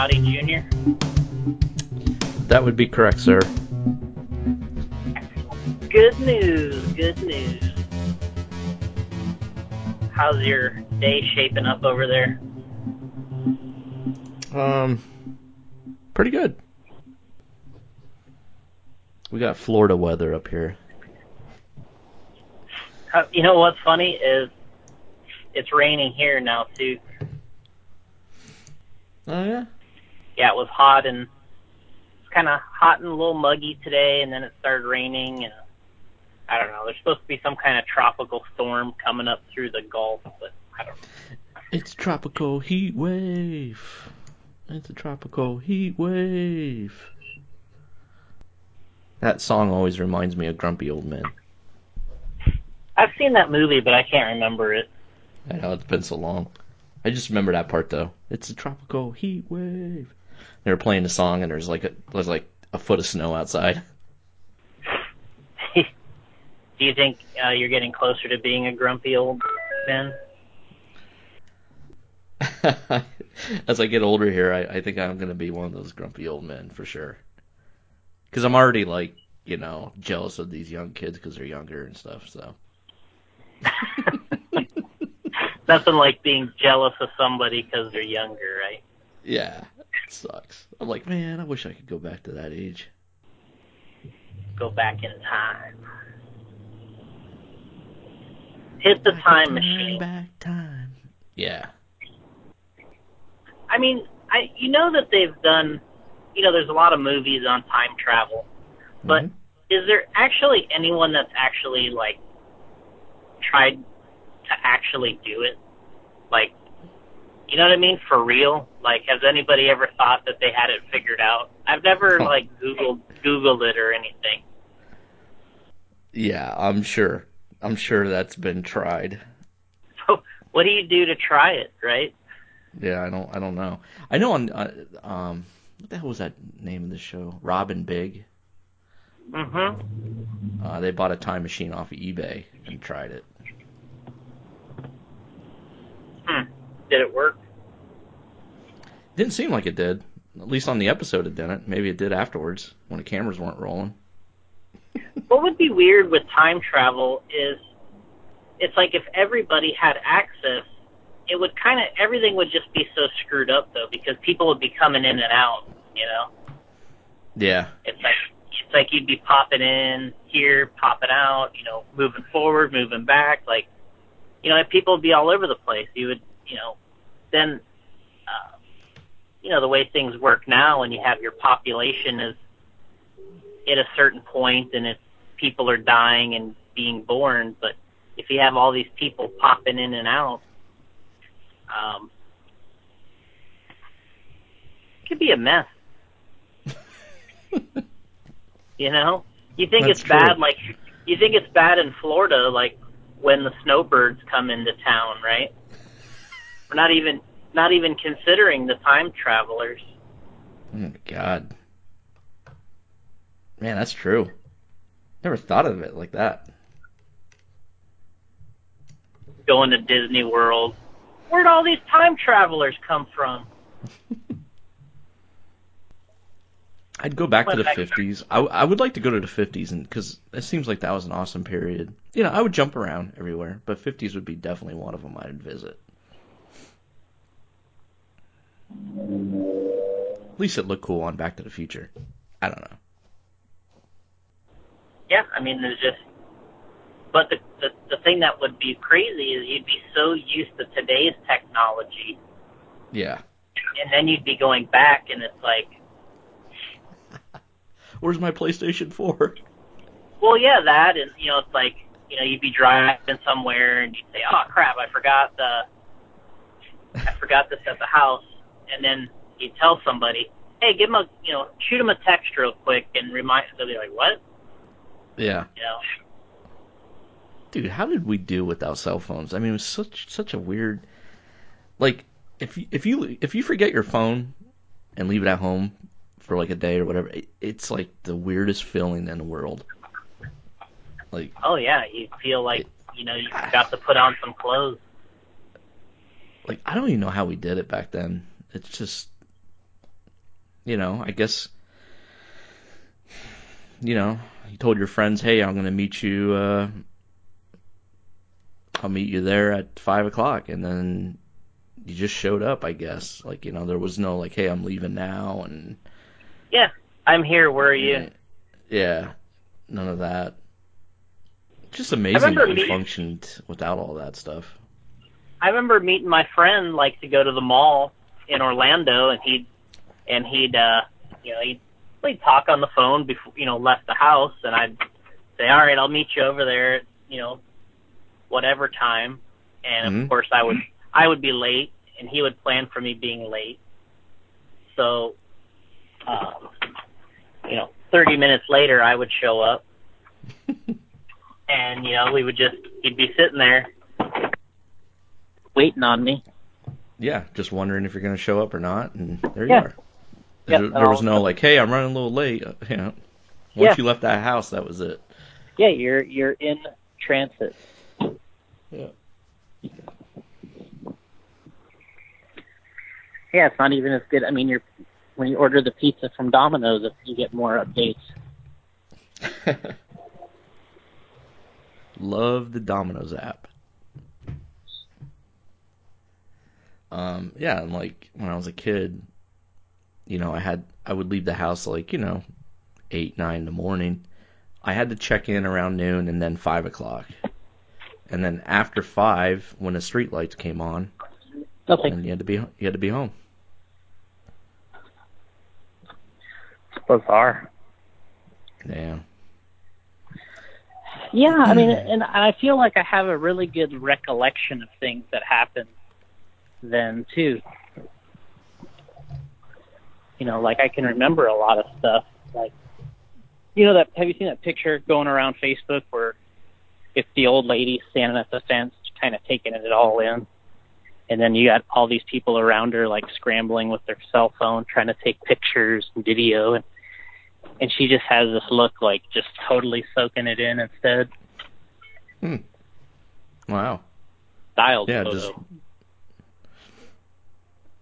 Gotti Jr.? That would be correct, sir. Good news, good news. How's your day shaping up over there? Um, pretty good. We got Florida weather up here. Uh, you know what's funny is it's raining here now too. Oh yeah. Yeah, it was hot and it's kind of hot and a little muggy today, and then it started raining. And I don't know. There's supposed to be some kind of tropical storm coming up through the Gulf, but I don't. It's tropical heat wave. It's a tropical heat wave. That song always reminds me of Grumpy Old Men. I've seen that movie, but I can't remember it. I know it's been so long. I just remember that part though. It's a tropical heat wave. They were playing a song and there's like a there's like a foot of snow outside. Do you think uh, you're getting closer to being a grumpy old man? As I get older here, I, I think I'm gonna be one of those grumpy old men for sure. Because I'm already like you know jealous of these young kids because they're younger and stuff. So Nothing like being jealous of somebody because they're younger, right? yeah, sucks. I'm like, man, I wish I could go back to that age. Go back in time. Hit the time machine. Back time. Yeah. I mean, I you know that they've done, you know, there's a lot of movies on time travel, but Mhm. is there actually anyone that's actually like tried to actually do it? Like, you know what I mean? For real? Like, has anybody ever thought that they had it figured out? I've never like Googled Googled it or anything. Yeah, I'm sure. I'm sure that's been tried. So, what do you do to try it, right? Yeah, I don't. I don't know. I know on uh, um, what the hell was that name of the show? Rob & Big. Mm-hmm. Uh, they bought a time machine off of eBay and tried it. Hmm. Did it work? Didn't seem like it did. At least on the episode it didn't. Maybe it did afterwards when the cameras weren't rolling. What would be weird with time travel is it's like if everybody had access, it would kind of everything would just be so screwed up though because people would be coming in and out. You know, Yeah. it's like it's like you'd be popping in here, popping out. You know, moving forward, moving back. Like, you know, people would be all over the place. You would, you know, then, uh, you know, the way things work now, when you have your population is at a certain point and it's people are dying and being born, but if you have all these people popping in and out, um, it could be a mess. you know, you think That's it's bad, like you think it's bad in Florida, like when the snowbirds come into town, right? We're not even not even considering the time travelers. Oh my god. Man, that's true. Never thought of it like that. going to Disney World. Where'd all these time travelers come from? I'd go back to the 50s. I, I would like to go to the 50s and because it seems like that was an awesome period. You know, I would jump around everywhere, but 50s would be definitely one of them I'd visit. At least it looked cool on Back to the Future. I don't know. Yeah, I mean, there's just. But the, the the thing that would be crazy is you'd be so used to today's technology, Yeah. and then you'd be going back, and it's like, Where's my PlayStation 4? well, yeah, that, and you know, it's like, you know, you'd be driving somewhere, and you'd say, oh crap, I forgot the, I forgot this at the house, and then you tell somebody, hey, give them a, you know, shoot them a text real quick, and remind, they'll be like, what, Yeah. you know. Dude, how did we do without cell phones? I mean, it was such such a weird like if you, if you if you forget your phone and leave it at home for like a day or whatever, it, it's like the weirdest feeling in the world. Like Oh yeah, you feel like you know you got to put on some clothes. like I don't even know how we did it back then. It's just you know, I guess, you know, you told your friends, hey, I'm gonna meet you. uh I'll meet you there at five o'clock, and then you just showed up. I guess, like you know, there was no like, hey, I'm leaving now, and Yeah, I'm here. Where are you? Yeah, none of that. Just amazing that me- functioned without all that stuff. I remember meeting my friend like to go to the mall in Orlando, and he'd and he'd uh, you know he'd we'd talk on the phone before you know left the house, and I'd say, all right, I'll meet you over there, at, you know, whatever time, and of course I would I would be late, and he would plan for me being late. So, um, you know, 30 minutes later, I would show up, and you know we would just he'd be sitting there waiting on me. Yeah, just wondering if you're going to show up or not, and there you Yeah. are. Yeah, there, there was all- no like, hey, I'm running a little late. uh, You know, once Yeah. you left that house, that was it. Yeah, you're you're in transit. Yeah. Yeah, it's not even as good. I mean, you're when you order the pizza from Domino's, you get more updates. Love the Domino's app. Um, yeah, and like when I was a kid, you know, I had I would leave the house like you know, eight nine in the morning. I had to check in around noon and then five o'clock, and then after five, when the street lights came on, Nothing. and you had to be you had to be home. Bizarre. Yeah. Yeah, I mean, and I feel like I have a really good recollection of things that happened then too. You know, like I can remember a lot of stuff. Like, you know, that have you seen that picture going around Facebook where it's the old lady standing at the fence, kind of taking it all in, and then you got all these people around her like scrambling with their cell phone, trying to take pictures and video, and and she just has this look like just totally soaking it in instead. Hmm. Wow. Dialed Yeah, photo. just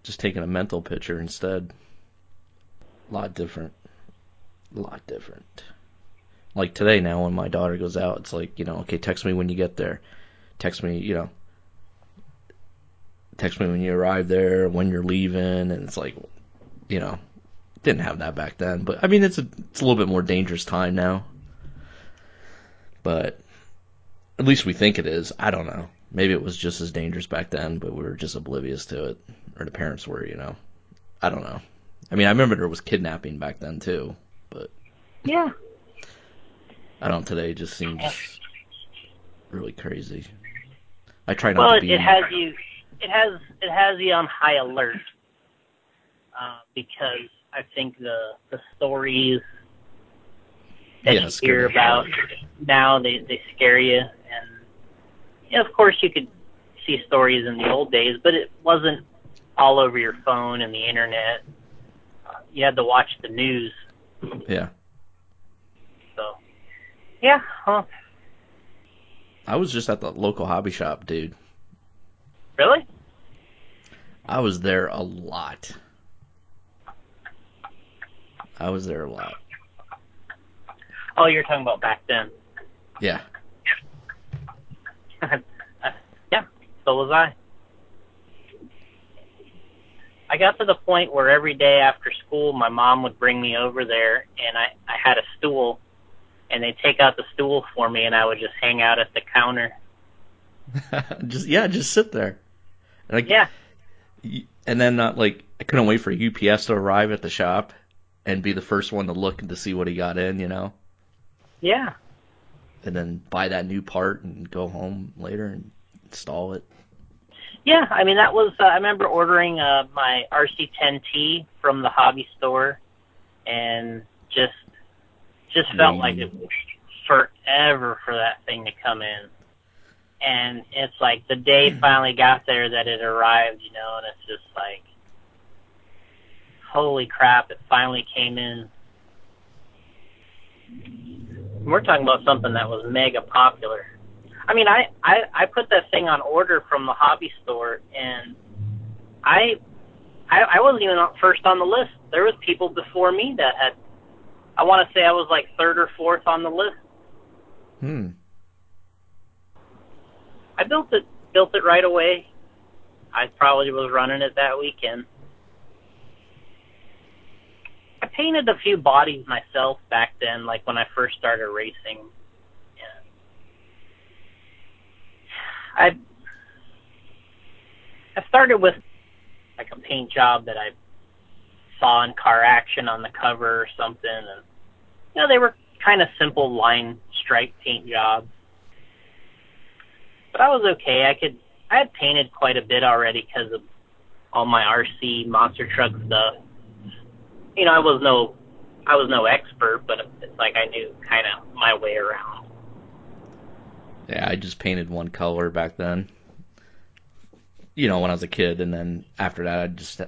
just taking a mental picture instead. A lot different. A lot different. Like today now when my daughter goes out, it's like, you know, okay, text me when you get there. Text me, you know, text me when you arrive there, when you're leaving, and it's like, you know, didn't have that back then. But I mean, it's a it's a little bit more dangerous time now. But at least we think it is. I don't know. Maybe it was just as dangerous back then, but we were just oblivious to it, or the parents were, you know. I don't know. I mean, I remember there was kidnapping back then too, but Yeah. I don't. Today just seems really crazy. I try not Well, to be. it has you. It has it has you on high alert uh, because I think the the stories that Yeah, you scare hear about now they they scare you, and you know, of course you could see stories in the old days, but it wasn't all over your phone and the internet. Uh, you had to watch the news, yeah, so yeah. Huh. I was just at the local hobby shop, dude. Really? I was there a lot. I was there a lot. Oh, you're talking about back then. Yeah. yeah, so was I. I got to the point where every day after school, my mom would bring me over there, and I I had a stool, and they'd take out the stool for me, and I would just hang out at the counter. just yeah, just sit there. And like, Yeah, and then not like I couldn't wait for UPS to arrive at the shop and be the first one to look and to see what he got in, you know, yeah, and then buy that new part and go home later and install it. yeah. I mean, that was. Uh, I remember ordering uh, my RC10T from the hobby store, and just just felt like it was forever for that thing to come in. And it's like the day finally got there that it arrived, you know, and it's just like, holy crap, it finally came in. We're talking about something that was mega popular. I mean, I, I, I put that thing on order from the hobby store, and I I, I wasn't even first on the list. There was people before me that had. I want to say I was like third or fourth on the list. Hmm. I built it built it right away. I probably was running it that weekend. I painted a few bodies myself back then, like when I first started racing. I I started with like a paint job that I saw in car action on the cover or something, and you know they were kind of simple line stripe paint jobs. But I was okay. I could I had painted quite a bit already because of all my RC monster truck stuff. You know, I was no I was no expert, but it's like I knew kind of my way around. Yeah, I just painted one color back then. You know, when I was a kid, and then after that, I just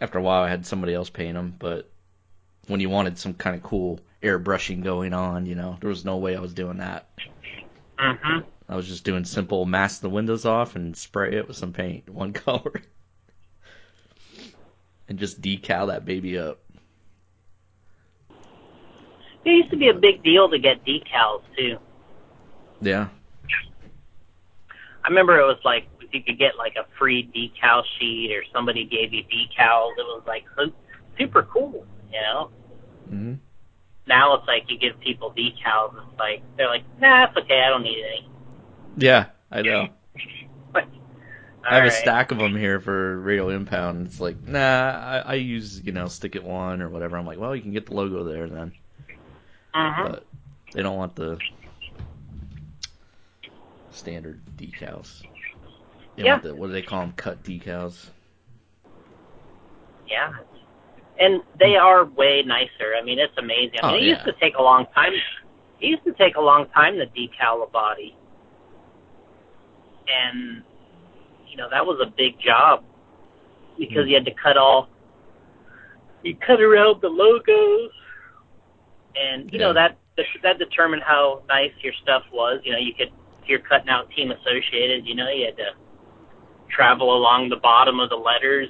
after a while I had somebody else paint them. But when you wanted some kind of cool airbrushing going on, you know, there was no way I was doing that. Mhm. I was just doing simple mask the windows off and spray it with some paint, one color. And just decal that baby up. It used to be a big deal to get decals too. Yeah. I remember it was like if you could get like a free decal sheet or somebody gave you decals, it was like su- super cool, you know. hmm Now it's like you give people decals, it's like they're like, nah, it's okay, I don't need any. Yeah, I know. But, I have a stack of them here for Radio Impound. It's like, nah, I, I use, you know, stick it one or whatever. I'm like, well, you can get the logo there then. Mhm. But they don't want the standard decals. They Yeah. the, what do they call them? Cut decals. Yeah. And they are way nicer. I mean, it's amazing. I mean, Oh, it yeah. used to take a long time. It used to take a long time to decal a body. And, you know, that was a big job because you had to cut all, you cut around the logos. And, you know, that, that determined how nice your stuff was. You know, you could, if you're cutting out Team Associated, you know, you had to travel along the bottom of the letters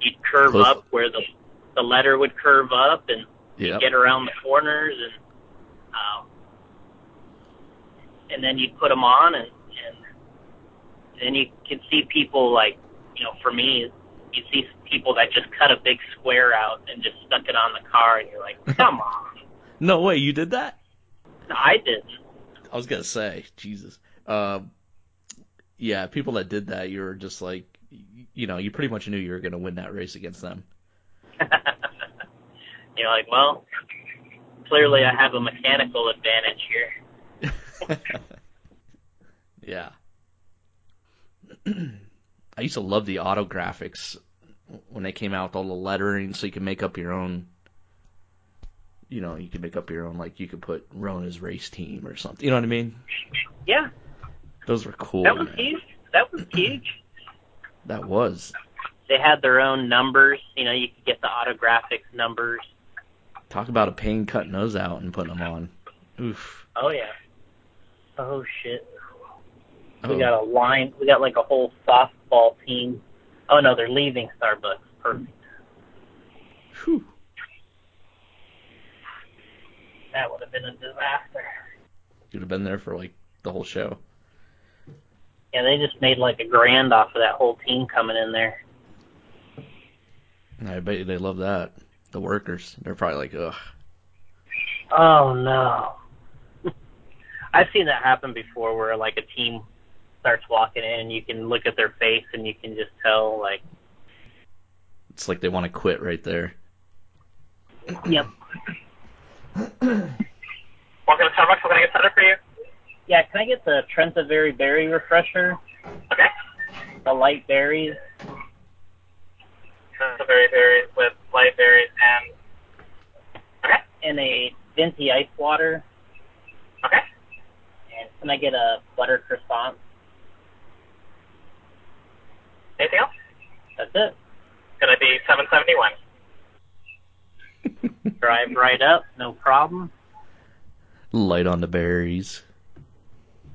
you'd curve Close- up where the the letter would curve up and Yep. get around the corners and um, and then you'd put them on and and you can see people like you know for me you see people that just cut a big square out and just stuck it on the car and you're like come on No way, you did that? no, I didn't I was gonna say, Jesus. Um, yeah, people that did that, you were just like, you know, you pretty much knew you were gonna win that race against them. you're like well clearly I have a mechanical advantage here yeah. I used to love the auto graphics when they came out with all the lettering, so you could make up your own. You know, you could make up your own, like you could put Rona's race team or something. You know what I mean? yeah Those were cool. that was man. huge that was huge That was. they had their own numbers. You know, you could get the autographics numbers. Talk about a pain cutting those out and putting them on. Oof. Oh yeah. Oh shit. Oh, We got a line. We got like a whole softball team. Oh no, they're leaving Starbucks. Perfect. Whew. That would have been a disaster. You'd have been there for like the whole show. Yeah, they just made like a grand off of that whole team coming in there. I bet you they love that. The workers, they're probably like, ugh. Oh no. I've seen that happen before, where like a team starts walking in, and you can look at their face, and you can just tell like, It's like they want to quit right there. yep. Welcome to Starbucks. What can I get started for you? Yeah, can I get the Trenta Berry Berry Refresher? Okay. The light berries. The berry berries with light berries and okay, and a venti ice water. okay. And can I get a butter croissant? Anything else? That's it. It's Gonna be seven seventy one. Drive right up, no problem. Light on the berries.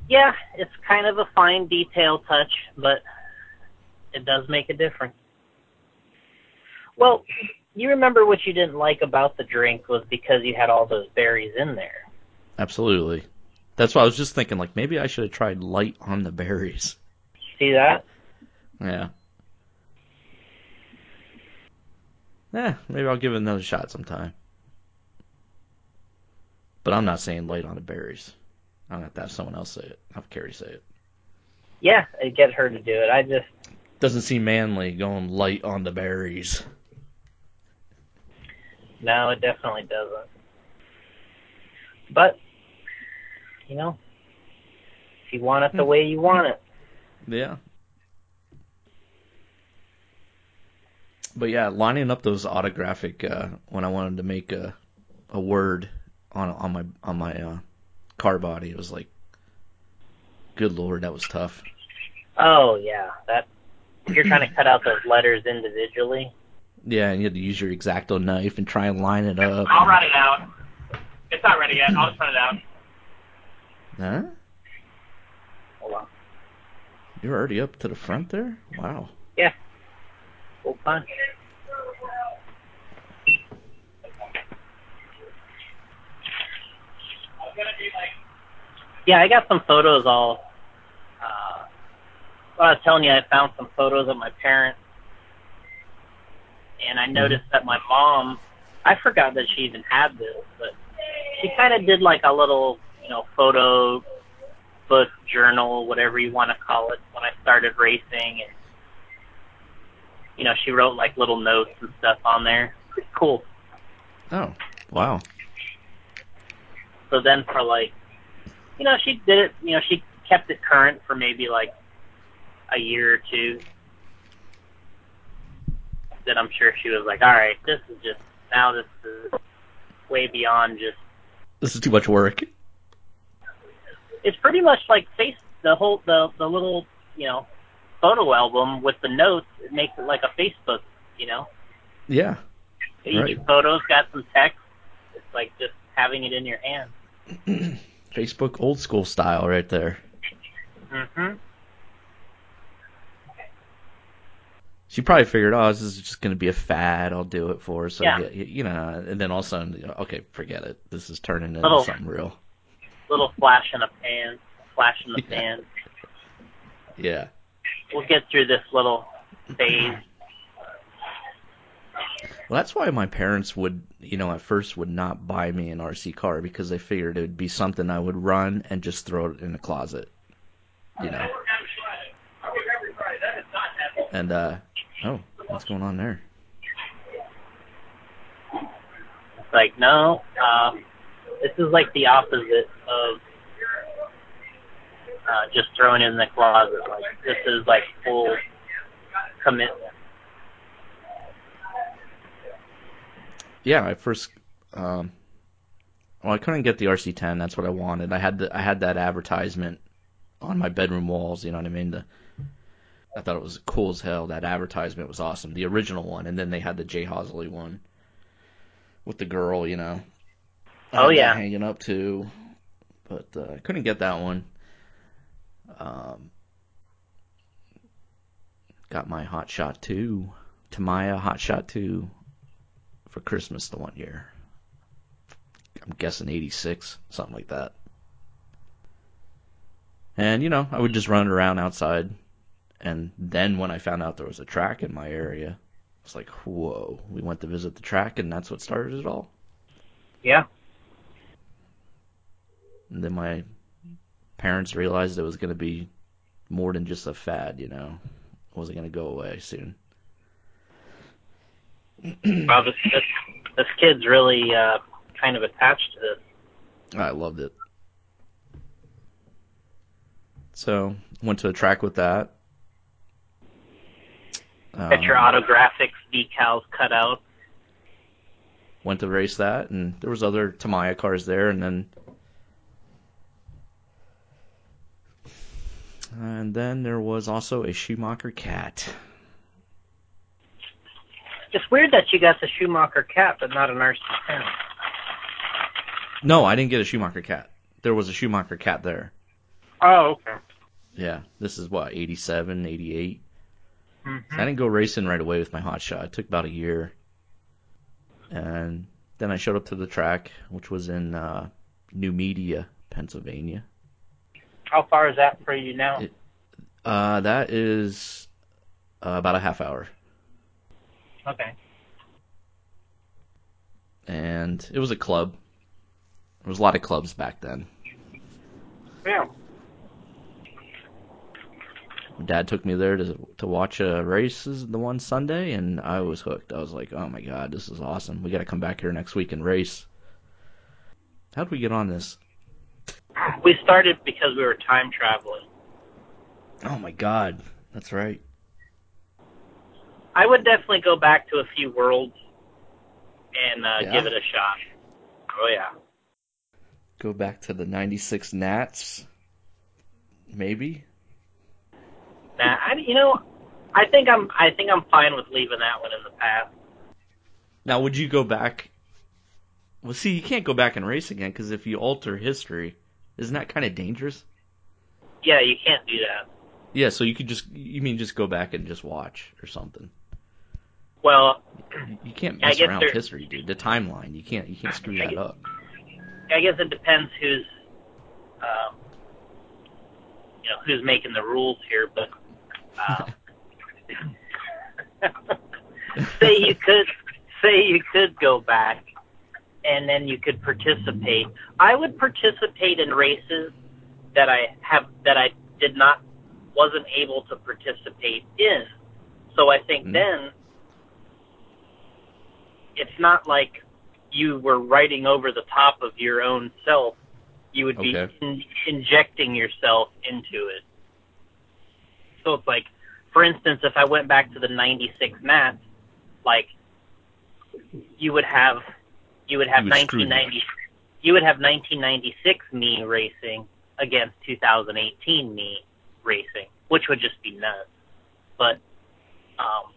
Yeah, it's kind of a fine detail touch, but it does make a difference. Well, you remember what you didn't like about the drink was because you had all those berries in there. Absolutely. That's why I was just thinking, like, maybe I should have tried light on the berries. See that? Yeah. Yeah, maybe I'll give it another shot sometime. But I'm not saying light on the berries. I'm gonna have to have someone else say it. Have Carrie say it. Yeah, get her to do it. I just Doesn't seem manly going light on the berries. no, it definitely doesn't. But you know, if you want it the hmm. way you want it. Yeah. But yeah, lining up those autographic uh, when I wanted to make a a word on on my on my uh, car body, it was like, good lord, that was tough. Oh yeah, that if you're trying to cut out those letters individually. Yeah, and you had to use your exacto knife and try and line it up. I'll write it out. It's not ready yet. I'll just print it out. Huh? Hold on. You're already up to the front there? Wow. Full punch. Yeah, I got some photos all. Uh, well, I was telling you, I found some photos of my parents, and I noticed that my mom. I forgot that she even had this, but she kind of did like a little, you know, photo book journal, whatever you want to call it, when I started racing, and you know, she wrote like little notes and stuff on there. Pretty cool. Oh, wow. So then for like, you know, she did it. You know, she kept it current for maybe like a year or two. Then I'm sure she was like, all right, this is just now this is way beyond just. This is too much work. It's pretty much like face the whole the the little you know photo album with the notes. It makes it like a Facebook. You know, Yeah. Right. photo's got some text. It's like just having it in your hand. Facebook old school style right there. hmm She probably figured, oh, this is just going to be a fad. I'll do it for her. So, Yeah. yeah, you know, and then all of a sudden, okay, forget it. This is turning into Little- something real. Little flash in a pan, flash in the Yeah. pan. Yeah. We'll get through this little phase. Well, that's why my parents would, you know, at first would not buy me an RC car because they figured it would be something I would run and just throw it in the closet. You know. And uh oh, what's going on there? It's like, no, um, this is like the opposite of uh, just thrown in the closet. Like this is like full commitment. Yeah, I first um well, I couldn't get the RC10. That's what I wanted. I had the I had that advertisement on my bedroom walls. You know what I mean? The, I thought it was cool as hell. That advertisement was awesome. The original one, and then they had the Jay Halsey one with the girl. You know. Oh, yeah. hanging up too, but uh, I couldn't get that one. Um, got my Hot Shot 2, Tamiya Hot Shot 2 for Christmas the one year. I'm guessing 86, something like that. And, you know, I would just run around outside. And then when I found out there was a track in my area, I was like, whoa. We went to visit the track, and that's what started it all. Yeah. And then my parents realized it was going to be more than just a fad, you know. It wasn't going to go away soon. Well, this this, this kid's really uh, kind of attached to this. I loved it. So went to a track with that. Got your Um, autographics, decals cut out. went to race that, and there was other Tamiya cars there, and then and then there was also a Schumacher Cat. It's weird that you got the Schumacher cat, but not an RC10. No, I didn't get a Schumacher Cat. There was a Schumacher Cat there. Oh, okay. Yeah, this is what 87, 88. Mm-hmm. I didn't go racing right away with my hot shot. It took about a year. And then I showed up to the track, which was in uh, New Media, Pennsylvania. How far is that for you now? It- Uh, that is uh, about a half hour. okay. And it was a club. There was a lot of clubs back then. Yeah. Dad took me there to to watch uh, races the one Sunday, and I was hooked. I was like, "Oh my god, this is awesome! We got to come back here next week and race." How'd we get on this? We started because we were time traveling. Oh my god, that's right. I would definitely go back to a few worlds and uh, Yeah? give it a shot. Oh yeah. Go back to the '96 Nats, maybe. Nah, I, you know, I think I'm I think I'm fine with leaving that one in the past. Now, would you go back? Well, see, you can't go back and race again because if you alter history, isn't that kind of dangerous? Yeah, you can't do that. Yeah, so you could just you mean just go back and just watch or something. Well, You- can't mess around with history, dude. The timeline, you can't you can't screw I that guess- up. I guess it depends who's, um, you know, who's making the rules here. But um, say you could say you could go back, and then you could participate. I would participate in races that I have that I did not wasn't able to participate in. So I think Mhm. then it's not like you were writing over the top of your own self. You would be Okay. in, injecting yourself into it. So it's like, for instance, if I went back to the '96 Nats, like you would have, you would have You would screw 1990, you would have 1996 me racing against 2018 me racing, which would just be nuts. But um,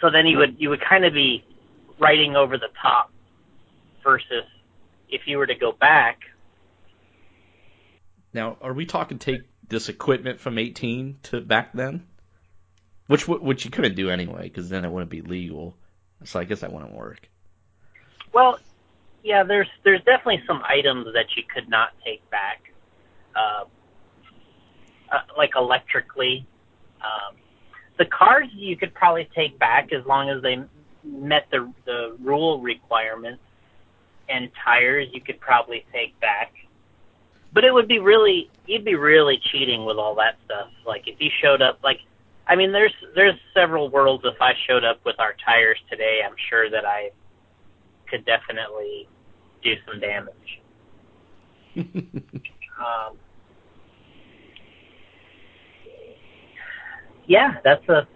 so then you would you would kind of be writing over the top versus if you were to go back Now, are we talking take this equipment from 18 to back then? Which which you couldn't do anyway, because then it wouldn't be legal. So I guess that wouldn't work. Well yeah there's there's definitely some items that you could not take back uh, uh like electrically. Um the cars you could probably take back as long as they met the the rule requirements and tires you could probably take back. But it would be really you'd be really cheating with all that stuff. Like if you showed up like i mean there's there's several worlds if i showed up with our tires today i'm sure that i could definitely do some damage. Um yeah that's a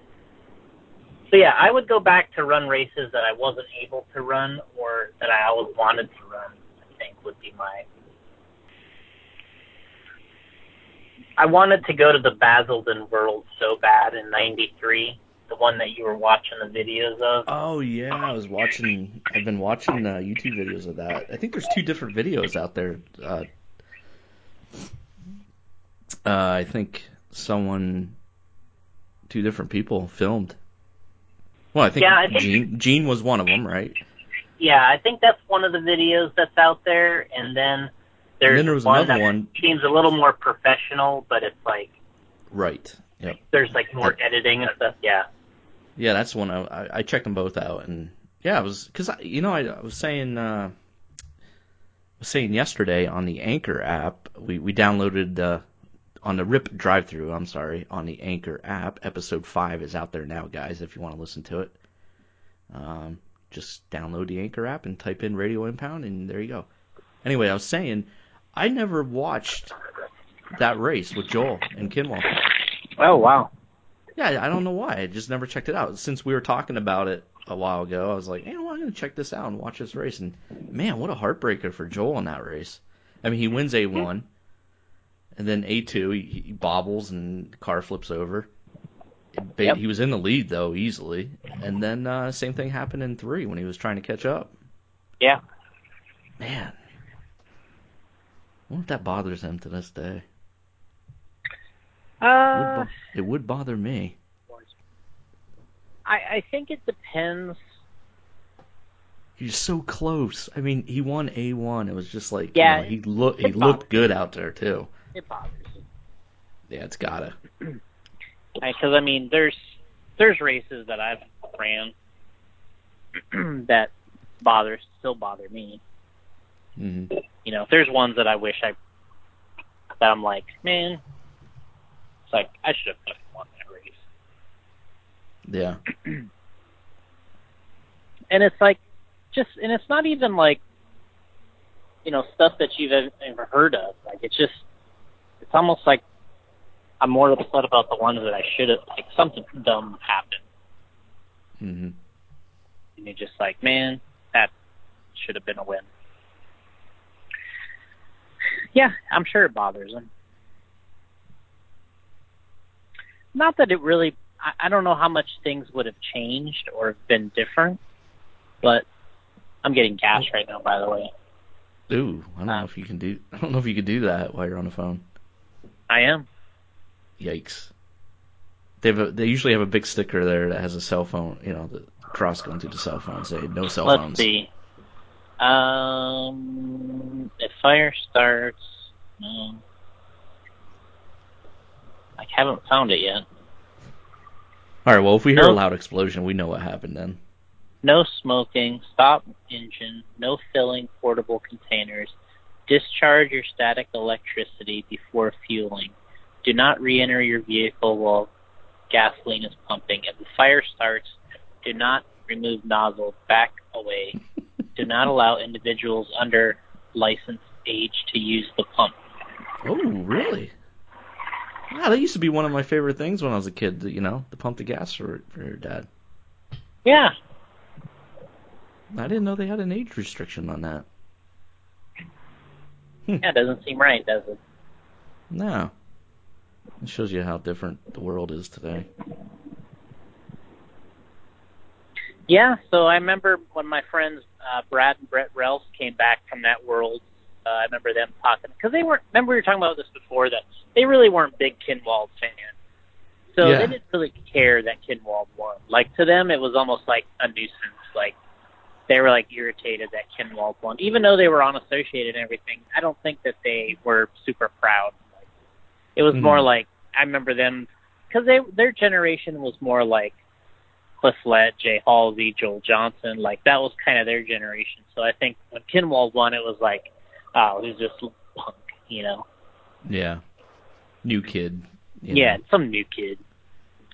so yeah i would go back to run races that i wasn't able to run or that i always wanted to run i think would be my I wanted to go to the Basildon World so bad in '93, the one that you were watching the videos of. oh yeah, I was watching. I've been watching uh, YouTube videos of that. I think there's two different videos out there. Uh, uh, I think someone, two different people filmed. Well, I think, Yeah, I think- Gene Gene was one of them, right? Yeah, I think that's one of the videos that's out there, and then there's And then there was one another one. seems a little more professional, but it's like Right. Yep. there's like more editing and stuff. Yeah, Yeah, that's one I, I checked them both out, and yeah, I was because you know I, I was saying uh, was saying yesterday on the Anchor app we we downloaded uh, on the Rip drive through. I'm sorry, on the Anchor app. Episode five is out there now, guys. If you want to listen to it, um, just download the Anchor app and type in Radio Impound, and there you go. Anyway, I was saying I never watched that race with Joel and Kinwald. Oh wow. Yeah, I don't know why. I just never checked it out. Since we were talking about it a while ago, I was like, hey, well, I'm going to check this out and watch this race. And man, what a heartbreaker for Joel in that race. I mean, he wins A1, and then A2, he, he bobbles and the car flips over. Yep. He was in the lead, though, easily. And then uh, same thing happened in 3 when he was trying to catch up. Yeah. Man. I wonder if that bothers him to this day. Uh, it would bother me. I I think it depends. He's so close. I mean, he won A one. It was just like Yeah, you know, he look he looked good out there too. It bothers me. Yeah, it's gotta. Because I mean, there's there's races that I've ran that bother still bother me. hmm You know, there's ones that I wish I that I'm like, man, it's like I should have fucking won that race. Yeah. And it's like, just and it's not even like, you know, stuff that you've ever, heard of. Like it's just, it's almost like I'm more upset about the ones that I should have. Like something dumb happened, hmm and you're just like, man, that should have been a win. Yeah, I'm sure it bothers him. Not that it really. I, I don't know how much things would have changed or have been different, but I'm getting gas right now. By the way, Ooh, I don't Uh, know if you can do. I don't know if you could do that while you're on the phone. I am. Yikes. They have a, they usually have a big sticker there that has a cell phone. You know, the cross going through the cell phone. Say no cell Let's phones. see. Um, if fire starts, no. I haven't found it yet. All right. Well, if we hear a loud explosion, we know what happened then. No smoking, stop engine, no filling portable containers, discharge your static electricity before fueling. Do not re-enter your vehicle while gasoline is pumping. If the fire starts, do not remove nozzle, back away. Do not allow individuals under license age to use the pump. Oh, really? Wow, that used to be one of my favorite things when I was a kid. You know, to pump the gas for for your dad. Yeah, I didn't know they had an age restriction on that. yeah, it doesn't seem right, does it? No. It shows you how different the world is today. Yeah, so I remember when my friends uh, Brad and Brett Rels came back from that world. Uh, I remember them talking because they weren't. Remember we were talking about this before that they really weren't big Kinwald fans. So Yeah. they didn't really care that Kinwald won. Like to them, it was almost like a nuisance. Like they were like irritated that Kinwald won, even though they were unassociated and everything. I don't think that they were super proud. Like, it was Mhm. more like I remember them because they their generation was more like Cliff Lett, Jay Halsey, Joel Johnson. Like that was kind of their generation. So I think when Kinwald won, it was like, oh, he's just punk, you know? Yeah. New kid. Yeah, know. some new kid.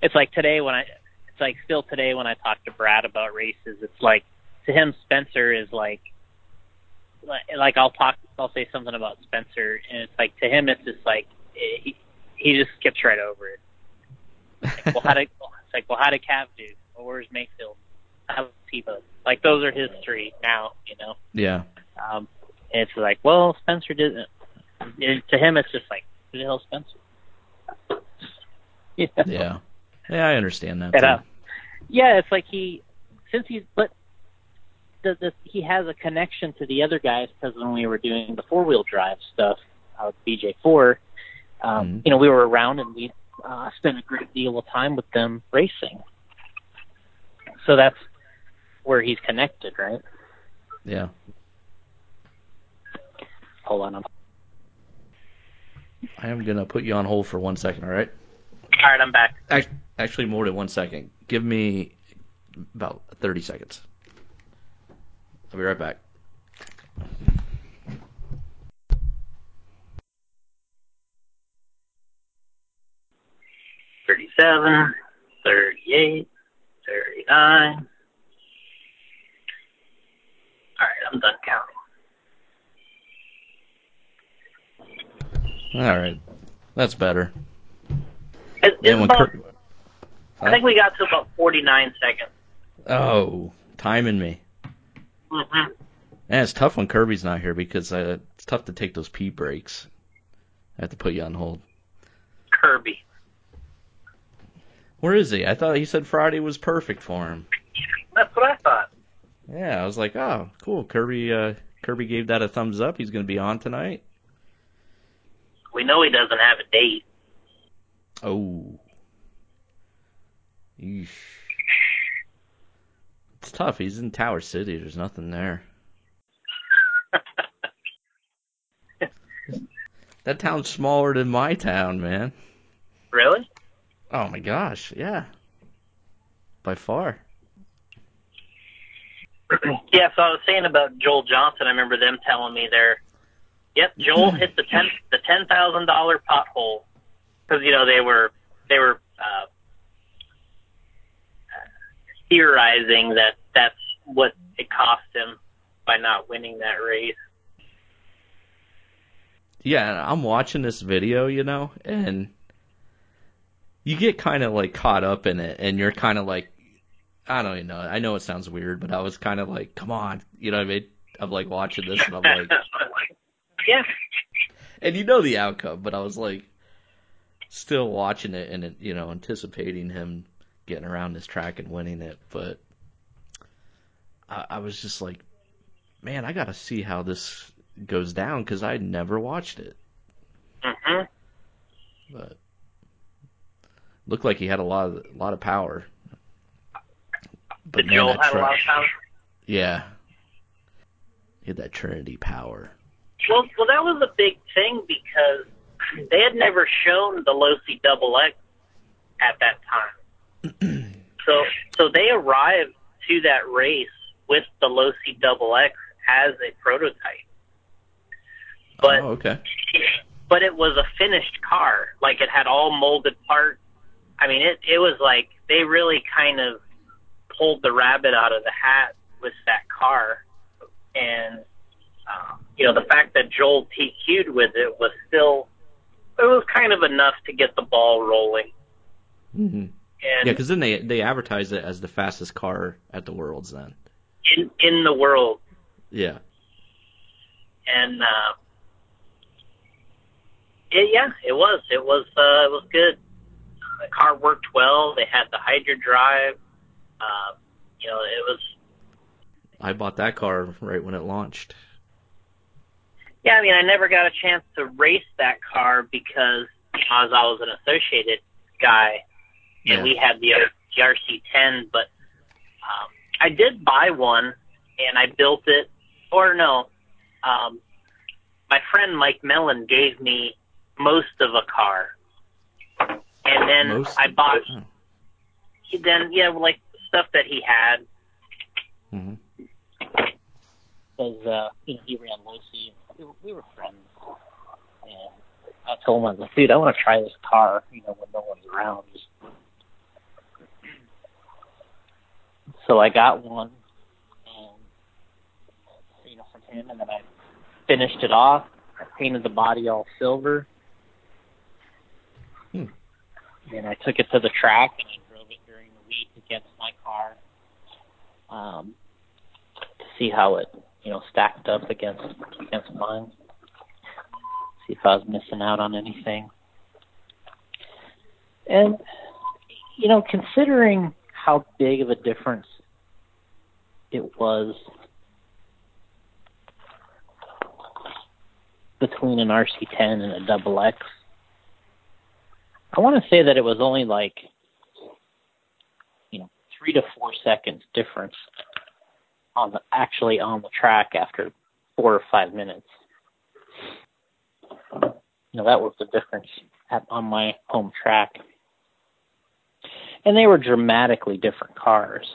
It's like today when I, it's like still today when I talk to Brad about races, it's like to him Spencer is like, like, like I'll talk, I'll say something about Spencer, and it's like to him it's just like eh, he he just skips right over it. Well, how did it's like, well, how did Cav do? Well, where's Maifield? How's Tebow? Like those are his three now, you know. yeah. Um, it's like, well, Spencer didn't. And to him, it's just like, who the hell's Spencer? yeah. Yeah. Yeah, I understand that. And, too. uh, yeah, it's like he, since he's, but the, the, he has a connection to the other guys because when we were doing the four wheel drive stuff out with BJ4, um, Mhm. you know, we were around and we uh, spent a great deal of time with them racing. So that's where he's connected, right? Yeah. Hold on. I'm, I am gonna put you on hold for one second. All right. all right, I'm back. Act- Actually, more than one second. Give me about 30 seconds. I'll be right back. 37, 38, 39. All right, I'm done counting. All right. That's better. It, it's about, Kurt- I think we got to about 49 seconds. Oh, timing me. hmm And it's tough when Kirby's not here because uh, it's tough to take those pee breaks. I have to put you on hold. Kirby. Where is he? I thought he said Friday was perfect for him. That's what I thought. Yeah, I was like, oh, cool. Kirby, uh, Kirby gave that a thumbs up. He's going to be on tonight. We know he doesn't have a date. Oh. Eesh. It's tough. He's in Tower City. There's nothing there. that town's smaller than my town, man. Really? Oh my gosh, yeah. By far. yeah, so I was saying about Joel Johnson. I remember them telling me there. Yep, Joel hit the ten the ten thousand dollar pothole because you know they were they were uh, theorizing that that's what it cost him by not winning that race. Yeah, I'm watching this video, you know, and you get kind of like caught up in it, and you're kind of like, I don't even know. I know it sounds weird, but I was kind of like, come on, you know what I mean? I'm like watching this, and I'm like, yeah. And you know the outcome, but I was like, still watching it and you know anticipating him getting around this track and winning it, but I, I was just like, man, I got to see how this goes down because I never watched it. hmm But looked like he had a lot of a lot of power. But Did man, Joel have a lot of power? Yeah, he had that Trinity power. Well, well, that was a big thing because they had never shown the Losi Double X at that time. so, so they arrived to that race with the Losi Double X as a prototype. But oh, okay. but it was a finished car. Like it had all molded parts. I mean, it it was like they really kind of pulled the rabbit out of the hat with that car, and um, you know the fact that Joel TQ'd with it was still it was kind of enough to get the ball rolling. hmm And Yeah, because then they they advertised it as the fastest car at the Worlds. Then. in in the world, Yeah. and uh, it, yeah, it was it was uh, it was good. The car worked well. They had the Hydra drive. Uh, you know, it was I bought that car right when it launched. Yeah, I mean, I never got a chance to race that car because as I was an associated guy, and Yeah. we had the, the RC10. But um, I did buy one, and I built it. Or no, um, my friend Mike Mellon gave me most of a car, and then Most? I bought. Oh. Then yeah, like stuff that he had. hmm because uh, you know he ran Losi. We were, we were friends, and I told him, I was like, dude, I want to try this car. You know, when no one's around. Just... So I got one, and you know, from him, and then I finished it off. I painted the body all silver. Hmm. And I took it to the track and I drove it during the week against my car. Um, to see how it, you know, stacked up against against mine. See if I was missing out on anything. And you know, considering how big of a difference it was between an RC10 and a double X, I want to say that it was only like, you know, three to four seconds difference on the actually on the track after four or five minutes. You know, that was the difference at, on my home track. And they were dramatically different cars.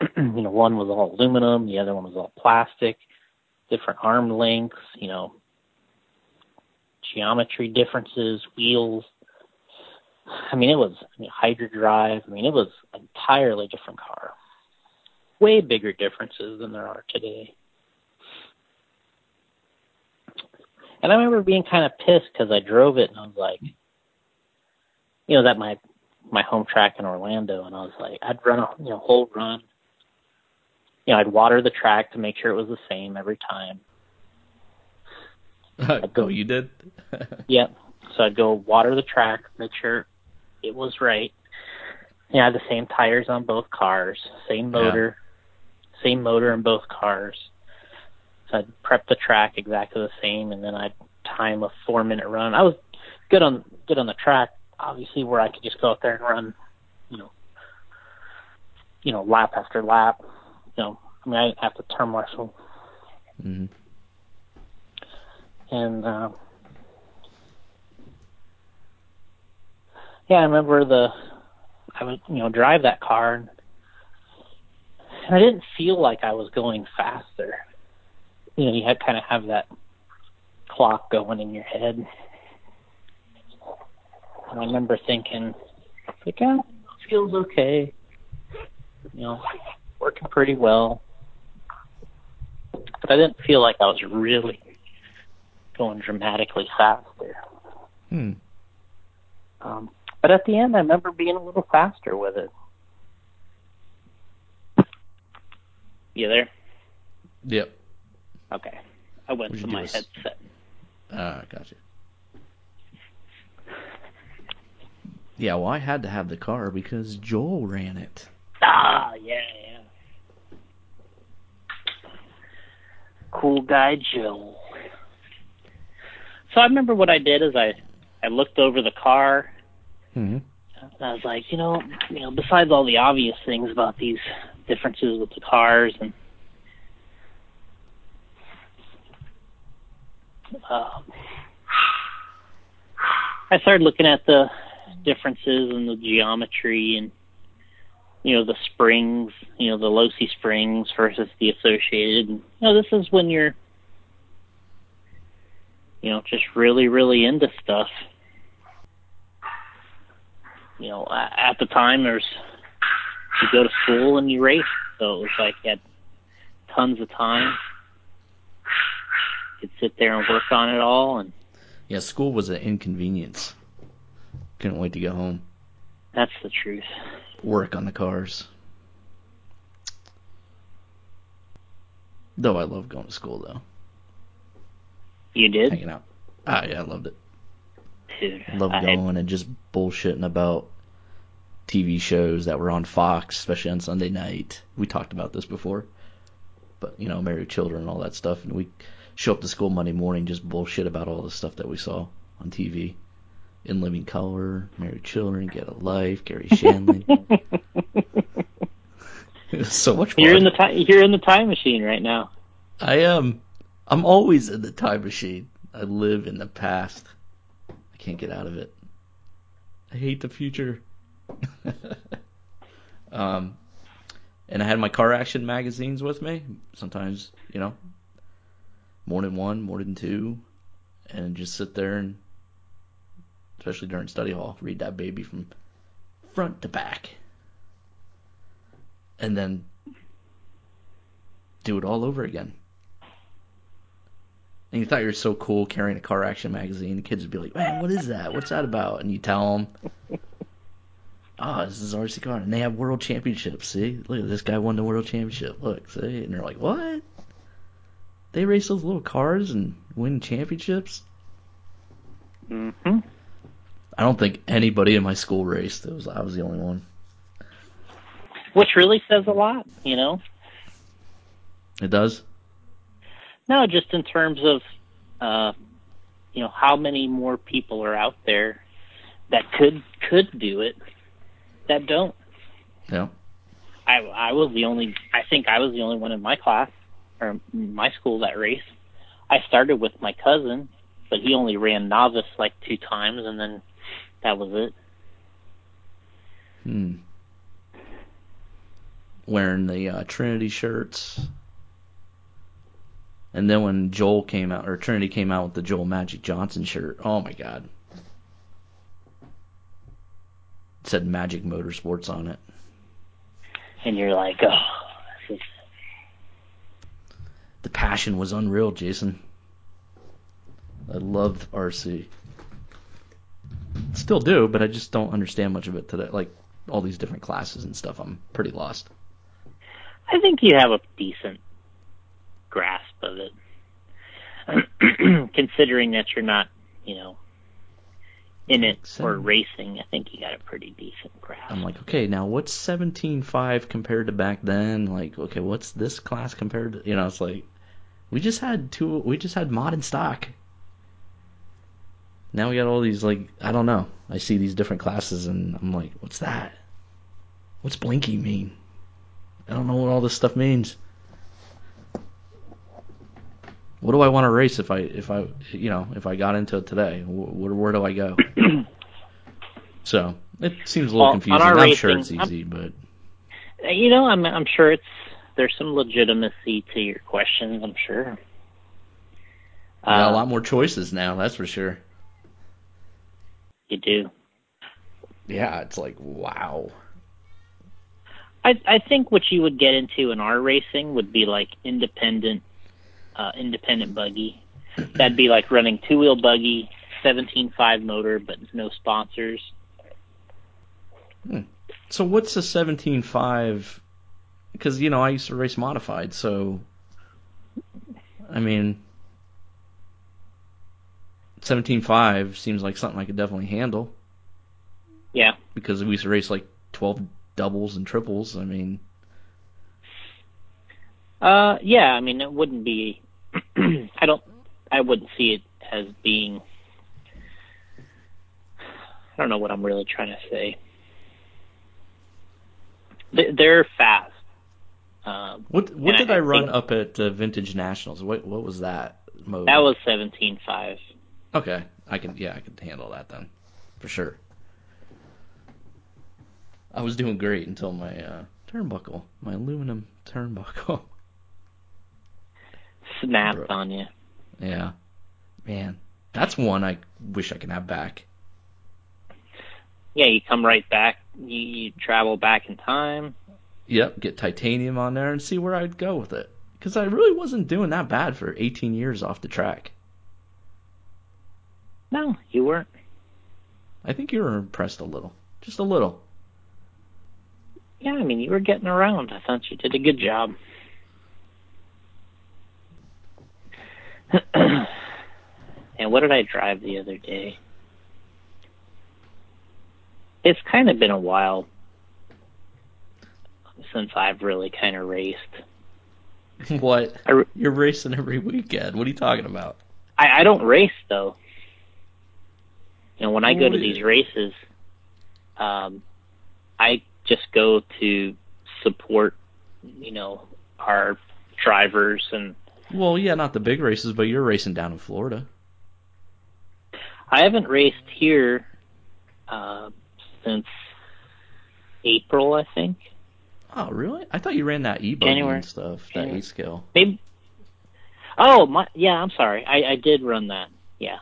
you know, one was all aluminum, the other one was all plastic, different arm lengths, you know, geometry differences, wheels. I mean, it was I mean, Hydra drive. I mean, it was an entirely different car. Way bigger differences than there are today. And I remember being kind of pissed because I drove it and I was like, you know, that my my home track in Orlando, and I was like, I'd run a you know whole run. You know, I'd water the track to make sure it was the same every time. I oh, you did? Yep. So I'd go water the track, make sure it was right. You know, I had the same tires on both cars, same motor, same motor in both cars. So I'd prep the track exactly the same, and then I'd time a four minute run. I was good on get on the track, obviously where I could just go out there and run, you know, you know, lap after lap. You know, I mean, I didn't have to turn marshal, hmm and uh, yeah, I remember the I would you know drive that car, and I didn't feel like I was going faster. You know, you had kind of have that clock going in your head. And I remember thinking, like, yeah, feels okay. You know, working pretty well. But I didn't feel like I was really going dramatically faster. Hmm. Um, but at the end, I remember being a little faster with it. You there? Yep. Okay. I went What'd to my headset. Ah, gotcha. Yeah, well, I had to have the car because Joel ran it. Ah, yeah, yeah. Cool guy Joel. So I remember what I did is I I looked over the car hmm and I was like, you know, you know, besides all the obvious things about these differences with the cars and um, I started looking at the differences in the geometry and you know the springs, you know the Losi springs versus the associated. And, you know, this is when you're you know just really really into stuff. You know, at the time there's you go to school and you race, so it was like you had tons of time. You could sit there and work on it all, and Yeah, school was an inconvenience. Couldn't wait to go home. that's the truth. Work on the cars. Though I love going to school though. You did, Hanging out. Ah, yeah, I loved it. dude. Loved I- going and just bullshitting about TV shows that were on Fox, especially on Sunday night. We talked about this before. But, you know, Married Children and all that stuff. And we show up to school Monday morning, just bullshit about all the stuff that we saw on TV. In Living Color, Married Children, Get a Life, Garry Shandling. so much fun. You're in the time. You're in the time machine right now. I am. I'm always in the time machine. I live in the past. I can't get out of it. I hate the future. um, and I had my car action magazines with me. Sometimes, you know, more than one, more than two, and just sit there and, especially during study hall, read that baby from front to back, and then do it all over again. And you thought you were so cool carrying a car action magazine. The kids would be like, "Man, what is that? What's that about?" And you tell them, "Oh, this is RC car, and they have world championships. See, look at this guy won the world championship. Look, see." And they're like, "What? They race those little cars and win championships?" Mm-hmm. I don't think anybody in my school raced. It was I was the only one. Which really says a lot, you know. It does. No, just in terms of, uh, you know, how many more people are out there that could could do it that don't. Yeah. I I was the only. I think I was the only one in my class or my school that raced. I started with my cousin, but he only ran novice like two times, and then that was it. Hmm. Wearing the uh, Trinity shirts. And then when Joel came out, or Trinity came out with the Joel Magic Johnson shirt, oh my god. It said Magic Motorsports on it. And you're like, oh, The passion was unreal, Jason. I loved RC. Still do, but I just don't understand much of it today. Like all these different classes and stuff, I'm pretty lost. I think you have a decent grasp of it, considering that you're not, you know, in it or Same. racing. I think you got a pretty decent grasp. I'm like, okay, now what's 17.5 compared to back then? Like, okay, what's this class compared to? You know, it's like we just had two. We just had mod and stock. now we got all these like I don't know. I see these different classes and I'm like, what's that? What's Blinky mean? I don't know what all this stuff means. What do I want to race if I if I you know if I got into it today? Where, where do I go? so it seems a little Well, on confusing. I'm sure racing- it's easy, but Uh, You know, I'm I'm sure it's there's some legitimacy to your questions. I'm sure. got a Uh, lot more choices now. That's for sure. You do. Yeah, it's like wow. I I think what you would get into in our racing would be like independent, uh, independent buggy. That'd be like running two wheel buggy, seventeen five motor, but no sponsors. So what's a 17.5? Because you know I used to race modified, so I mean, 17.5 seems like something I could definitely handle Yeah. because we used to race like 12 doubles and triples. I mean, Uh, yeah. I mean, it wouldn't be. I don't. I wouldn't see it as being. I don't know what I'm really trying to say. They- They're fast. Um, what what did I I run up at uh, Vintage Nationals? What what was that mode? that was seventeen five. okay. I can yeah I can handle that then, for sure. I was doing great until my uh, turnbuckle, my aluminum turnbuckle. Snapped Bro. on you. Yeah. Man, that's one I wish I could have back. Yeah, you come right back. You, you travel back in time. Yep, get titanium on there and see where I'd go with it. Because I really wasn't doing that bad for 18 years off the track. No, you weren't. I think you were impressed a little. Just a little. Yeah, I mean, you were getting around. I thought you did a good job. and what did I drive the other day? It's kind of been a while since I've really kind of raced. what? I, You're racing every weekend. What are you talking about? I, I don't race though. You know, when I go to these races, um, I just go to support, you know, our drivers and Well, yeah, not the big races, but you're racing down in Florida. I haven't raced here uh, since April, I think. Oh, really? I thought you ran that e-buggy and stuff, that January. 8 scale. Maybe. Oh, my. Yeah, I'm sorry. I, I did run that. Yeah,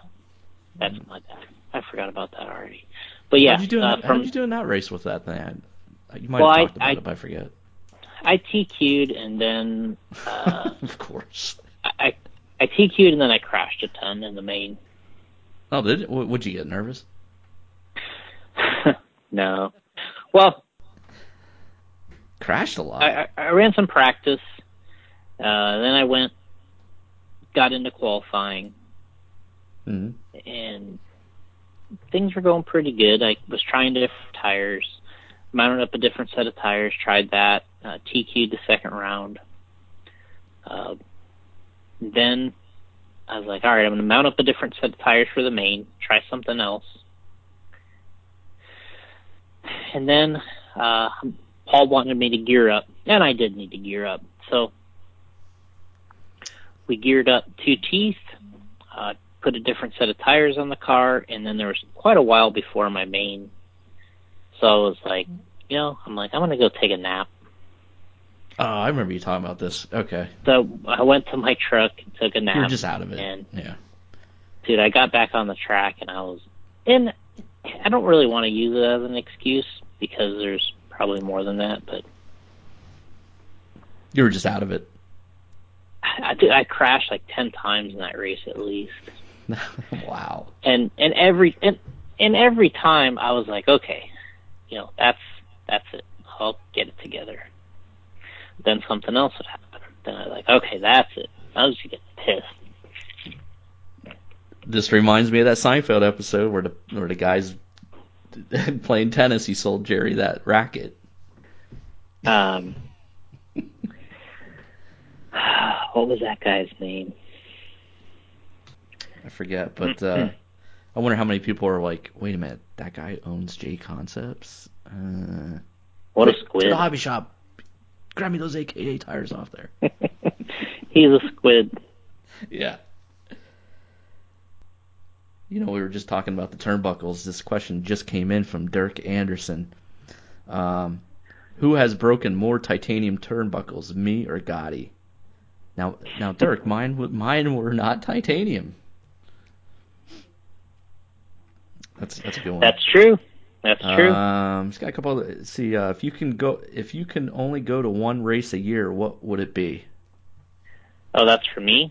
that's my bad. I forgot about that already. But yeah, how'd you do uh, that, from how'd you that race with that thing? You might Well, have talked about I- it, but I forget. I TQ'd and then uh, of course. I I TQ'd and then I crashed a ton in the main. Oh, did it? Would you get nervous? no. Well, Crashed a lot. I, I ran some practice. Uh, then I went, got into qualifying, hmm and things were going pretty good. I was trying different tires, mounted up a different set of tires, tried that, uh, TQ'd the second round. Uh, then I was like, all right, I'm going to mount up a different set of tires for the main, try something else. And then uh, Paul wanted me to gear up, and I did need to gear up. So we geared up two teeth, uh, put a different set of tires on the car, and then there was quite a while before my main. So I was like, you know, I'm like, I'm gonna go take a nap. Oh, I remember you talking about this. Okay. So I went to my truck and took a nap. You were just out of it. And yeah. dude, I got back on the track and I was, and I don't really want to use it as an excuse because there's probably more than that, but You were just out of it. I, I, dude, I crashed like ten times in that race at least. wow. and and every and and every time I was like, okay, you know, that's that's it. I'll get it together. Then something else would happen. Then I was like, okay, that's it. I was just getting pissed. This reminds me of that Seinfeld episode where the where the guys playing tennis. He sold Jerry that racket. Um, what was that guy's name? I forget, but uh, I wonder how many people are like, wait a minute, that guy owns J Concepts. Uh, What a quick, To the hobby shop. Grab me those AKA tires off there. He's a squid. Yeah. You know, we were just talking about the turnbuckles. This question just came in from Dirk Anderson. Um, who has broken more titanium turnbuckles, me or Gotti? Now, now, Dirk, mine, mine were not titanium. That's that's a good one. That's true. That's true. Um, it's got a couple. Of, see, uh, if you can go, if you can only go to one race a year, what would it be? oh, that's for me.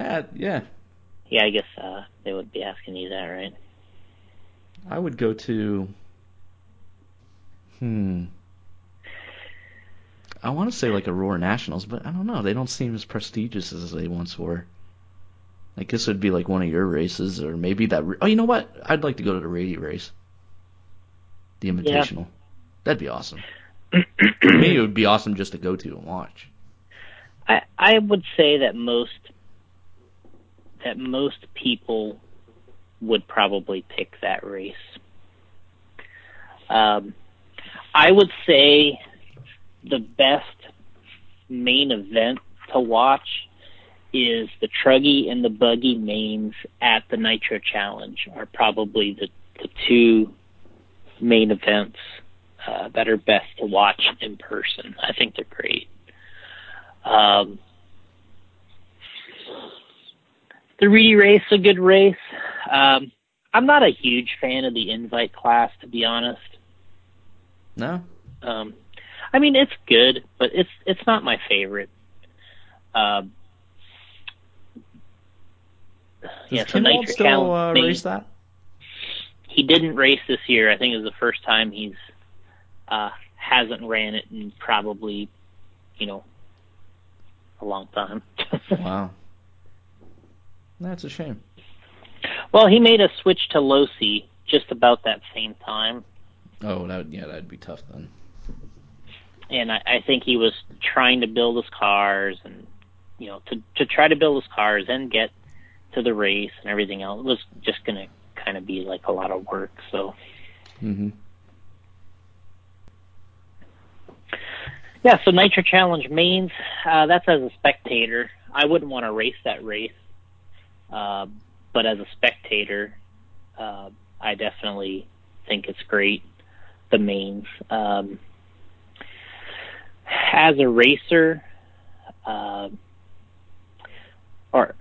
Uh, yeah, Yeah, I guess uh, they would be asking you that, right? I would go to. Hmm. I want to say like ROAR Nationals, but I don't know. They don't seem as prestigious as they once were. I guess it'd be like one of your races, or maybe that. Oh, you know what? I'd like to go to the Reedy race, the Invitational. That'd be awesome. For me, it would be awesome just to go to and watch. I I would say that most that most people would probably pick that race. Um, I would say the best main event to watch is the Truggy and the Buggy mains at the Nitro Challenge are probably the, the two main events uh, that are best to watch in person. I think they're great. Um, the Reedy race, a good race. Um, I'm not a huge fan of the invite class, to be honest. No, Um, I mean, it's good, but it's it's not my favorite. Um, does yeah, so still uh, race that? He didn't race this year. I think it was the first time he's uh, hasn't ran it in probably, you know, a long time. Wow, that's a shame. well, he made a switch to Losi just about that same time, Oh, that would, yeah, that'd be tough then. and I, I think he was trying to build his cars and you know to to try to build his cars and get to the race and everything else. It was just going to kind of be like a lot of work. So hmm yeah, so Nitro Challenge mains. Uh, that's as a spectator. I wouldn't want to race that race, uh, but as a spectator, uh, I definitely think it's great. The mains. Um, as a racer, uh, or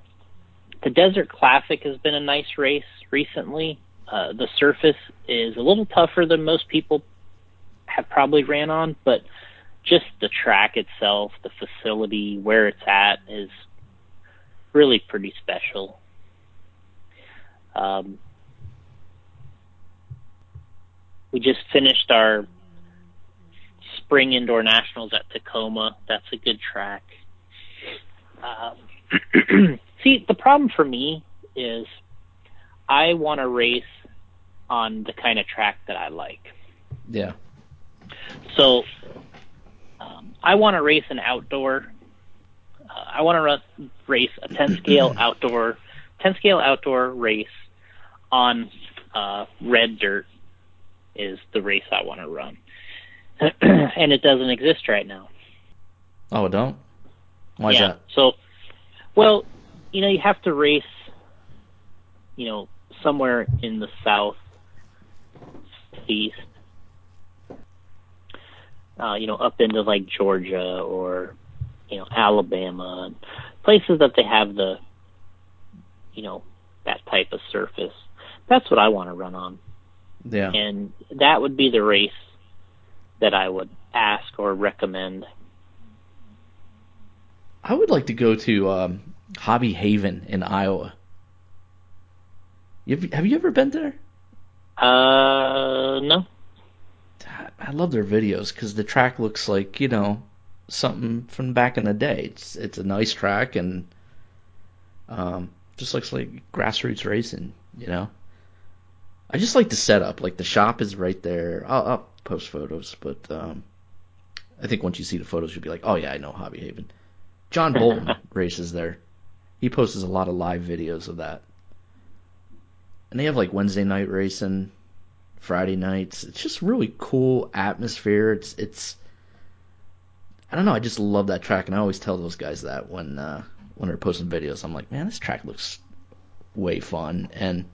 the Desert Classic has been a nice race recently. Uh, the surface is a little tougher than most people have probably ran on, but just the track itself, the facility, where it's at is really pretty special. Um, we just finished our spring indoor nationals at Tacoma. That's a good track. Um, see, the problem for me is I want to race on the kind of track that I like. Yeah. So um, I want to race an outdoor. Uh, I want to race a 10 scale outdoor, 10 scale outdoor race on uh, red dirt is the race I want to run, and it doesn't exist right now. Oh, it don't. Why is that? So, well, you know, you have to race, you know, somewhere in the south east. Uh, you know, up into like Georgia or, you know, Alabama, places that they have the, you know, that type of surface. That's what I want to run on, Yeah. and that would be the race that I would ask or recommend. I would like to go to um, Hobby Haven in Iowa. You have, have you ever been there? Uh, no. I love their videos because the track looks like you know something from back in the day. It's it's a nice track and um, just looks like grassroots racing. You know, I just like the setup. Like the shop is right there. I'll, I'll post photos, but um, I think once you see the photos, you'll be like, oh yeah, I know Hobby Haven. John Bolton races there. He posts a lot of live videos of that. and they have like Wednesday night racing, Friday nights. It's just really cool atmosphere. It's it's I don't know. I just love that track, and I always tell those guys that when uh, when they're posting videos. I'm like, man, this track looks way fun, and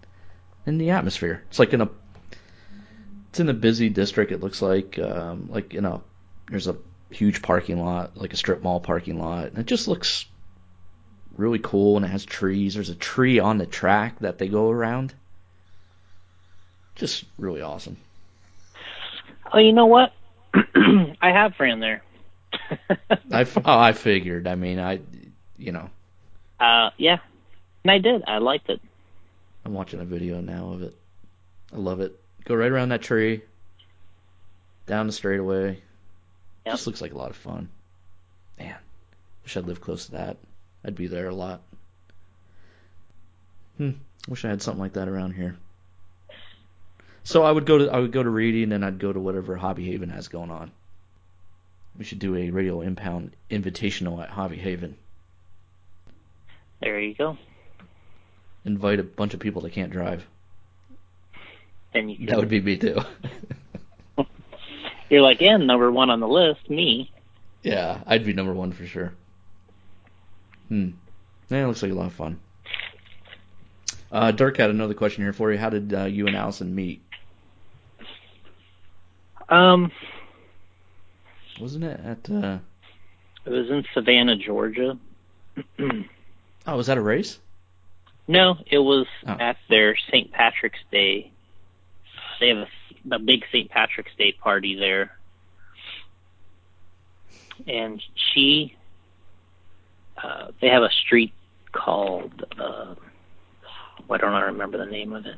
in the atmosphere, it's like in a it's in a busy district. It looks like um, like you know there's a huge parking lot, like a strip mall parking lot, and it just looks really cool. And it has trees. There's a tree on the track that they go around. Just really awesome. Oh, you know what? I have ran there. I f- oh, I figured. I mean, I, you know, uh, yeah, and I did. I liked it. I'm watching a video now of it. I love it. Go right around that tree, down the straightaway. Yep. Just looks like a lot of fun. Man, wish I'd live close to that. I'd be there a lot. Hmm. Wish I had something like that around here. So I would go to I would go to Reedy and then I'd go to whatever Hobby Haven has going on. We should do a radio impound invitational at Hobby Haven. There you go. Invite a bunch of people that can't drive. And you That would be me too. You're like, yeah, number one on the list, me. yeah, I'd be number one for sure. Hmm. Yeah, it looks like a lot of fun. Uh, Dirk had another question here for you. How did uh, you and Allison meet? Um, Wasn't it at? Uh... it was in Savannah, Georgia. Oh, was that a race? no, it was Oh. at their St. Patrick's Day. They have a, a big St. Patrick's Day party there. And she, uh, they have a street called, uh, why don't I remember the name of it?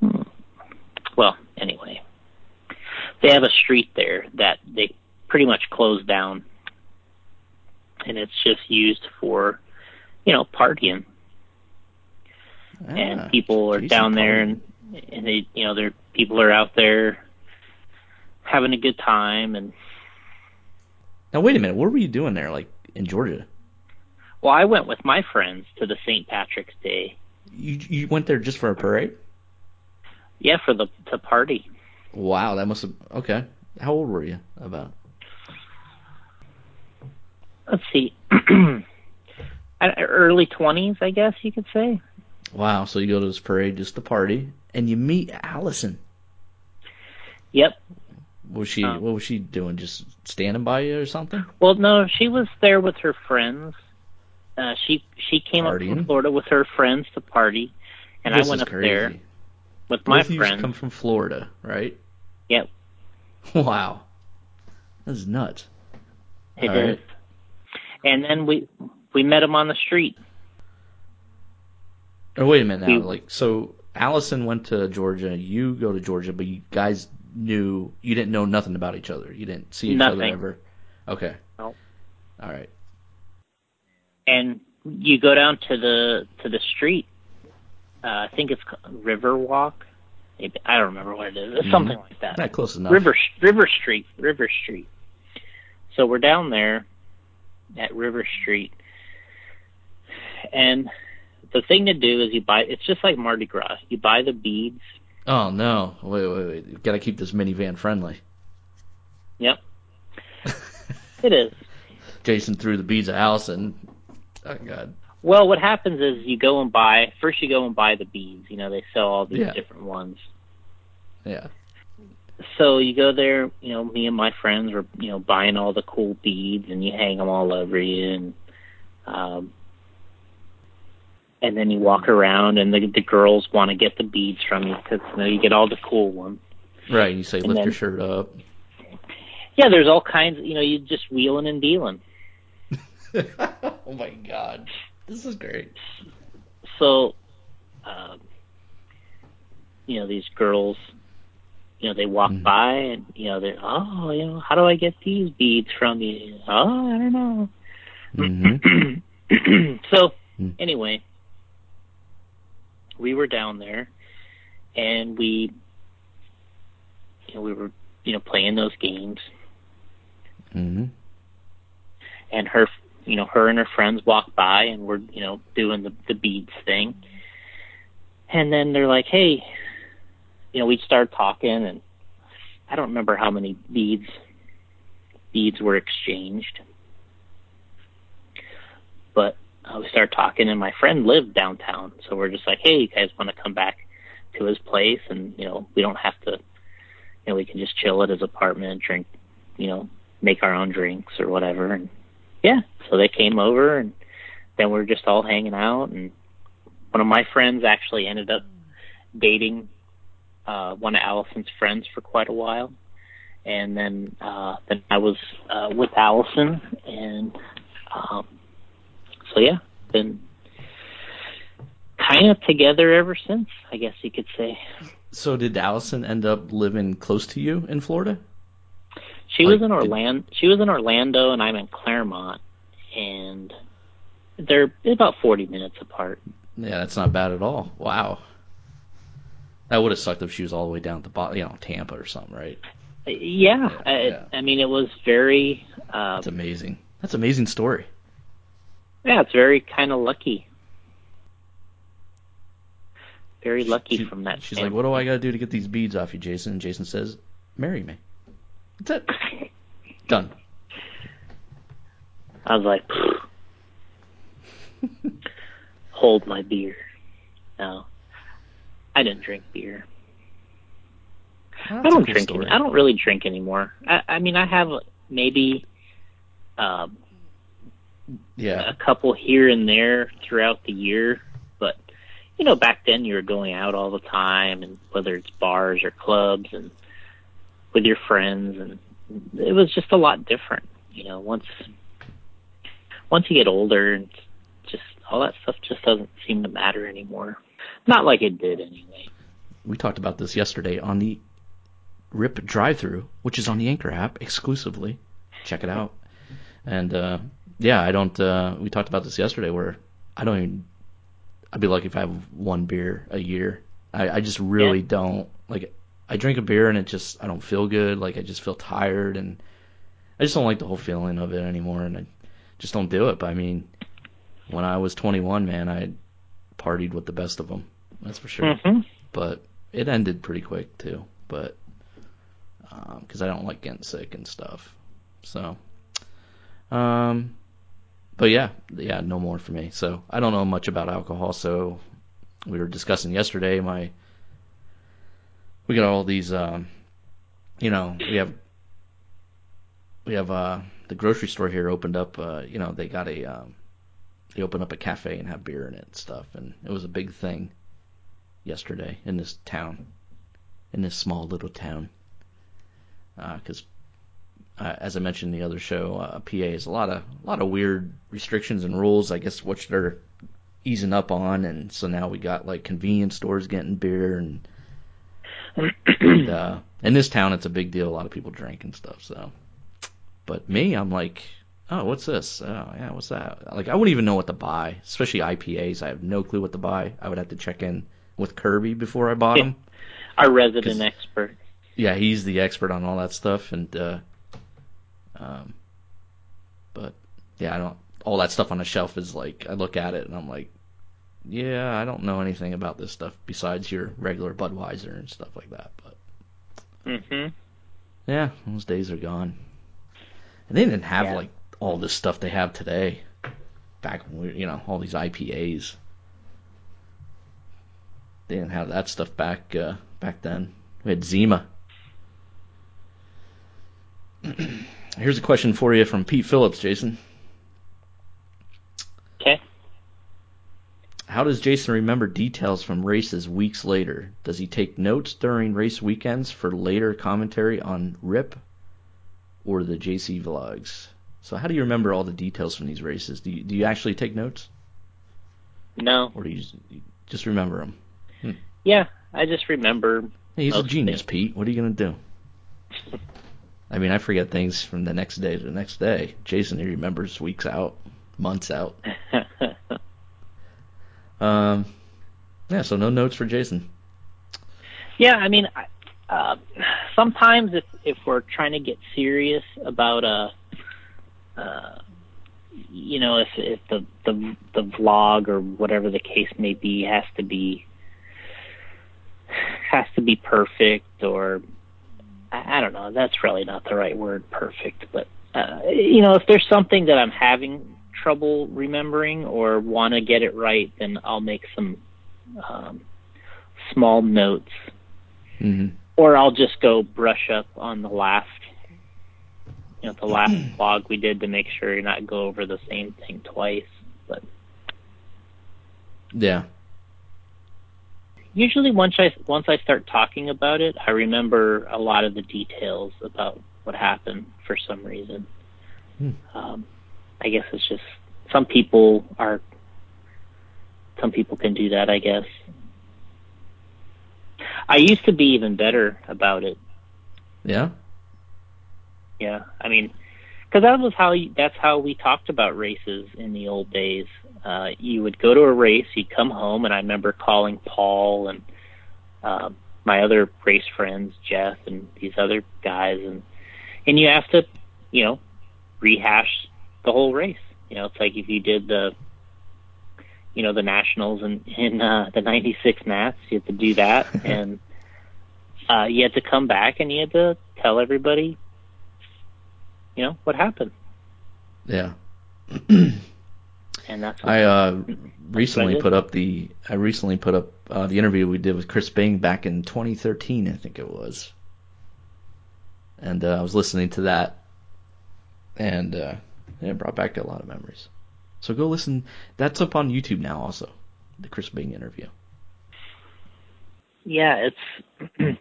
Hmm. Well, anyway, they have a street there that they pretty much closed down, and it's just used for, you know, partying. Ah, and people are down there, and and they, you know, they're people are out there having a good time, and Now wait a minute. What were you doing there? Like in Georgia? well, I went with my friends to the St. Patrick's Day. You you went there just for a parade? Yeah, for the to party. Wow, that must have. Okay. How old were you? About. Let's see, early twenties, I guess you could say. Wow. So you go to this parade just to party, and you meet Allison. Yep. What was she? Um, what was she doing? Just standing by you or something? Well, no, she was there with her friends. Uh, she she came up from Florida with her friends to party, and This I went up crazy. there with my Both of friends. come from Florida, right? Yep. Wow. That's nuts. It All is. right. And then we we met him on the street. Or wait a minute now. We- Like, so Allison went to Georgia. You go to Georgia, but you guys knew you didn't know nothing about each other. You didn't see each other ever. Okay. No. All right. and you go down to the to the street. Uh, I think it's called River Walk. Maybe I don't remember what it is. Mhm. something like that. Not close enough. River River Street, River Street. So we're down there at River Street, and the thing to do is you buy. It's just like Mardi Gras. You buy the beads. Oh no! Wait, wait, wait! You gotta keep this minivan friendly. Yep, it is. Jason threw the beads at Allison. Oh god. Well, what happens is you go and buy. First, you go and buy the beads. You know they sell all these Yeah. different ones. Yeah. so you go there, you know, me and my friends were, you know, buying all the cool beads and you hang them all over you and, um, and then you walk around and the, the girls want to get the beads from you because, you know, you get all the cool ones. Right. You say And lift then- your shirt up. Yeah, there's all kinds, you know, you just wheeling and dealing. oh my god. This is great. So, um, you know, these girls, you know, they walk Mhm. by and, you know, they're, oh, you know, how do I get these beads from you? Oh, I don't know. hmm so Mm. anyway, we were down there, and we, you know, we were, you know, playing those games, hmm and her you know, her and her friends walk by and we're, you know, doing the the beads thing. And then they're like, "Hey, you know, we start talking and I don't remember how many beads beads were exchanged. Uh, we started talking and my friend lived downtown, so we're just like, "Hey, you guys want to come back to his place? And, you know, we don't have to you know, we can just chill at his apartment, drink, you know, make our own drinks or whatever. And yeah, so they came over and then we are just all hanging out. And one of my friends actually ended up dating uh one of Allison's friends for quite a while. And then uh then I was uh with Allison and um so yeah, been kind of together ever since, I guess you could say. So did Allison end up living close to you in Florida? She like, was in Orlando. Did... She was in Orlando, and I'm in Clermont, and they're about 40 minutes apart. Yeah, that's not bad at all. Wow. That would have sucked if she was all the way down to you know Tampa or something, right? Yeah, yeah, I, yeah. I mean it was very. Uh, that's amazing. That's an amazing story. Yeah, it's very kind of lucky. Very lucky she, from that. She's standpoint. like, "What do I got to do to get these beads off you, Jason?" And Jason says, "Marry me." That's it. Done. I was like, hold my beer. No, I didn't drink beer. I don't drink. Any, I don't really drink anymore. I, I mean, I have maybe, um, yeah, a couple here and there throughout the year. But you know, back then you were going out all the time, and whether it's bars or clubs, and with your friends, and it was just a lot different. You know, once once you get older, and just all that stuff just doesn't seem to matter anymore. Not like it did anyway. We talked about this yesterday on the Rip drive-through, which is on the Anchor app exclusively. Check it out. And uh, yeah, I don't. Uh, we talked about this yesterday, where I don't even. I'd be lucky if I have one beer a year. I, I just really yeah. don't like. I drink a beer and it just I don't feel good. Like I just feel tired and I just don't like the whole feeling of it anymore. And I just don't do it. But I mean, when I was 21, man, I partied with the best of them. That's for sure. Mm-hmm. But it ended pretty quick too. But because um, I don't like getting sick and stuff. So, um, but yeah, yeah, no more for me. So I don't know much about alcohol. So we were discussing yesterday. My we got all these, um, you know, we have we have uh, the grocery store here opened up. Uh, you know, they got a um, they opened up a cafe and have beer in it and stuff, and it was a big thing yesterday in this town, in this small little town, because. Uh, uh, as I mentioned in the other show, uh, PA is a lot of a lot of weird restrictions and rules. I guess which they're easing up on, and so now we got like convenience stores getting beer and and, uh, in this town, it's a big deal. A lot of people drink and stuff. So, but me, I'm like, oh, what's this? Oh, yeah, what's that? Like, I wouldn't even know what to buy, especially IPAs. I have no clue what to buy. I would have to check in with Kirby before I bought them. Our resident expert. Yeah, he's the expert on all that stuff, and uh, um, but yeah, I don't. All that stuff on the shelf is like, I look at it and I'm like, yeah, I don't know anything about this stuff besides your regular Budweiser and stuff like that. But mhm, yeah, those days are gone. And they didn't have yeah. like all this stuff they have today. Back when we, you know, all these IPAs. They didn't have that stuff back uh, back then. We had Zima. Here's a question for you from Pete Phillips, Jason. Okay. How does Jason remember details from races weeks later? Does he take notes during race weekends for later commentary on RIP or the JC vlogs? So how do you remember all the details from these races? Do you, do you actually take notes? No. Or do you just remember them? Hmm. Yeah, I just remember. Hey, he's a genius, things. Pete. What are you going to do? I mean, I forget things from the next day to the next day. Jason, he remembers weeks out, months out. Um, yeah, so no notes for Jason. Yeah, I mean, uh, sometimes if if we're trying to get serious about a, uh, you know, if if the the the vlog or whatever the case may be has to be has to be perfect or I, I don't know. That's really not the right word, perfect. But uh, you know, if there's something that I'm having trouble remembering or want to get it right, then I'll make some um, small notes, Mm-hmm. or I'll just go brush up on the last, you know, the last vlog we did to make sure you're not go over the same thing twice. But Yeah. Usually once I once I start talking about it, I remember a lot of the details about what happened for some reason. Hmm. Um, I guess it's just some people are some people can do that. I guess I used to be even better about it. Yeah. Yeah, I mean, because that was how you, that's how we talked about races in the old days. Uh, you would go to a race, you'd come home, and I remember calling Paul and uh, my other race friends, Jeff and these other guys, and and you have to, you know, rehash the whole race. You know, it's like if you did the, you know, the nationals in in uh, the '96 Nats, you had to do that, and uh, you had to come back and you had to tell everybody you know what happened Yeah. and that's I uh, recently did. put up the I recently put up uh, the interview we did with Chris Bing back in 2013, I think it was. And uh, I was listening to that, and uh, it brought back a lot of memories. So go listen. That's up on YouTube now, also. The Chris Bing interview. yeah it's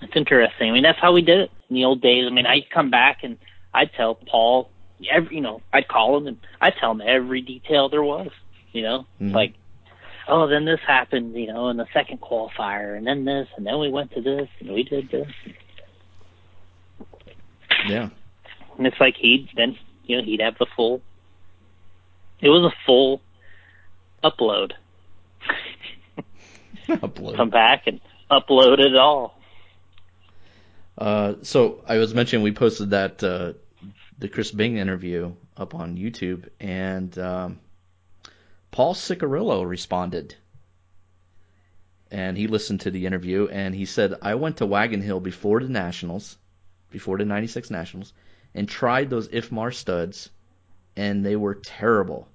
it's interesting i mean that's how we did it in the old days i mean i'd come back and i'd tell paul every you know i'd call him and i'd tell him every detail there was you know Mhm. like oh then this happened you know in the second qualifier and then this and then we went to this and we did this Yeah. and it's like he'd then you know he'd have the full it was a full upload Upload. come back and upload it all Uh, so I was mentioning we posted that uh, the Chris Bing interview up on YouTube, and um, Paul Sicarillo responded, and he listened to the interview, and he said, "I went to Wagon Hill before the Nationals, before the '96 Nationals, and tried those IFMAR studs, and they were terrible.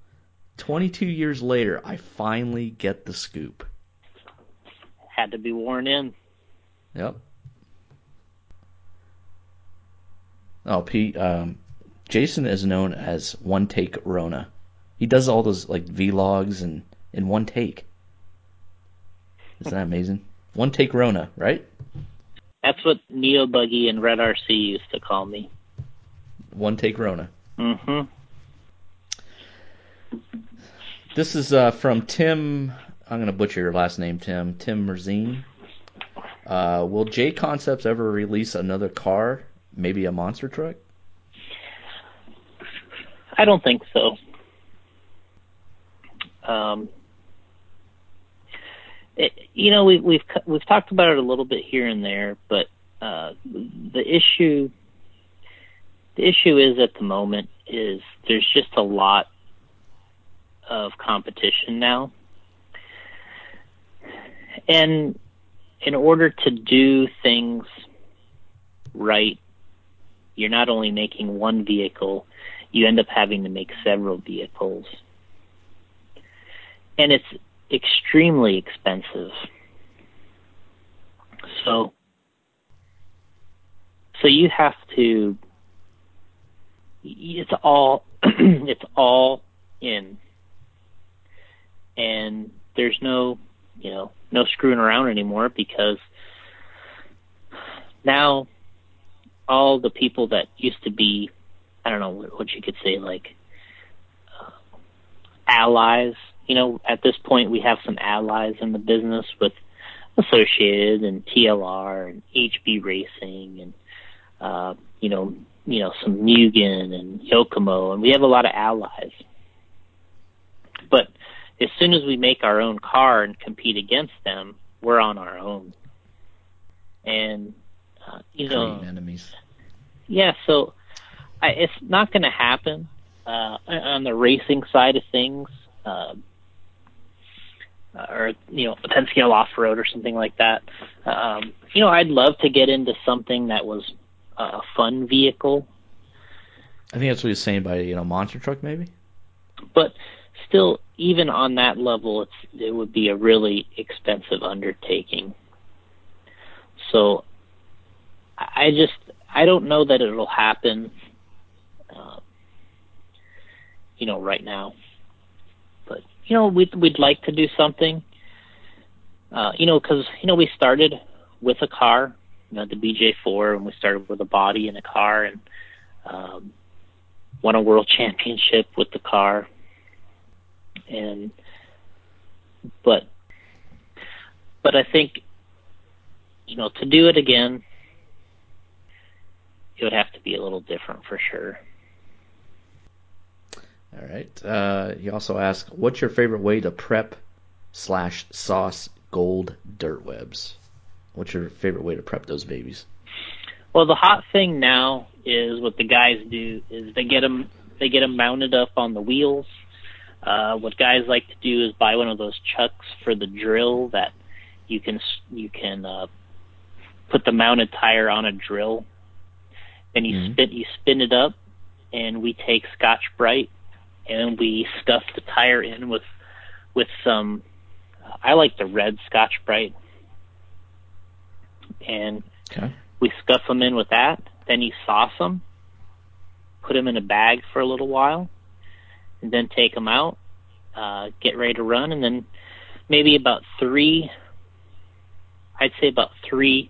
22 years later, I finally get the scoop." had to be worn in Yep. Oh, Pete, Um, Jason is known as One Take Rona. He does all those like vlogs and in one take. Isn't that amazing? One take Rona, right? That's what Neo Buggy and Red RC used to call me. One take Rona. Mm-hmm. This is uh, from Tim. I'm gonna butcher your last name, Tim. Tim Merzine. Uh, will J Concepts ever release another car? Maybe a monster truck? I don't think so. Um, it, you know, we, we've we've talked about it a little bit here and there, but uh, the issue the issue is at the moment is there's just a lot of competition now, and in order to do things right, you're not only making one vehicle, you end up having to make several vehicles. And it's extremely expensive. So so you have to it's all it's all in and there's no you know no screwing around anymore because now all the people that used to be I don't know what, what you could say like uh, allies. You know at this point we have some allies in the business with Associated and TLR and HB Racing and uh, you know you know some Mugen and Yokomo and we have a lot of allies. But as soon as we make our own car and compete against them we're on our own. And uh, you know enemies. yeah, so I, it's not going to happen. uh, on the racing side of things, uh, or you know, a 10 scale off road or something like that. Um, you know, I'd love to get into something that was a fun vehicle. I think that's what he's saying by you know monster truck maybe. But still, even on that level, it's it would be a really expensive undertaking. So I just I don't know that it'll happen. You know, right now. But you know, we'd we'd like to do something. Uh, you know, because you know we started with a car, you know, the BJ4, and we started with a body and a car, and um, won a world championship with the car. And but but I think you know to do it again, it would have to be a little different for sure. All right. Uh, he also asked, "What's your favorite way to prep slash sauce gold dirt webs?" What's your favorite way to prep those babies? Well, the hot thing now is what the guys do is they get them they get them mounted up on the wheels. Uh, what guys like to do is buy one of those chucks for the drill that you can you can uh, put the mounted tire on a drill. Then you mm-hmm. spin you spin it up, and we take Scotch Brite and we stuff the tire in with with some. Uh, I like the red Scotch Brite, and okay. we scuff them in with that. Then you sauce them, put them in a bag for a little while, and then take them out, uh, get ready to run, and then maybe about three. I'd say about three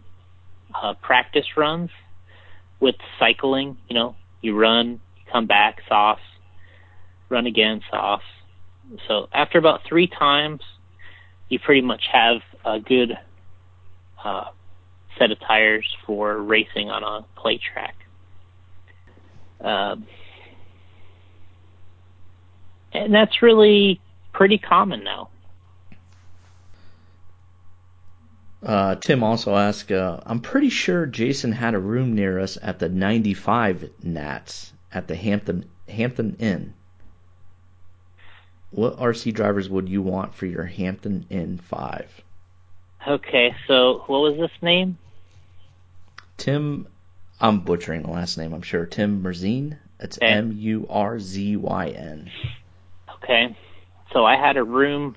uh, practice runs with cycling. You know, you run, you come back, sauce, run again, sauce. So after about three times, you pretty much have a good uh, set of tires for racing on a clay track. Um, and that's really pretty common now. Uh, Tim also asked, uh, I'm pretty sure Jason had a room near us at the 95 Nats at the Hampton Hampton Inn. What RC drivers would you want for your Hampton Inn 5? Okay, so what was this name? Tim, I'm butchering the last name, I'm sure. Tim Murzyn? It's. M U R Z Y N. Okay, so I had a room,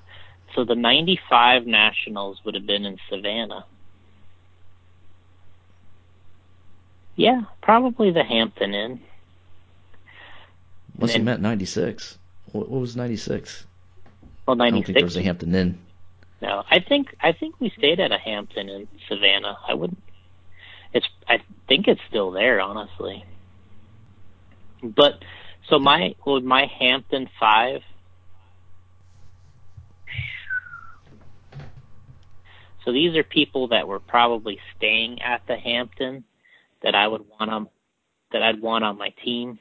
so the 95 Nationals would have been in Savannah. Yeah, probably the Hampton Inn. Must have meant 96. What, what was '96? Well, '96. I don't think there was a Hampton Inn. No, I think I think we stayed at a Hampton in Savannah. I wouldn't. It's I think it's still there, honestly. But so my well, my Hampton Five. So these are people that were probably staying at the Hampton that I would want on that I'd want on my team.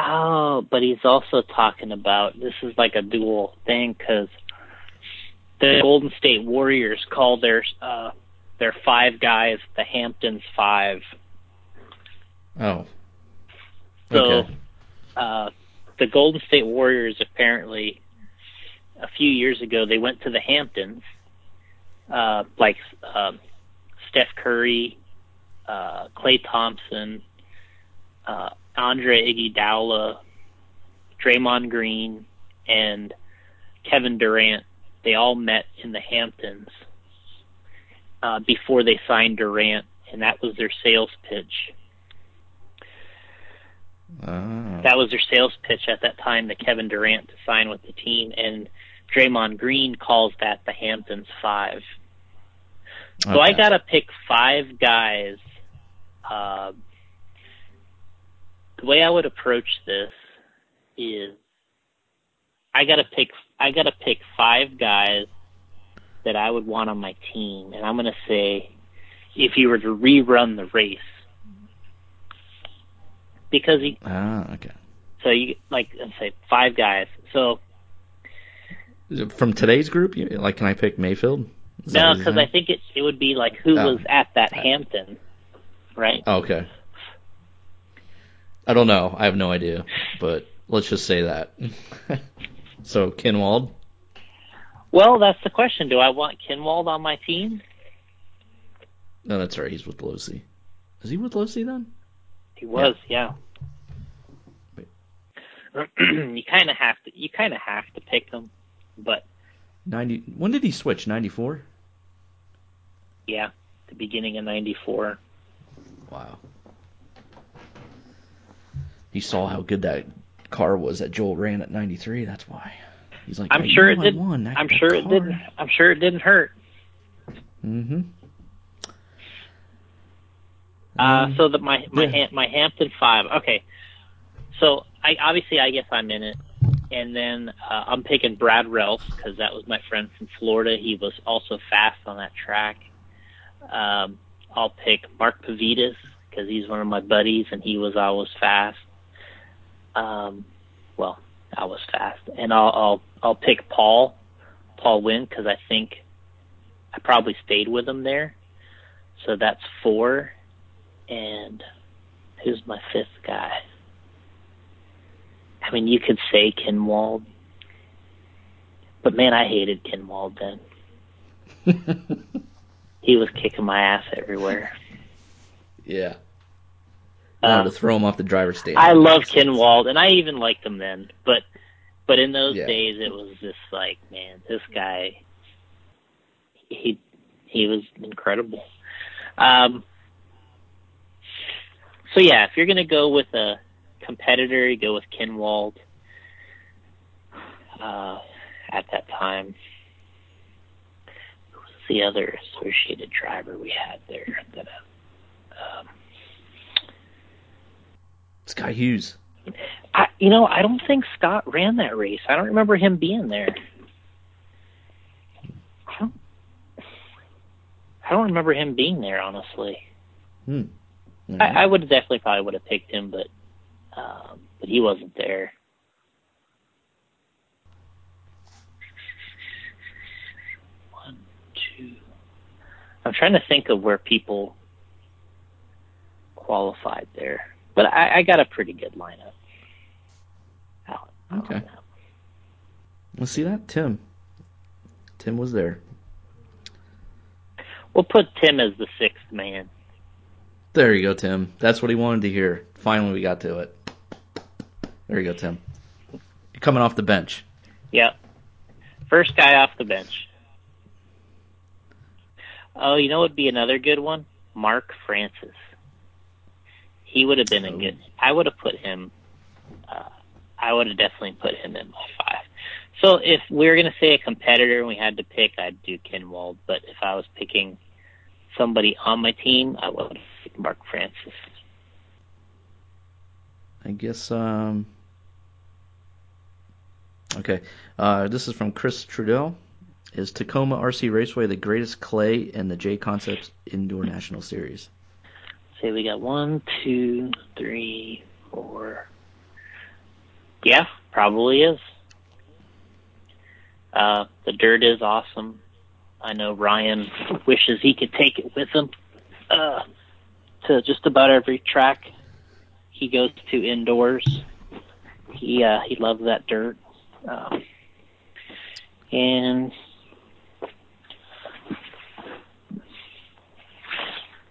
Oh, but he's also talking about this is like a dual thing because the Golden State Warriors call their uh, their five guys the Hamptons Five. Oh. Okay. So, uh, the Golden State Warriors apparently a few years ago they went to the Hamptons, uh, like uh, Steph Curry, uh, Klay Thompson, uh, Andre Iguodala, Draymond Green, and Kevin Durant. They all met in the Hamptons uh, before they signed Durant, and that was their sales pitch. Uh. That was their sales pitch at that time to Kevin Durant to sign with the team, and Draymond Green calls that the Hamptons Five. So okay. I got to pick five guys uh, the way I would approach this is I gotta pick I gotta pick five guys that I would want on my team, and I'm gonna say if you were to rerun the race. Because he ah okay. So you like let's say five guys. So from today's group? Like can I pick Maifield? Is no because I think it it would be like who oh. was at that Hampton right? Okay I don't know. I have no idea, but let's just say that. so Kinwald. Well, that's the question. Do I want Kinwald on my team? No, that's right. He's with Losi. Is he with Losi then? He was, yeah. you kind of have to. You kind of have to pick him, but ninety. When did he switch? Ninety four. Yeah, the beginning of ninety four. Wow. He saw how good that car was that Joel ran at ninety three. That's why. He's like, I'm hey, sure it did. That, I'm that sure car. it didn't. I'm sure it didn't hurt. Mm-hmm. Uh, so that my my yeah. My Hampton five. Okay, so I obviously I guess I'm in it, and then uh, I'm picking Brad Ralph because that was my friend from Florida. He was also fast on that track. Um, I'll pick Mark Pavidis because he's one of my buddies and he was always fast. Um, well, I was fast, and I'll I'll I'll pick Paul Paul Wynn because I think I probably stayed with him there. So that's four. And who's my fifth guy? I mean, you could say Kinwald, but man, I hated Kinwald then. he was kicking my ass everywhere. yeah. Um, to throw him off the driver's stand. I love Kinwald, and I even liked him then. But but in those Yeah. days, it was just like, man, this guy, he he was incredible. Um, so yeah, if you're gonna go with a competitor, you go with Kinwald. Uh, at that time, who was the other associated driver we had there? That uh, um, Sky Hughes. I, you know, I don't think Scott ran that race. I don't remember him being there. I don't, I don't remember him being there, honestly. Hmm. I, I would have definitely probably would have picked him, but um, but he wasn't there. One, two. I'm trying to think of where people qualified there, but I, I got a pretty good lineup. Out, out Okay. Let's see that Tim. Tim was there. We'll put Tim as the sixth man. There you go, Tim. That's what he wanted to hear. Finally, we got to it. There you go, Tim. You're coming off the bench. Yep. First guy off the bench. Oh, you know what would be another good one? Mark Francis. He would have been a good. I would have put him. Uh, I would have definitely put him in my five. So if we were going to say a competitor and we had to pick, I'd do Kinwald. But if I was picking somebody on my team, I would pick Mark Francis. I guess. Um. Okay. Uh, this is from Chris Trudell. Is Tacoma RC Raceway the greatest clay in the J Concepts Indoor National Series? Say we got one, two, three, four. Yeah, probably is. Uh, the dirt is awesome. I know Ryan wishes he could take it with him uh, to just about every track he goes to indoors. He uh, he loves that dirt, um, and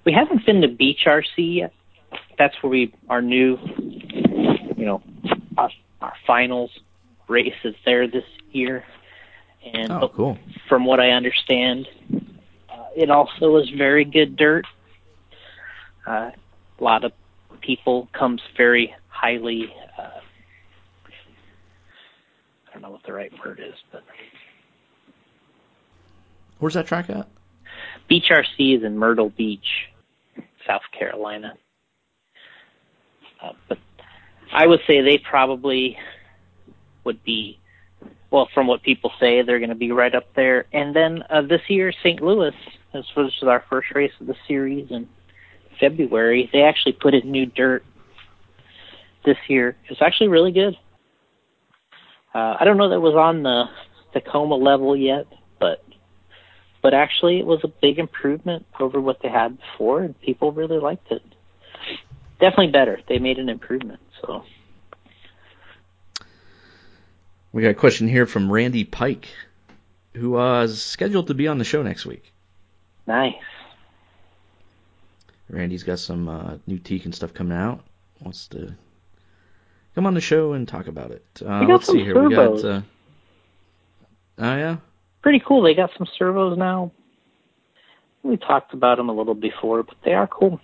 we haven't been to Beach RC yet. That's where we our new, you know, our, our finals race is there this year. And Oh, cool. from what I understand, uh, it also is very good dirt. Uh, a lot of people comes very highly. Uh, I don't know what the right word is, but Where's that track at? Beach RC is in Myrtle Beach, South Carolina. Uh, but I would say they probably would be, well, from what people say, they're going to be right up there. And then uh, this year, St. Louis, this was our first race of the series in February. They actually put in new dirt this year. It's actually really good. Uh, I don't know that it was on the Tacoma level yet, but but actually it was a big improvement over what they had before, and people really liked it. Definitely better. They made an improvement. So We got a question here from Randy Pike, who uh, is scheduled to be on the show next week. nice. Randy's got some uh, new teak and stuff coming out. Wants to come on the show and talk about it. Uh, We got let's some see here. We got. Uh, oh yeah. Pretty cool. They got some servos now. We talked about them a little before, but they are cool.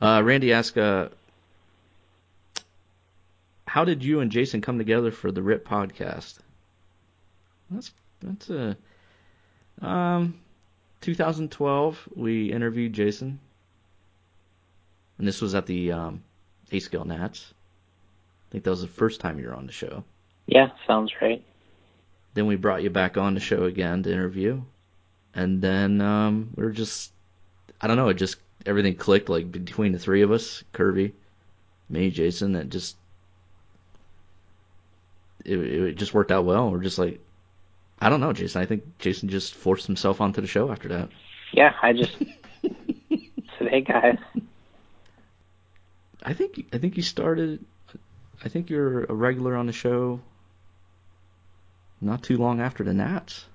Uh, Randy asked, uh, "How did you and Jason come together for the Rip podcast?" That's that's a um, 2012. We interviewed Jason, and this was at the um, A Scale Nats. I think that was the first time you were on the show. Yeah, sounds right. Then we brought you back on the show again to interview, and then um, we were just, I don't know, it just everything clicked like between the three of us, Kirby, me, Jason. It just, it, it just worked out well. We're just like, I don't know, Jason. I think Jason just forced himself onto the show after that. Yeah, I just said, "Hey guys, I think I think you started. I think you're a regular on the show. Not too long after the Nats.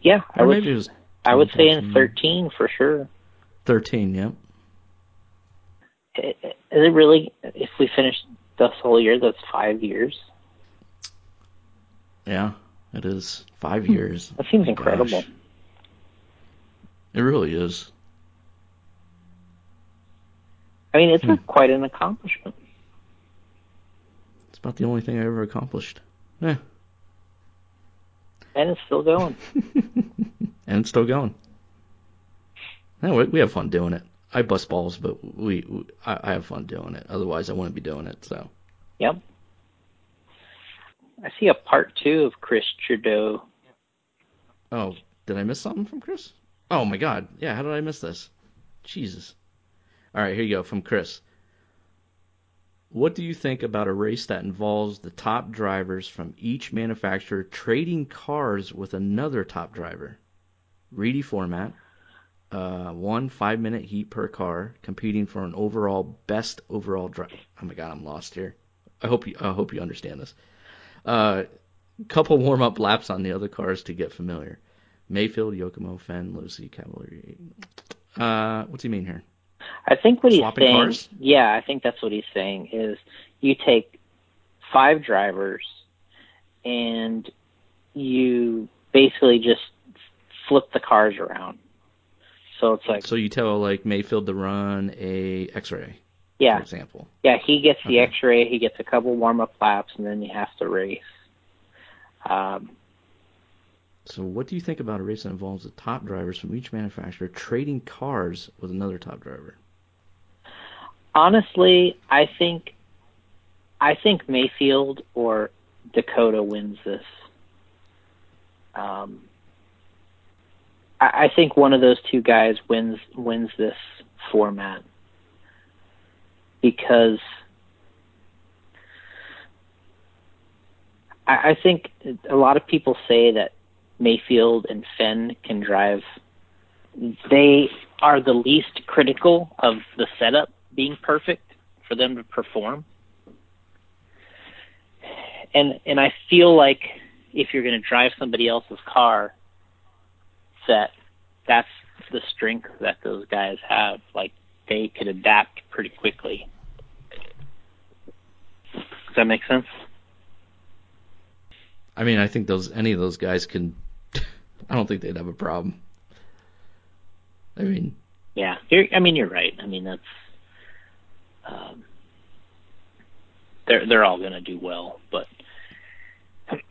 yeah, I would, was I would say in 13 for sure." 13, yep. Is it really? If we finish this whole year, that's five years. Yeah, it is. Five years. That seems incredible. gosh. It really is. I mean, it's Hmm. quite an accomplishment. It's about the only thing I ever accomplished. Yeah. And it's still going. and it's still going. No, we, we have fun doing it. I bust balls, but we, we I, I have fun doing it. Otherwise, I wouldn't be doing it. So Yep. I see a part two of Chris Trudeau. Oh, did I miss something from Chris? Oh my God! Yeah, how did I miss this? Jesus! All right, here you go from Chris. What do you think about a race that involves the top drivers from each manufacturer trading cars with another top driver? Reedy format. Uh, one five minute heat per car, competing for an overall best overall drive. Oh my God, I'm lost here. I hope you I hope you understand this. Uh, couple warm up laps on the other cars to get familiar. Maifield, Yokomo, Phend, Losi, Cavalieri. Uh, what's he mean here? I think what he's Swapping saying, cars? yeah, I think that's what he's saying is you take five drivers and you basically just flip the cars around. So it's like, So you tell like Maifield to run a X-ray, yeah, for example. yeah, he gets the Okay. X-ray, he gets a couple warm-up laps, and then you have to race. Um, So what do you think about a race that involves the top drivers from each manufacturer trading cars with another top driver? honestly, I think, I think Maifield or Dakota wins this. Um, I, I think one of those two guys wins wins this format because I, I think a lot of people say that Maifield and Phend can drive. They are the least critical of the setup being perfect for them to perform. And and I feel like if you're going to drive somebody else's car, that that's the strength that those guys have. Like they could adapt pretty quickly. Does that make sense? I mean, I think those any of those guys can. I don't think they'd have a problem. I mean, Yeah, I mean you're right. I mean that's um, they're they're all going to do well, but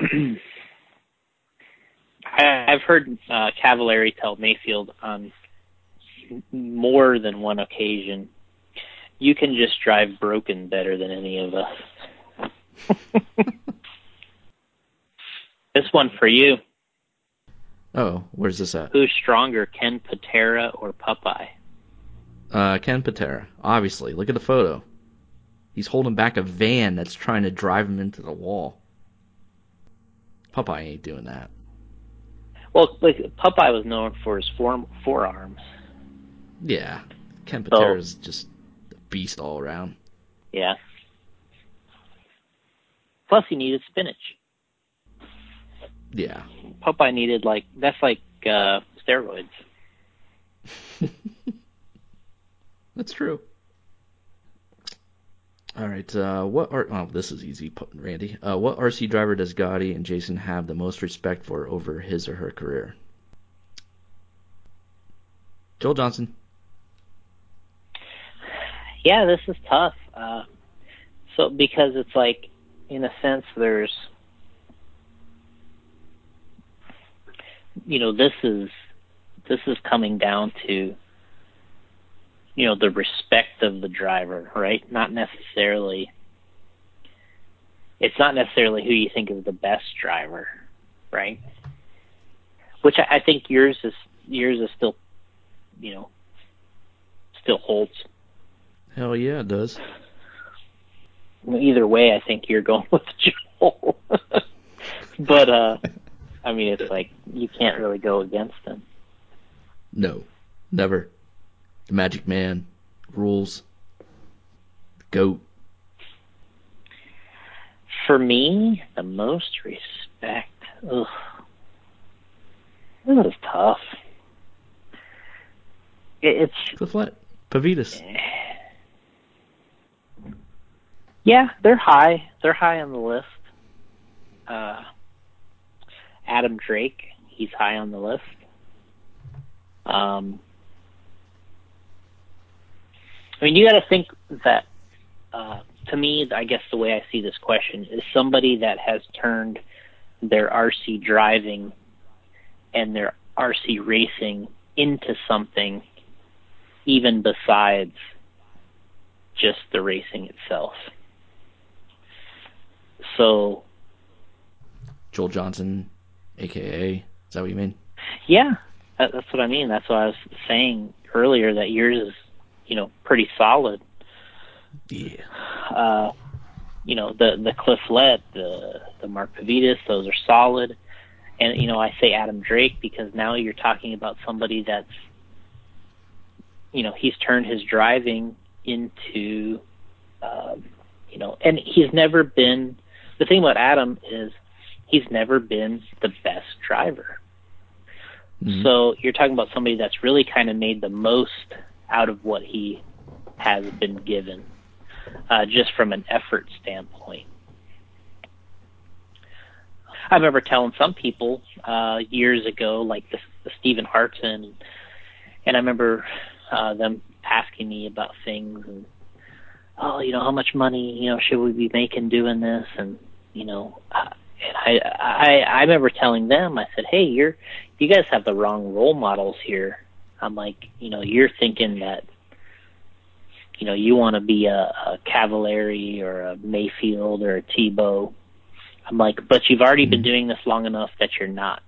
I, I've heard uh, Cavalieri tell Maifield on more than one occasion, you can just drive broken better than any of us. this one for you. Oh, where's this at? Who's stronger, Ken Patera or Popeye? Uh, Ken Patera. Obviously, look at the photo. He's holding back a van that's trying to drive him into the wall. Popeye ain't doing that. Well, like Popeye was known for his form, forearms. Yeah, Ken Patera's just a beast all around. Yeah. Plus, he needed spinach. Yeah. Popeye needed like that's like uh, steroids. That's true. All right. Uh, what are? Oh, this is easy, Randy. Uh, what RC driver does Gotti and Jason have the most respect for over his or her career? Joel Johnson. Yeah, this is tough. Uh, so because it's like, in a sense, there's, you know, this is this is coming down to, you know, the respect of the driver, right? Not necessarily. It's not necessarily who you think is the best driver, right? Which I, I think yours is yours is still, you know, still holds. Hell yeah, it does. Either way, I think you're going with Joel. but uh I mean, it's like you can't really go against them. No, never. The Magic Man rules. Goat. For me, the most respect. Ugh. This is tough. It, it's Cliff Lett. Pavidis. Yeah, they're high. They're high on the list. Uh, Adam Drake, he's high on the list. Um, I mean, you got to think that. Uh, to me, I guess the way I see this question is somebody that has turned their RC driving and their RC racing into something even besides just the racing itself. So, Joel Johnson, aka, is that what you mean? yeah, that, that's what I mean. That's what I was saying earlier that yours is, you know, pretty solid. Yeah. Uh, you know, the the Cliff Lett, the the Mark Pavidis, those are solid. And you know, I say Adam Drake because now you're talking about somebody that's, you know, he's turned his driving into, um, you know, and he's never been. The thing about Adam is he's never been the best driver. Mhm. So you're talking about somebody that's really kind of made the most out of what he has been given, uh, just from an effort standpoint. I remember telling some people uh, years ago, like the, the Steven Hartson, and I remember uh, them asking me about things and, oh, you know, how much money, you know, should we be making doing this, and you know, and I, I I remember telling them, I said, hey, you're you guys have the wrong role models here. I'm like, you know, you're thinking that, you know, you want to be a, a Cavalieri or a Maifield or a Tebo. I'm like, but you've already been mm-hmm. doing this long enough that you're not.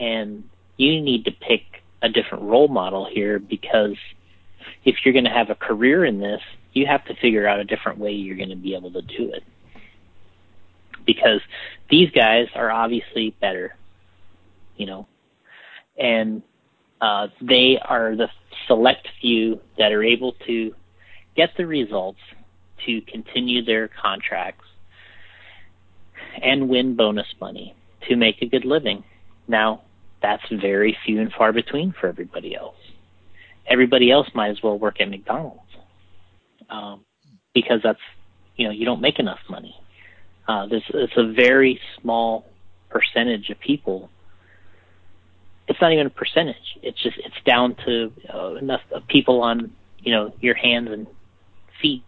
And you need to pick a different role model here because if you're going to have a career in this, you have to figure out a different way you're going to be able to do it. Because these guys are obviously better, you know, and uh, they are the select few that are able to get the results to continue their contracts and win bonus money to make a good living. Now, that's very few and far between for everybody else. Everybody else might as well work at McDonald's um, because that's you know you don't make enough money. Uh, this it's a very small percentage of people. It's not even a percentage. It's just it's down to uh, enough people on you know your hands and feet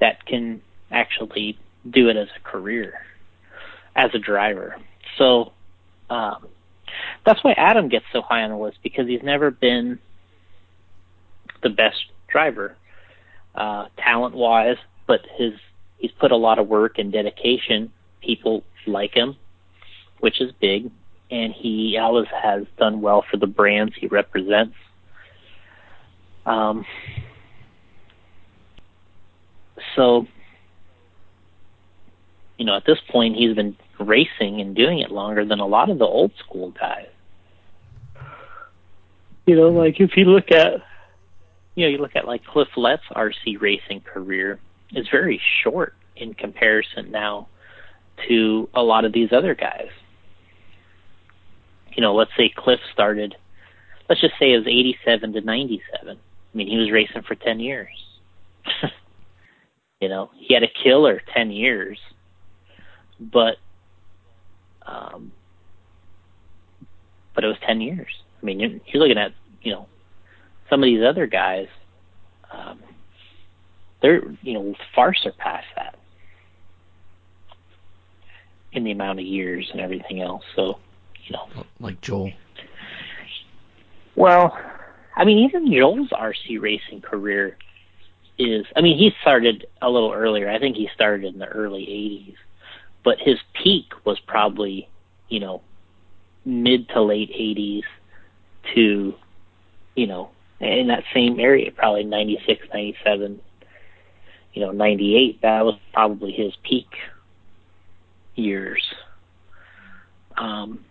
that can actually do it as a career as a driver. So um, that's why Adam gets so high on the list because he's never been the best driver, uh, talent wise, but his he's put a lot of work and dedication. People like him, which is big, and he always has done well for the brands he represents. Um, so you know, at this point, he's been racing and doing it longer than a lot of the old school guys. You know, like if you look at, you know, you look at like Cliff Lett's RC racing career is very short in comparison now to a lot of these other guys. You know, let's say Cliff started, let's just say it was 87 to 97. I mean, he was racing for 10 years. you know, he had a killer 10 years, but, um, but it was 10 years. I mean, you're, you're looking at, you know, some of these other guys, um, they're, you know, far surpass that in the amount of years and everything else. So, you know, like Joel. Well, I mean, even Joel's RC racing career is, I mean, he started a little earlier. I think he started in the early 80s, but his peak was probably, you know, mid to late 80s to, you know, in that same area, probably 96, 97, you know, 98. That was probably his peak years. Um,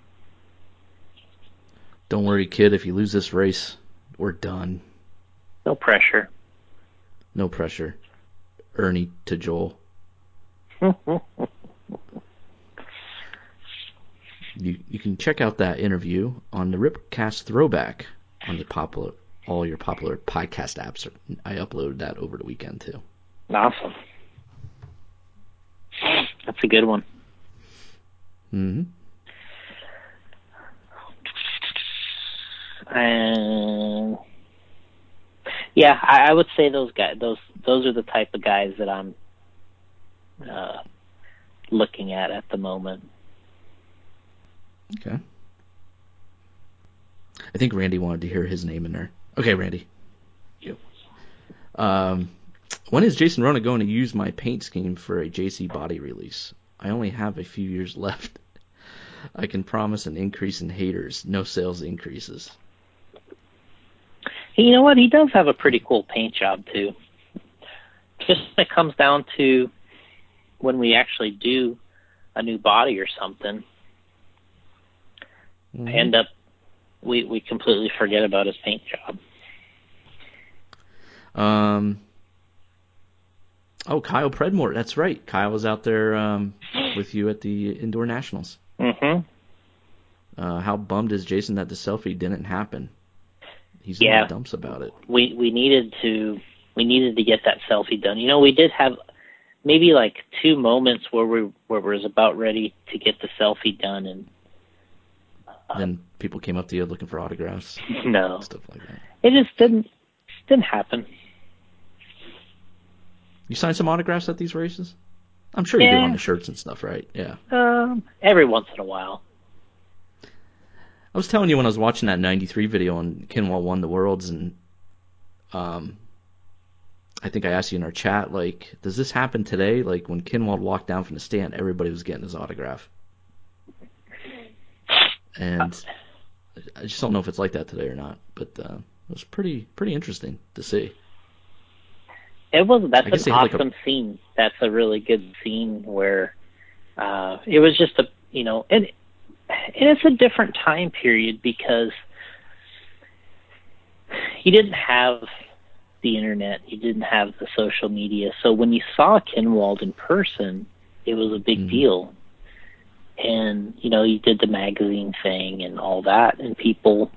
Don't worry, kid. If you lose this race, we're done. No pressure. No pressure. Ernie to Joel. you you can check out that interview on the Ripcast Throwback on the popular all your popular podcast apps. I uploaded that over the weekend too. Awesome. That's a good one. hmm And yeah, I, I would say those guys, those those are the type of guys that I'm uh, looking at at the moment. Okay. I think Randy wanted to hear his name in there. Okay, Randy. Yep. Um, when is Jason Rona going to use my paint scheme for a JC body release? I only have a few years left. I can promise an increase in haters, no sales increases. Hey, you know what? He does have a pretty cool paint job too. Just when it comes down to when we actually do a new body or something, Mhm. I end up we we completely forget about his paint job. Um. Oh, Kyle Predmore. That's right. Kyle was out there um, with you at the indoor nationals. hmm Uh, how bummed is Jason that the selfie didn't happen? He's in the dumps about it. We we needed to we needed to get that selfie done. You know, we did have maybe like two moments where we where we was about ready to get the selfie done, and Then people came up to you looking for autographs, no, stuff like that. it just didn't didn't happen. You signed some autographs at these races? I'm sure you Yeah. on the shirts and stuff, right? Yeah. Um, every once in a while. I was telling you when I was watching that '93 video on Kinwald won the worlds, and um, I think I asked you in our chat, like, does this happen today? Like when Kinwald walked down from the stand, everybody was getting his autograph, and I just don't know if it's like that today or not. But uh, it was pretty pretty interesting to see. It was that's an had, like, a- awesome scene. That's a really good scene where uh it was just a you know and and it's a different time period because you didn't have the internet, you didn't have the social media. So when you saw Kinwald in person, it was a big Mhm. deal. And you know, you did the magazine thing and all that and people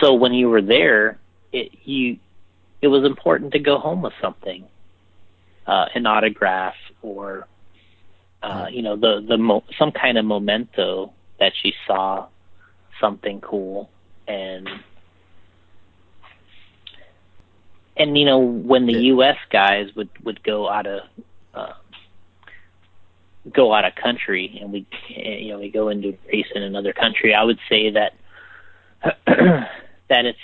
so when you were there, it you it was important to go home with something, uh, an autograph or, uh, you know, the the mo- some kind of memento that you saw something cool and and you know when the U.S. guys would would go out of uh, go out of country and we you know we go into race in another country, I would say that that it's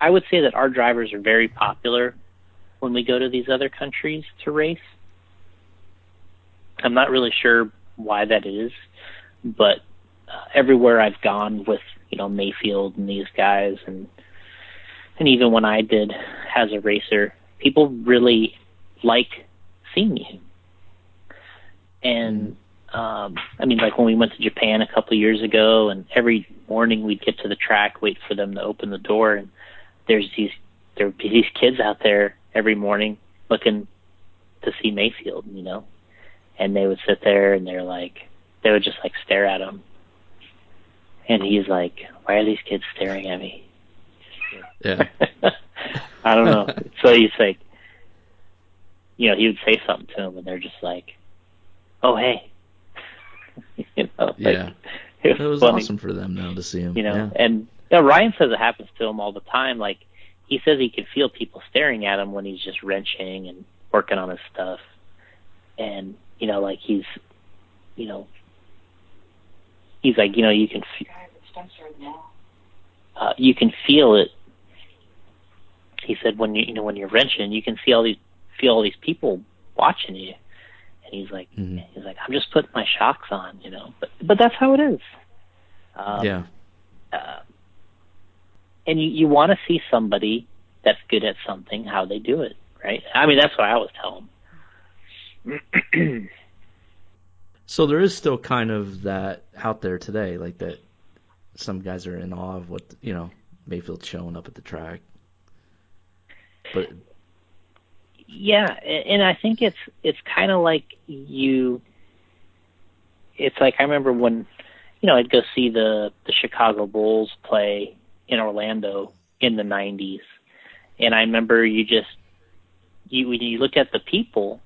I would say that our drivers are very popular when we go to these other countries to race. I'm not really sure why that is, but uh, everywhere I've gone with you know Maifield and these guys, and and even when I did as a racer, people really like seeing you. And um, I mean, like when we went to Japan a couple of years ago, and every morning we'd get to the track, wait for them to open the door, and there's these there these kids out there every morning looking to see Maifield, you know, and they would sit there and they're like, they would just like stare at him, and he's like, why are these kids staring at me? Yeah. I don't know. so he's like, you know, he would say something to them, and they're just like, "Oh, hey," you know. Like, Yeah. it It was awesome for them now to see him. You know, Yeah. and know, Ryan says it happens to him all the time. Like he says he can feel people staring at him when he's just wrenching and working on his stuff, and you know, like he's, you know, he's like, you know, you can, f- uh, you can feel it. He said when you, you know, when you're wrenching, you can see all these, feel all these people watching you, and he's like, Mhm. he's like, I'm just putting my shocks on, you know, but but that's how it is. Um, yeah. And you, you want to see somebody that's good at something, how they do it, right? I mean, that's what I always tell them. So there is still kind of that out there today, like that. Some guys are in awe of what you know Maifield showing up at the track, but yeah, and I think it's it's kind of like you. It's like I remember when, you know, I'd go see the the Chicago Bulls play in Orlando in the '90s, and I remember you just you when you look at the people,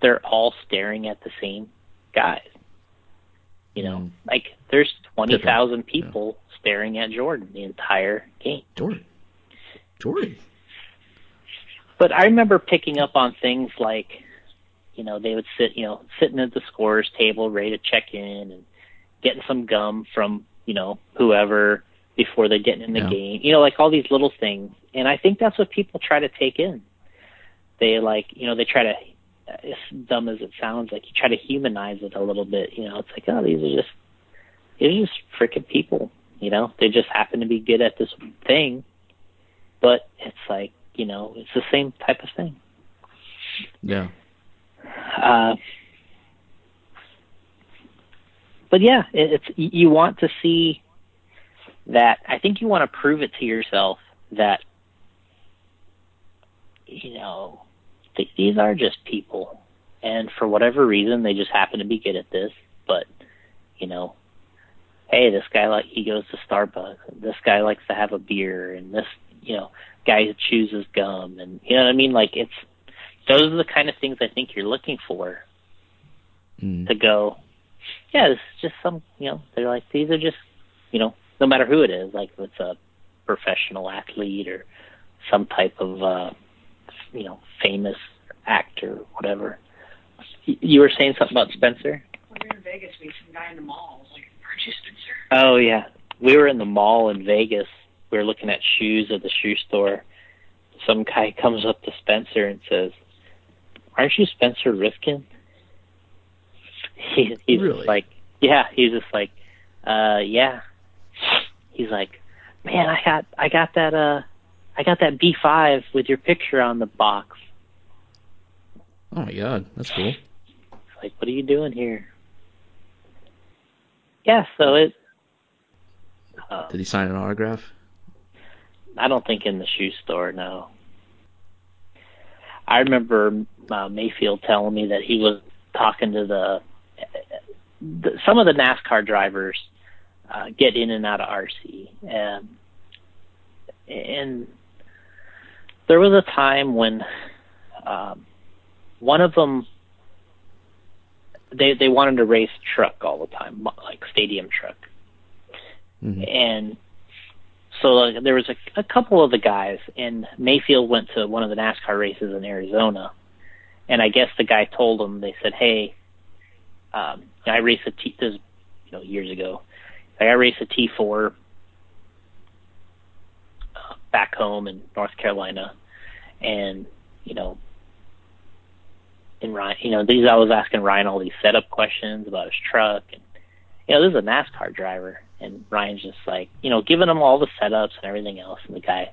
they're all staring at the same guys. You know, Mm. like there's twenty thousand people staring at Jordan the entire game. Jordan, Jordan, But I remember picking up on things like, you know, they would sit, you know, sitting at the scorer's table, ready to check in, and getting some gum from, you know, whoever before they get in the Yeah. game. You know, like all these little things. And I think that's what people try to take in. They like, you know, they try to, as dumb as it sounds, like you try to humanize it a little bit. You know, it's like, oh, these are just, these are just freaking people. You know, they just happen to be good at this thing, but it's like, you know, it's the same type of thing. yeah, Uh, but yeah, it, it's you want to see that. I think you want to prove it to yourself that you know th- these are just people, and for whatever reason, they just happen to be good at this. But you know, hey, this guy like he goes to Starbucks. This guy likes to have a beer, and this you know guy who chooses gum, and you know what I mean. Like it's those are the kind of things I think you're looking for mm. to go, yeah, this is just some, you know, they're like, these are just, you know, no matter who it is, like if it's a professional athlete or some type of, uh, you know, famous actor, whatever. You were saying something about Spencer? When we were in Vegas, we some guy in the mall was like, "Aren't you Spencer?" Oh yeah, we were in the mall in Vegas. We were looking at shoes at the shoe store. Some guy comes up to Spencer and says, "Aren't you Spencer Rivkin?" He, he's Really? just like, "Yeah." He's just like, "Uh, yeah." He's like, "Man, I got, I got that, uh, I got that B5 with your picture on the box." Oh my God, that's cool. It's like, what are you doing here? Yeah, so it. Uh, Did he sign an autograph? I don't think in the shoe store, no. I remember uh, Maifield telling me that he was talking to the, the some of the NASCAR drivers uh, get in and out of RC, and and there was a time when um, one of them they they wanted to race truck all the time, like stadium truck, hmm and so like, there was a, a couple of the guys, and Maifield went to one of the NASCAR races in Arizona, and I guess the guy told him they said, "Hey, um, I race a T this, you know years ago. I race a T4 uh, back home in North Carolina, and you know." And Ryan, you know, these I was asking Ryan all these setup questions about his truck, and you know, this is a NASCAR driver, and Ryan's just like, you know, giving him all the setups and everything else, and the guy,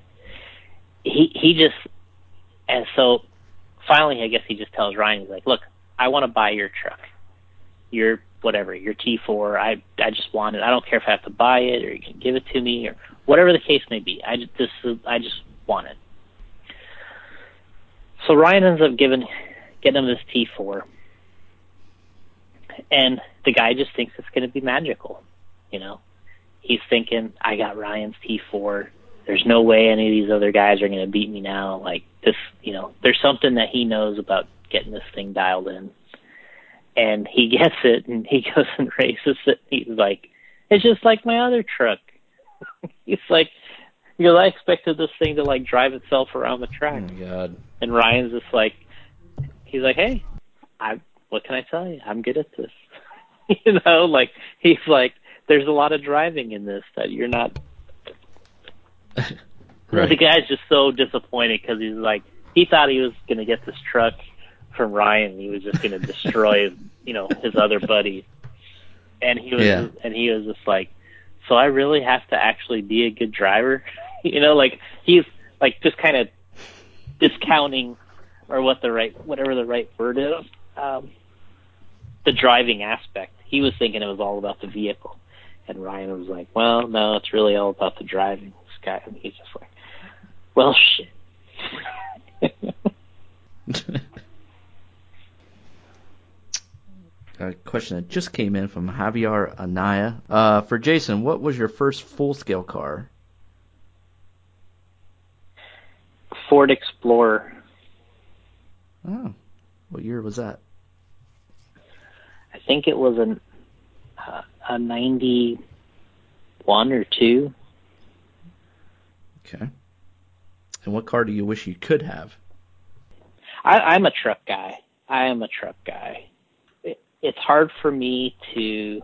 he he just, and so finally, I guess he just tells Ryan, he's like, look, I want to buy your truck, your whatever, your T4. I I just want it. I don't care if I have to buy it or you can give it to me or whatever the case may be. I just this is, I just want it. so Ryan ends up giving getting him this T4, and the guy just thinks it's going to be magical. You know, he's thinking, I got Ryan's T4. There's no way any of these other guys are going to beat me now. Like this, you know, there's something that he knows about getting this thing dialed in. And he gets it and he goes and races it. He's like, it's just like my other truck. he's like, because I expected this thing to like drive itself around the Oh track. my god. And Ryan's just like, he's like, hey, I, what can I tell you? I'm good at this. you know, like he's like, there's a lot of driving in this that you're not. Right. The guy's just so disappointed because he's like, he thought he was gonna get this truck from Ryan. He was just gonna destroy, you know, his other buddies. And he was, Yeah. and he was just like, so I really have to actually be a good driver, you know, like he's like just kind of discounting or what the right whatever the right word is um the driving aspect he was thinking it was all about the vehicle and ryan was like well no it's really all about the driving this guy and he's just like well shit A question that just came in from Javier Anaya. Uh, for Jason, what was your first full scale car? ford explorer Oh, what year was that? i think it was an uh, a 91 or 2 Okay. And what car do you wish you could have? I, I'm a truck guy. I am a truck guy. It, it's hard for me to.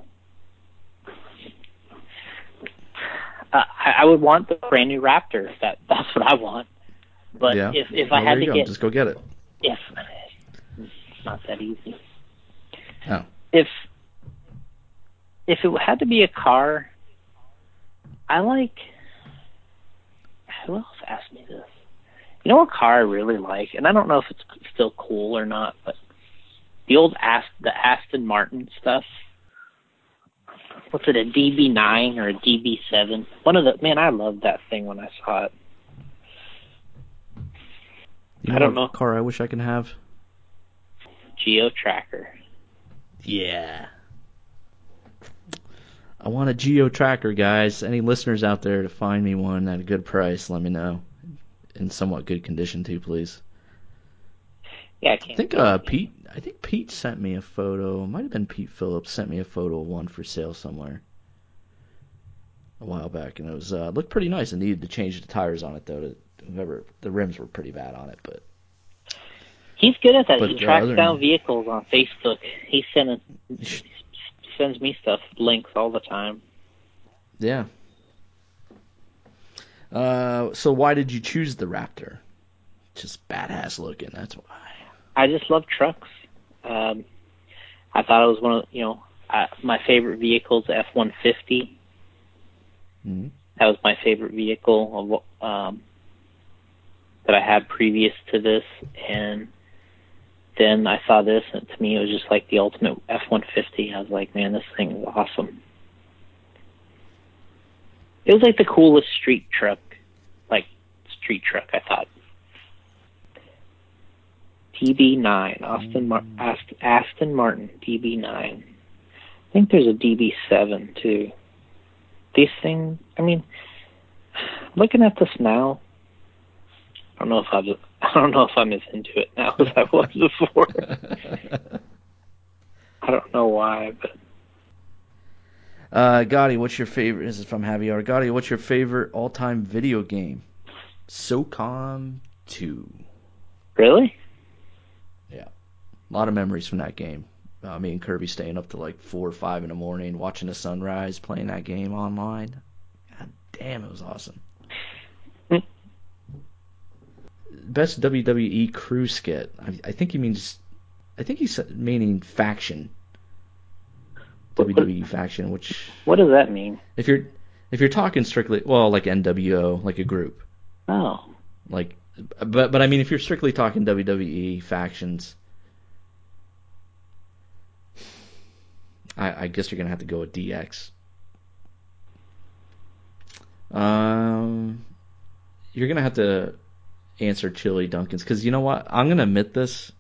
Uh, I, I would want the brand new Raptor. That that's what I want. But yeah. if if Well, I had to go. get just go get it. if it's not that easy. Oh. If if it had to be a car, I like. Who else asked me this? You know what car I really like, and I don't know if it's still cool or not, but the old Ast the Aston Martin stuff. What's it, a DB9 or a DB7? One of the man, I loved that thing when I saw it. You I don't what know. car I wish I could have? Geo Tracker. Yeah. I want a Geo Tracker, guys. Any listeners out there to find me one at a good price, let me know. In somewhat good condition too, please. Yeah, I I think uh Pete I think Pete sent me a photo. It might have been Pete Phillips sent me a photo of one for sale somewhere. A while back and it was uh looked pretty nice. I needed to change the tires on it though to whoever the rims were pretty bad on it, but He's good at that. But, he tracks down than- vehicles on Facebook. He sends sends me stuff, links all the time. yeah. Uh so why did you choose the Raptor? Just badass looking, that's why. I just love trucks. Um, I thought it was one of you know uh, my favorite vehicles, F one fifty. hmm That was my favorite vehicle of um, that I had previous to this, and then I saw this, and to me it was just like the ultimate F one fifty. I was like, man, this thing is awesome. It was like the coolest street truck, like street truck. I thought. DB9, Austin Mar- Ast- Aston Martin DB9. I think there's a DB7 too. These things, I mean, looking at this now, I don't know if I was, I don't know if I'm as into it now as I was before. I don't know why, but uh Gotti, what's your favorite this is from Javier. Gotti, what's your favorite all time video game? SOCOM two. really, A lot of memories from that game. Uh, me and Kirby staying up to like four or five in the morning, watching the sunrise, playing that game online. God damn, it was awesome. Best WWE crew skit. I, I think he means. I think he's meaning faction. What- what- WWE faction, which what does that mean? if you're if you're talking strictly well like NWO like a group Oh, like but but I mean if you're strictly talking WWE factions I I guess you're gonna have to go with DX um you're gonna have to answer Chili Duncan's because you know what? I'm gonna admit this.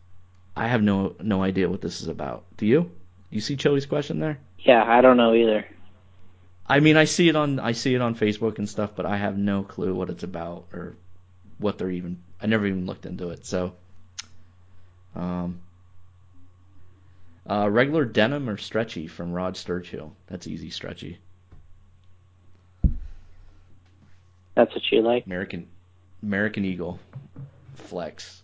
I have no no idea what this is about. Do you? You see Chili's question there? Yeah, I don't know either. I mean, I see it on I see it on Facebook and stuff, but I have no clue what it's about or what they're even. I never even looked into it. So, um, uh, regular denim or stretchy from Rod Sturchill. That's easy, stretchy. That's what you like. American American Eagle Flex.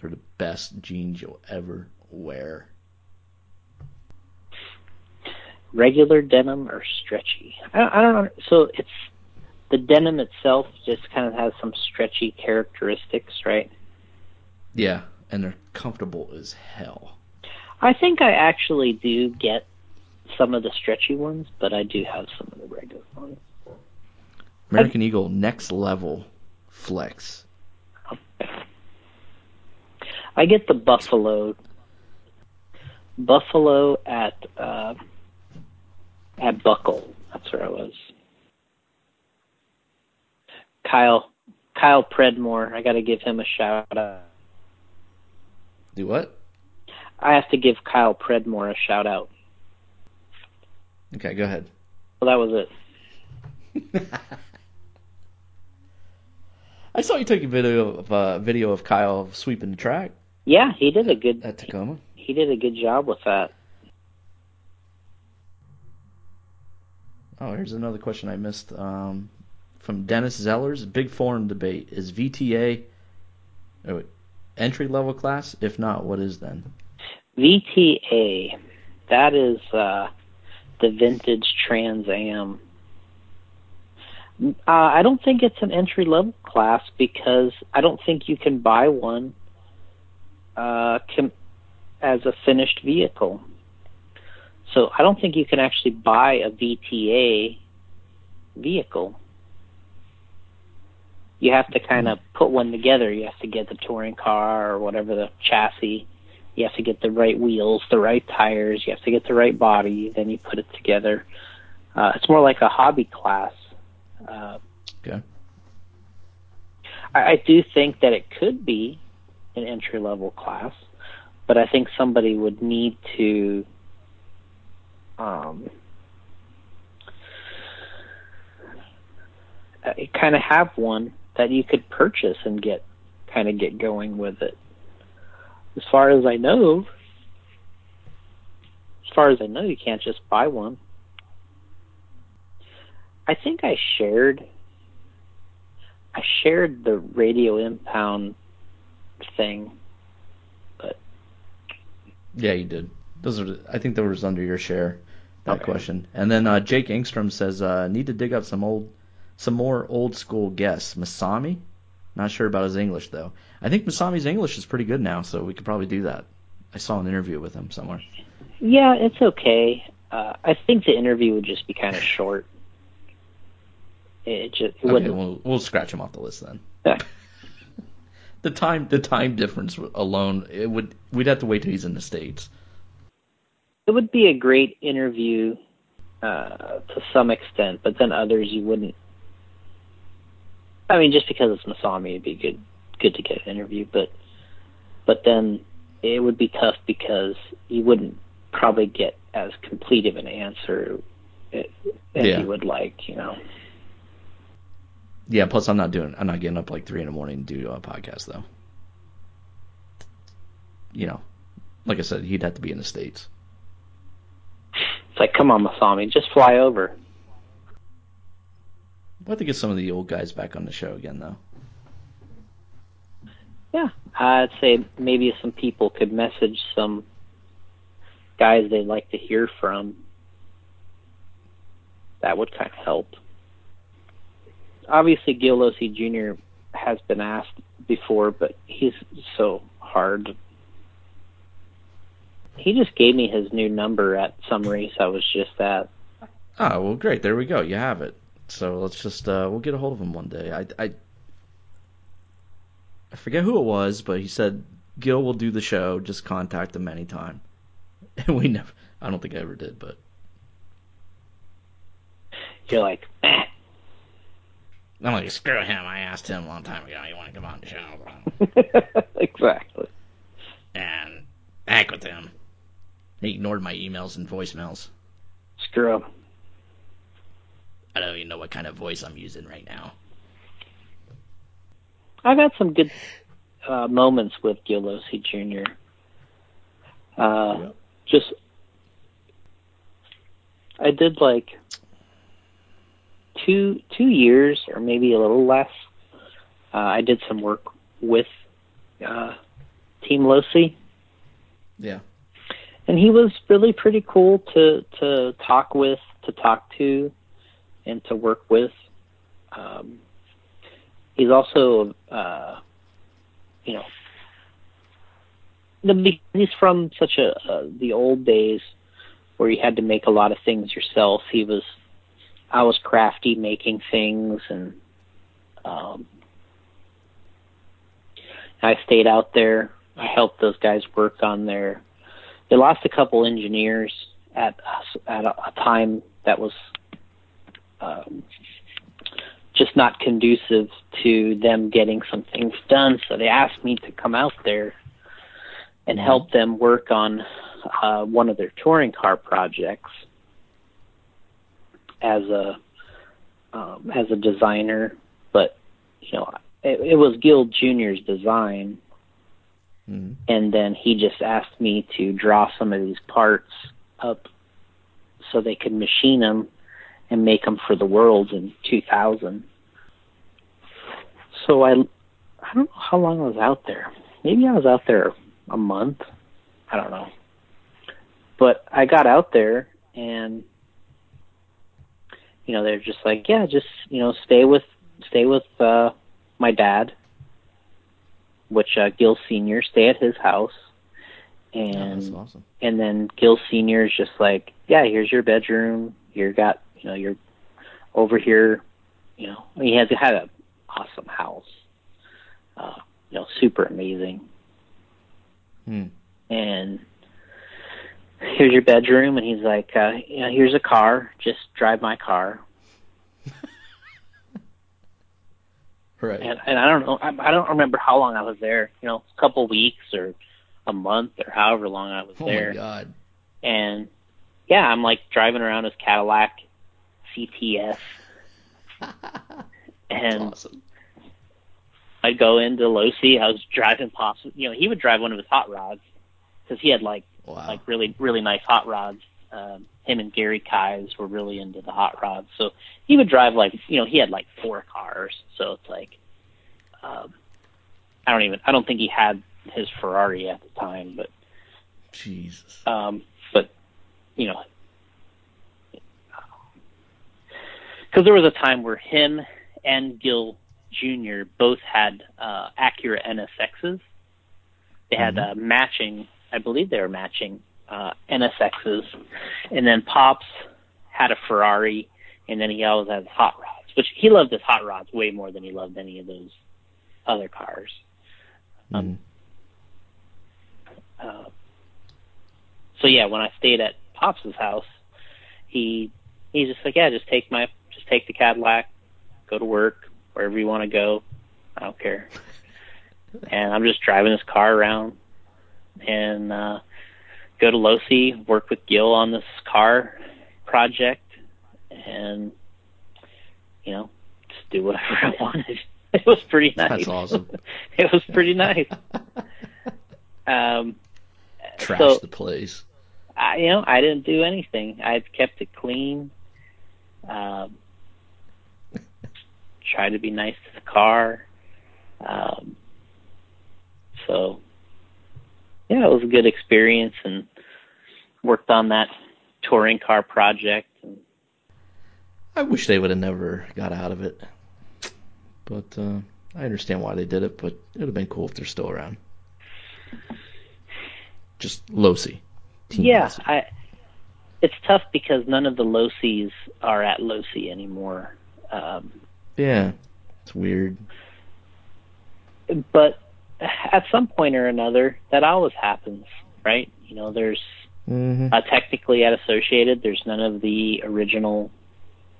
They're the best jeans you'll ever wear. Regular denim or stretchy? I don't, I don't know. So it's the denim itself just kind of has some stretchy characteristics, right? Yeah, and they're comfortable as hell. I think I actually do get some of the stretchy ones, but I do have some of the regular ones. American Eagle next level flex. I get the buffalo, buffalo at uh, at Buckle. That's where I was. Kyle, Kyle Predmore. I got to give him a shout out. Do what? I have to give Kyle Predmore a shout out. Okay, go ahead. Well, that was it. I saw you take a video of uh, video of Kyle sweeping the track Yeah, he did a good. at Tacoma. He did a good job with that. Oh, here's another question I missed um, from Dennis Zellers. Big forum debate: Is VTA oh, entry level class? If not, what is then? VTA, that is uh, the vintage Trans Am. Uh, I don't think it's an entry level class because I don't think you can buy one uh, com- as a finished vehicle. So I don't think you can actually buy a VTA vehicle. You have to kind of put one together. You have to get the touring car or whatever the chassis. You have to get the right wheels, the right tires. You have to get the right body. Then you put it together. Uh, it's more like a hobby class. Uh, Okay. I, I do think that it could be an entry level class, but I think somebody would need to um, kind of have one that you could purchase and get kind of get going with it. As far as I know, as far as I know, you can't just buy one. I think I shared I shared the radio impound thing, but Yeah, you did. Those are. I think that was under your share. That Okay. question. And then uh, Jake Engstrom says, uh, "Need to dig up some old, some more old school guests." Masami. Not sure about his English though. I think Masami's English is pretty good now, so we could probably do that. I saw an interview with him somewhere. yeah, it's okay. Uh, I think the interview would just be kind of short. It just it Okay, we'll we'll scratch him off the list then. Yeah. The time the time difference alone, it would we'd have to wait till he's in the states. It would be a great interview uh, to some extent, but then others you wouldn't. I mean, just because it's Masami, it'd be good good to get an interview, but but then it would be tough because you wouldn't probably get as complete of an answer as Yeah. you would like, you know. Yeah. Plus, I'm not doing. I'm not getting up like three in the morning to do a podcast though. You know, like I said, he'd have to be in the states. It's like, come on, Masami, just fly over. We'll have to get some of the old guys back on the show again though. Yeah, I'd say maybe some people could message some guys they'd like to hear from. That would kind of help. Obviously, Gil Losi Jr. has been asked before, but he's so hard. He just gave me his new number at some race I was just at. Oh well, great. There we go. You have it. So let's just uh, we'll get a hold of him one day. I I I forget who it was, but he said Gil will do the show. Just contact him anytime. And we never. I don't think I ever did, but You're like, eh. I'm like, screw him. I asked him a long time ago. You want to come on the show? exactly. And heck with him. He ignored my emails and voicemails. Screw him. I don't even know what kind of voice I'm using right now. I've had some good uh, moments with Gil Losi Jr. Uh, Yep. Just, I did like two two years or maybe a little less. Uh, I did some work with uh, Team Losi, Yeah. and he was really pretty cool to to talk with, to talk to, and to work with. Um, he's also, uh, you know, the he's from such a uh, the old days where you had to make a lot of things yourself. He was, I was crafty making things, and um, I stayed out there. I helped those guys work on their. They lost a couple engineers at at a, a time that was um, just not conducive to them getting some things done. So they asked me to come out there and help them work on uh, one of their touring car projects as a um, as a designer. But you know, it, it was Gil Junior's design, hmm and then he just asked me to draw some of these parts up so they could machine them and make them for the world in 2000. So I, I don't know how long I was out there. Maybe I was out there a month. I don't know. But I got out there and you know they're just like, yeah, just you know stay with stay with uh my dad, which uh Gil Senior stay at his house. Oh, And that's awesome. and then Gil Senior is just like, yeah, here's your bedroom. You got, you know, you're over here. You know, he has had an awesome house. Uh, you know, super amazing. Hmm. And here's your bedroom, and he's like, uh, you know, here's a car. Just drive my car. Right. And and I don't know, I, I don't remember how long I was there. You know, a couple weeks or a month or however long I was oh there. my god. and yeah, I'm like driving around his Cadillac CTS, and awesome. I'd go into Losi. I was driving pops. You know, he would drive one of his hot rods because he had like Wow. like really really nice hot rods. Um, him and Gary Kives were really into the hot rods, so he would drive like you know he had like four cars. So it's like um, I don't even I don't think he had his Ferrari at the time, but Jesus. Um, but you know, because there was a time where him and Gil Jr. both had uh, Acura NSXs. They had uh, matching, I believe they were matching uh, NSXs, and then Pops had a Ferrari, and then he always had hot rods, which he loved his hot rods way more than he loved any of those other cars. Um, uh, so yeah, when I stayed at Pops's house, he he's just like, yeah, just take my just take the Cadillac, go to work wherever you want to go. I don't care. and I'm just driving this car around and uh, go to Losi, work with Gil on this car project, and you know, just do whatever I wanted. It was pretty nice. That's awesome. it was pretty nice. Um, Trash so- the place. I, you know, I didn't do anything. I kept it clean. Um, tried to be nice to the car. Um, so, yeah, it was a good experience and worked on that touring car project. And, I wish they would have never got out of it. But uh, I understand why they did it, but it would have been cool if they're still around. Just Losi. Yeah, Losi. I. It's tough because none of the Losies are at Losi anymore. Um, Yeah. It's weird. but at some point or another, that always happens, right? You know, there's hmm uh, technically at Associated, there's none of the original,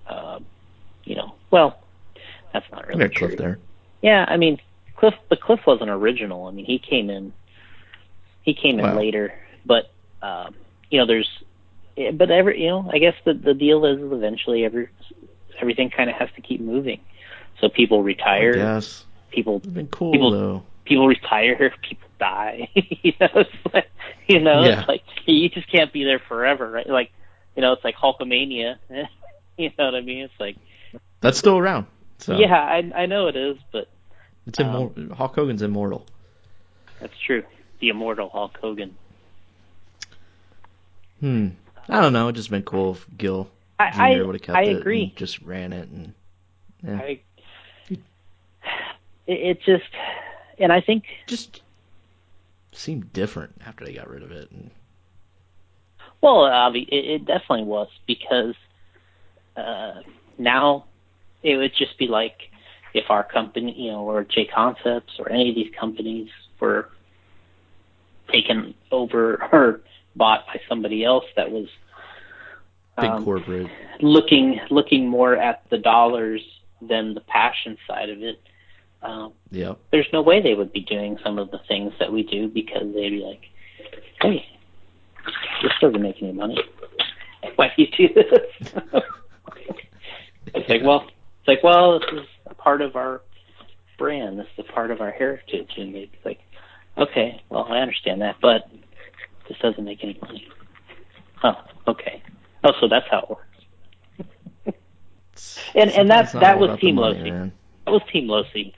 uh, you know, well, That's not really got Cliff true. there. Yeah, I mean, Cliff, but Cliff wasn't original. I mean, he came in, he came in later, but um, you know, there's, eh, but every, you know, I guess the the deal is eventually every everything kind of has to keep moving. So people retire, guess. people It's been cool People- though. people retire, people die. you know, it's like, you know, Yeah. it's like you just can't be there forever, right? Like, you know, it's like Hulkamania. you know what I mean? It's like, That's still around. So yeah, I I know it is, but it's immortal. Hulk Hogan's immortal. that's true. The immortal Hulk Hogan. Hmm. I don't know. It'd just been cool if Gil I I, would have kept I agree. just ran it and yeah. I, it, it just, and I think just seemed different after they got rid of it. And Well, obvi- it, it definitely was because uh, now it would just be like if our company, you know, or J Concepts or any of these companies were taken over or bought by somebody else that was big um, corporate. looking looking more at the dollars than the passion side of it. Um, Yep. there's no way they would be doing some of the things that we do because they'd be like, "Hey, this doesn't make any money. Why do you do this?" it's like, well, it's like, well, this is a part of our brand. This is a part of our heritage, and they'd be like, "Okay, well, I understand that, but this doesn't make any money." Oh, okay. Oh, so that's how it works. And- and that- that was Team money, Losi. That was Team Losi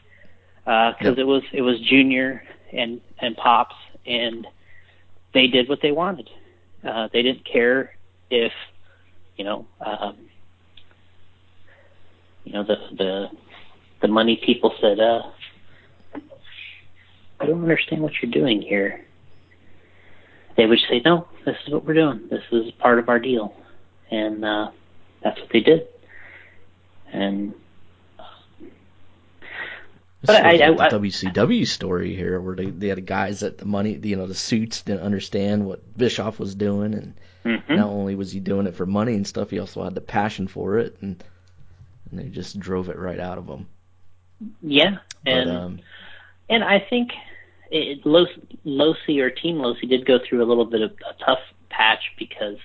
because Yep. it was it was Junior and and Pops, and they did what they wanted. Uh, they didn't care if you know um, you know the the the money people said. Uh, I don't understand what you're doing here. They would say, "No, this is what we're doing. This is part of our deal," and uh, that's what they did. And But I- I- the WCW story here, where they they had guys that the money, you know, the suits didn't understand what Bischoff was doing, and mhm. not only was he doing it for money and stuff, he also had the passion for it, and and they just drove it right out of him. yeah, But and um, And I think it, Los, Losi or Team Losi did go through a little bit of a tough patch because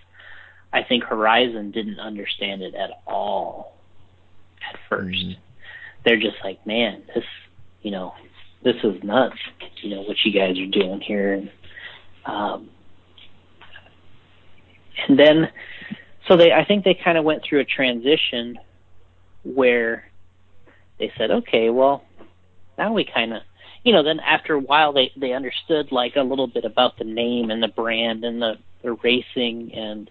I think Horizon didn't understand it at all at 1st Mhm. They're just like, man, this, you know, this is nuts. You know what you guys are doing here, and um, and then so they, I think they kind of went through a transition where they said, okay, well, now we kind of you know, then after a while they they understood like a little bit about the name and the brand and the the racing and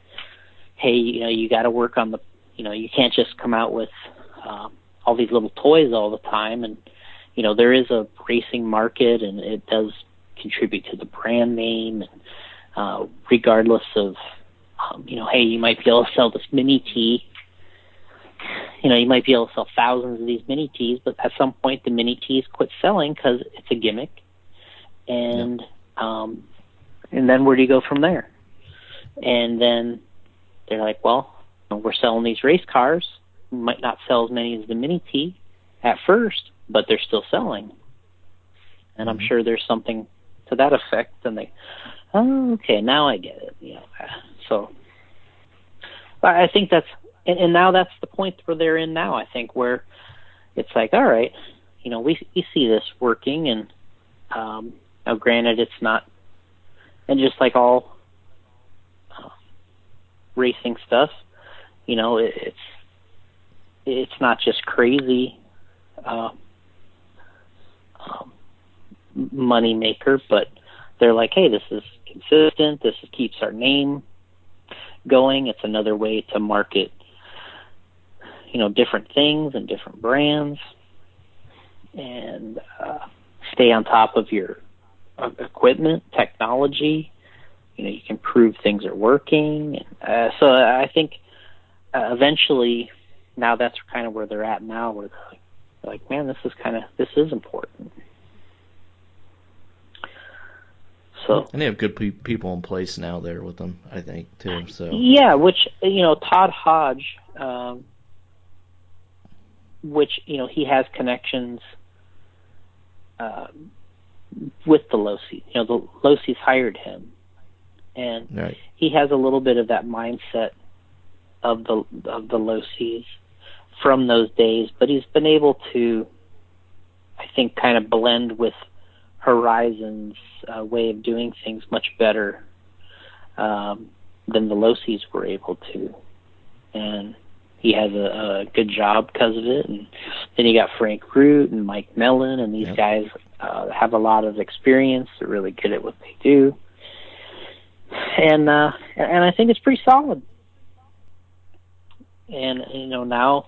hey, you know, you got to work on the, you know, you can't just come out with um, all these little toys all the time and you know, there is a racing market and it does contribute to the brand name and uh regardless of um, you know, hey, you might be able to sell this mini T. you know, you might be able to sell thousands of these mini Ts, but at some point the mini Ts quit selling because it's a gimmick. And um, and then where do you go from there? And then they're like, well, we're selling these race cars. We might not sell as many as the mini T at first, but they're still selling. And I'm Mhm. sure there's something to that effect. And they, oh, okay, now I get it. You know, so I think that's and, and now that's the point where they're in now. I think where it's like, all right, you know, we we see this working, and um, now granted, it's not, and just like all racing stuff, you know, it, it's it's not just crazy uh, um, money maker, but they're like, hey, this is consistent. This keeps our name going. It's another way to market, you know, different things and different brands, and uh, stay on top of your equipment, technology. You know, you can prove things are working. Uh, so I think uh, eventually, now that's kind of where they're at now, where they're like, man, this is kind of this is important. So and they have good pe- people in place now there with them, I think too. So Yeah, which you know, Todd Hodge, um, which you know he has connections uh, with the Losi. You know, the Losi's hired him, and Right. he has a little bit of that mindset of the of the low seas from those days, but he's been able to, I think, kind of blend with Horizon's uh, way of doing things much better um, than the low seas were able to, and he has a, a good job because of it. And then you got Frank Root and Mike Mellon, and these Yep. guys uh, have a lot of experience. They're really good at what they do, and uh, and I think it's pretty solid. And you know now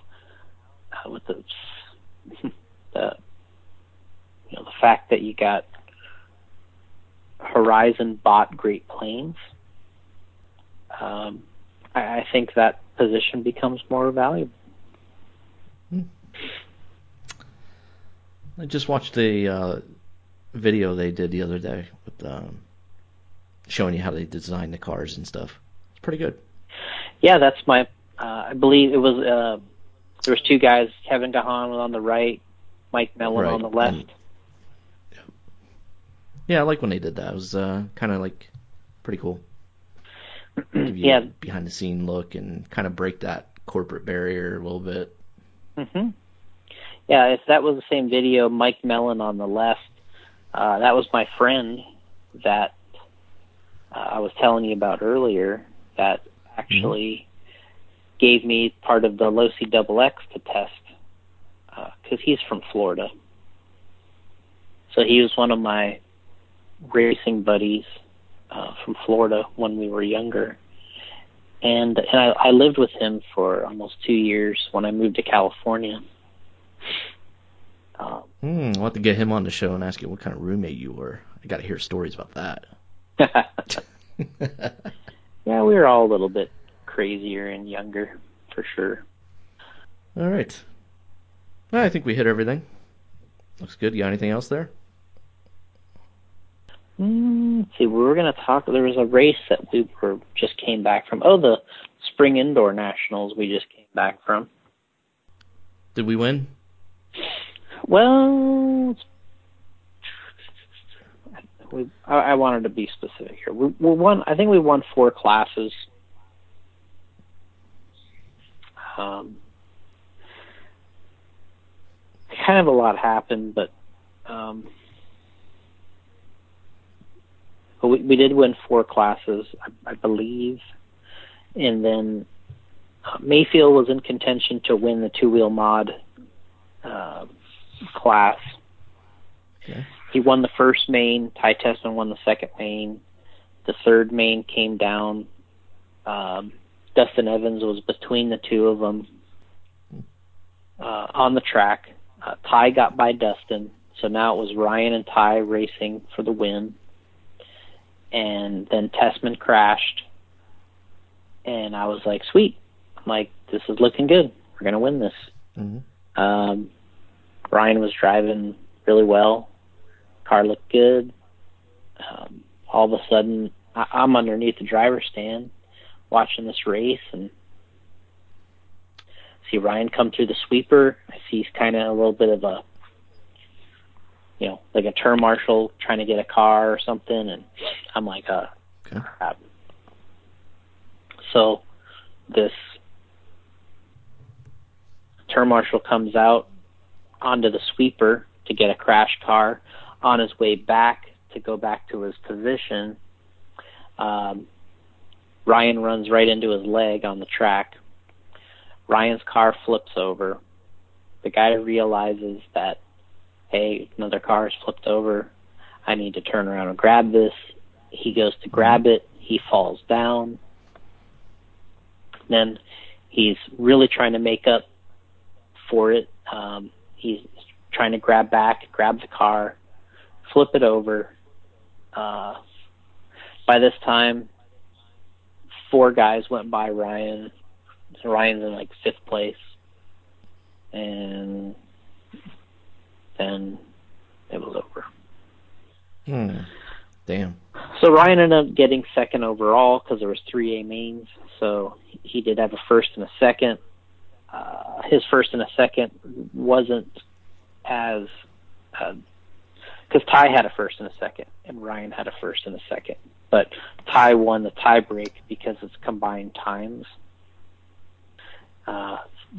uh, with the the you know the fact that you got Horizon bought Great Plains, um, I, I think that position becomes more valuable. I just watched the uh, video they did the other day with um, showing you how they design the cars and stuff. It's pretty good. Yeah, that's my. Uh, I believe it was. Uh, there was two guys. Kevin Gahan was on the right, Mike Mellon Right, on the left. and- Yeah, I like when they did that. It was uh, kind of like pretty cool. Give you yeah. behind the scene look and kind of break that corporate barrier a little bit. hmm Yeah, if that was the same video, Mike Mellon on the left, uh, that was my friend that I was telling you about earlier that actually gave me part of the Losi Double X to test because he's from Florida. So he was one of my racing buddies uh, from Florida when we were younger. And and I, I lived with him for almost two years when I moved to California. Um, Hmm, I'll have to get him on the show and ask you what kind of roommate you were. I got to hear stories about that. yeah, we were all a little bit crazier and younger, for sure. All right. Well, I think we hit everything. Looks good. You got anything else there? Mm, let's see, we were going to talk. There was a race that we were just came back from. Oh, the Spring Indoor Nationals we just came back from. Did we win? Well, we, I, I wanted to be specific here. We, we won. I think we won four classes. Um, kind of a lot happened, but um, but we, we did win four classes, I, I believe, and then uh, Maifield was in contention to win the two wheel mod uh, class. Okay. He won the first main. Ty Tessman won the second main. The third main came down. Um, Dustin Evans was between the two of them uh, on the track. Uh, Ty got by Dustin, so now it was Ryan and Ty racing for the win. And then Tessman crashed, and I was like, "Sweet, I'm like this is looking good. We're gonna win this." hmm Um, Ryan was driving really well. Car looked good. Um, all of a sudden, I- I'm underneath the driver's stand watching this race and see Ryan come through the sweeper. I see he's kind of a little bit of a, you know, like a turn marshal trying to get a car or something, and I'm like, uh, Okay. crap. So this turn marshal comes out onto the sweeper to get a crash car. On his way back to go back to his position, um, Ryan runs right into his leg on the track. Ryan's car flips over. The guy realizes that, hey, another car has flipped over. I need to turn around and grab this. He goes to grab it. He falls down. Then he's really trying to make up for it. Um, he's trying to grab back, grab the car, flip it over. Uh, by this time, four guys went by Ryan. Ryan's in like fifth place, and then it was over. Hmm. Damn. So Ryan ended up getting second overall because there was three A mains. So he did have a first and a second. uh, his first and a second wasn't as because Ty had a first and a second, and Ryan had a first and a second, but Ty won the tiebreak because it's combined times. Uh,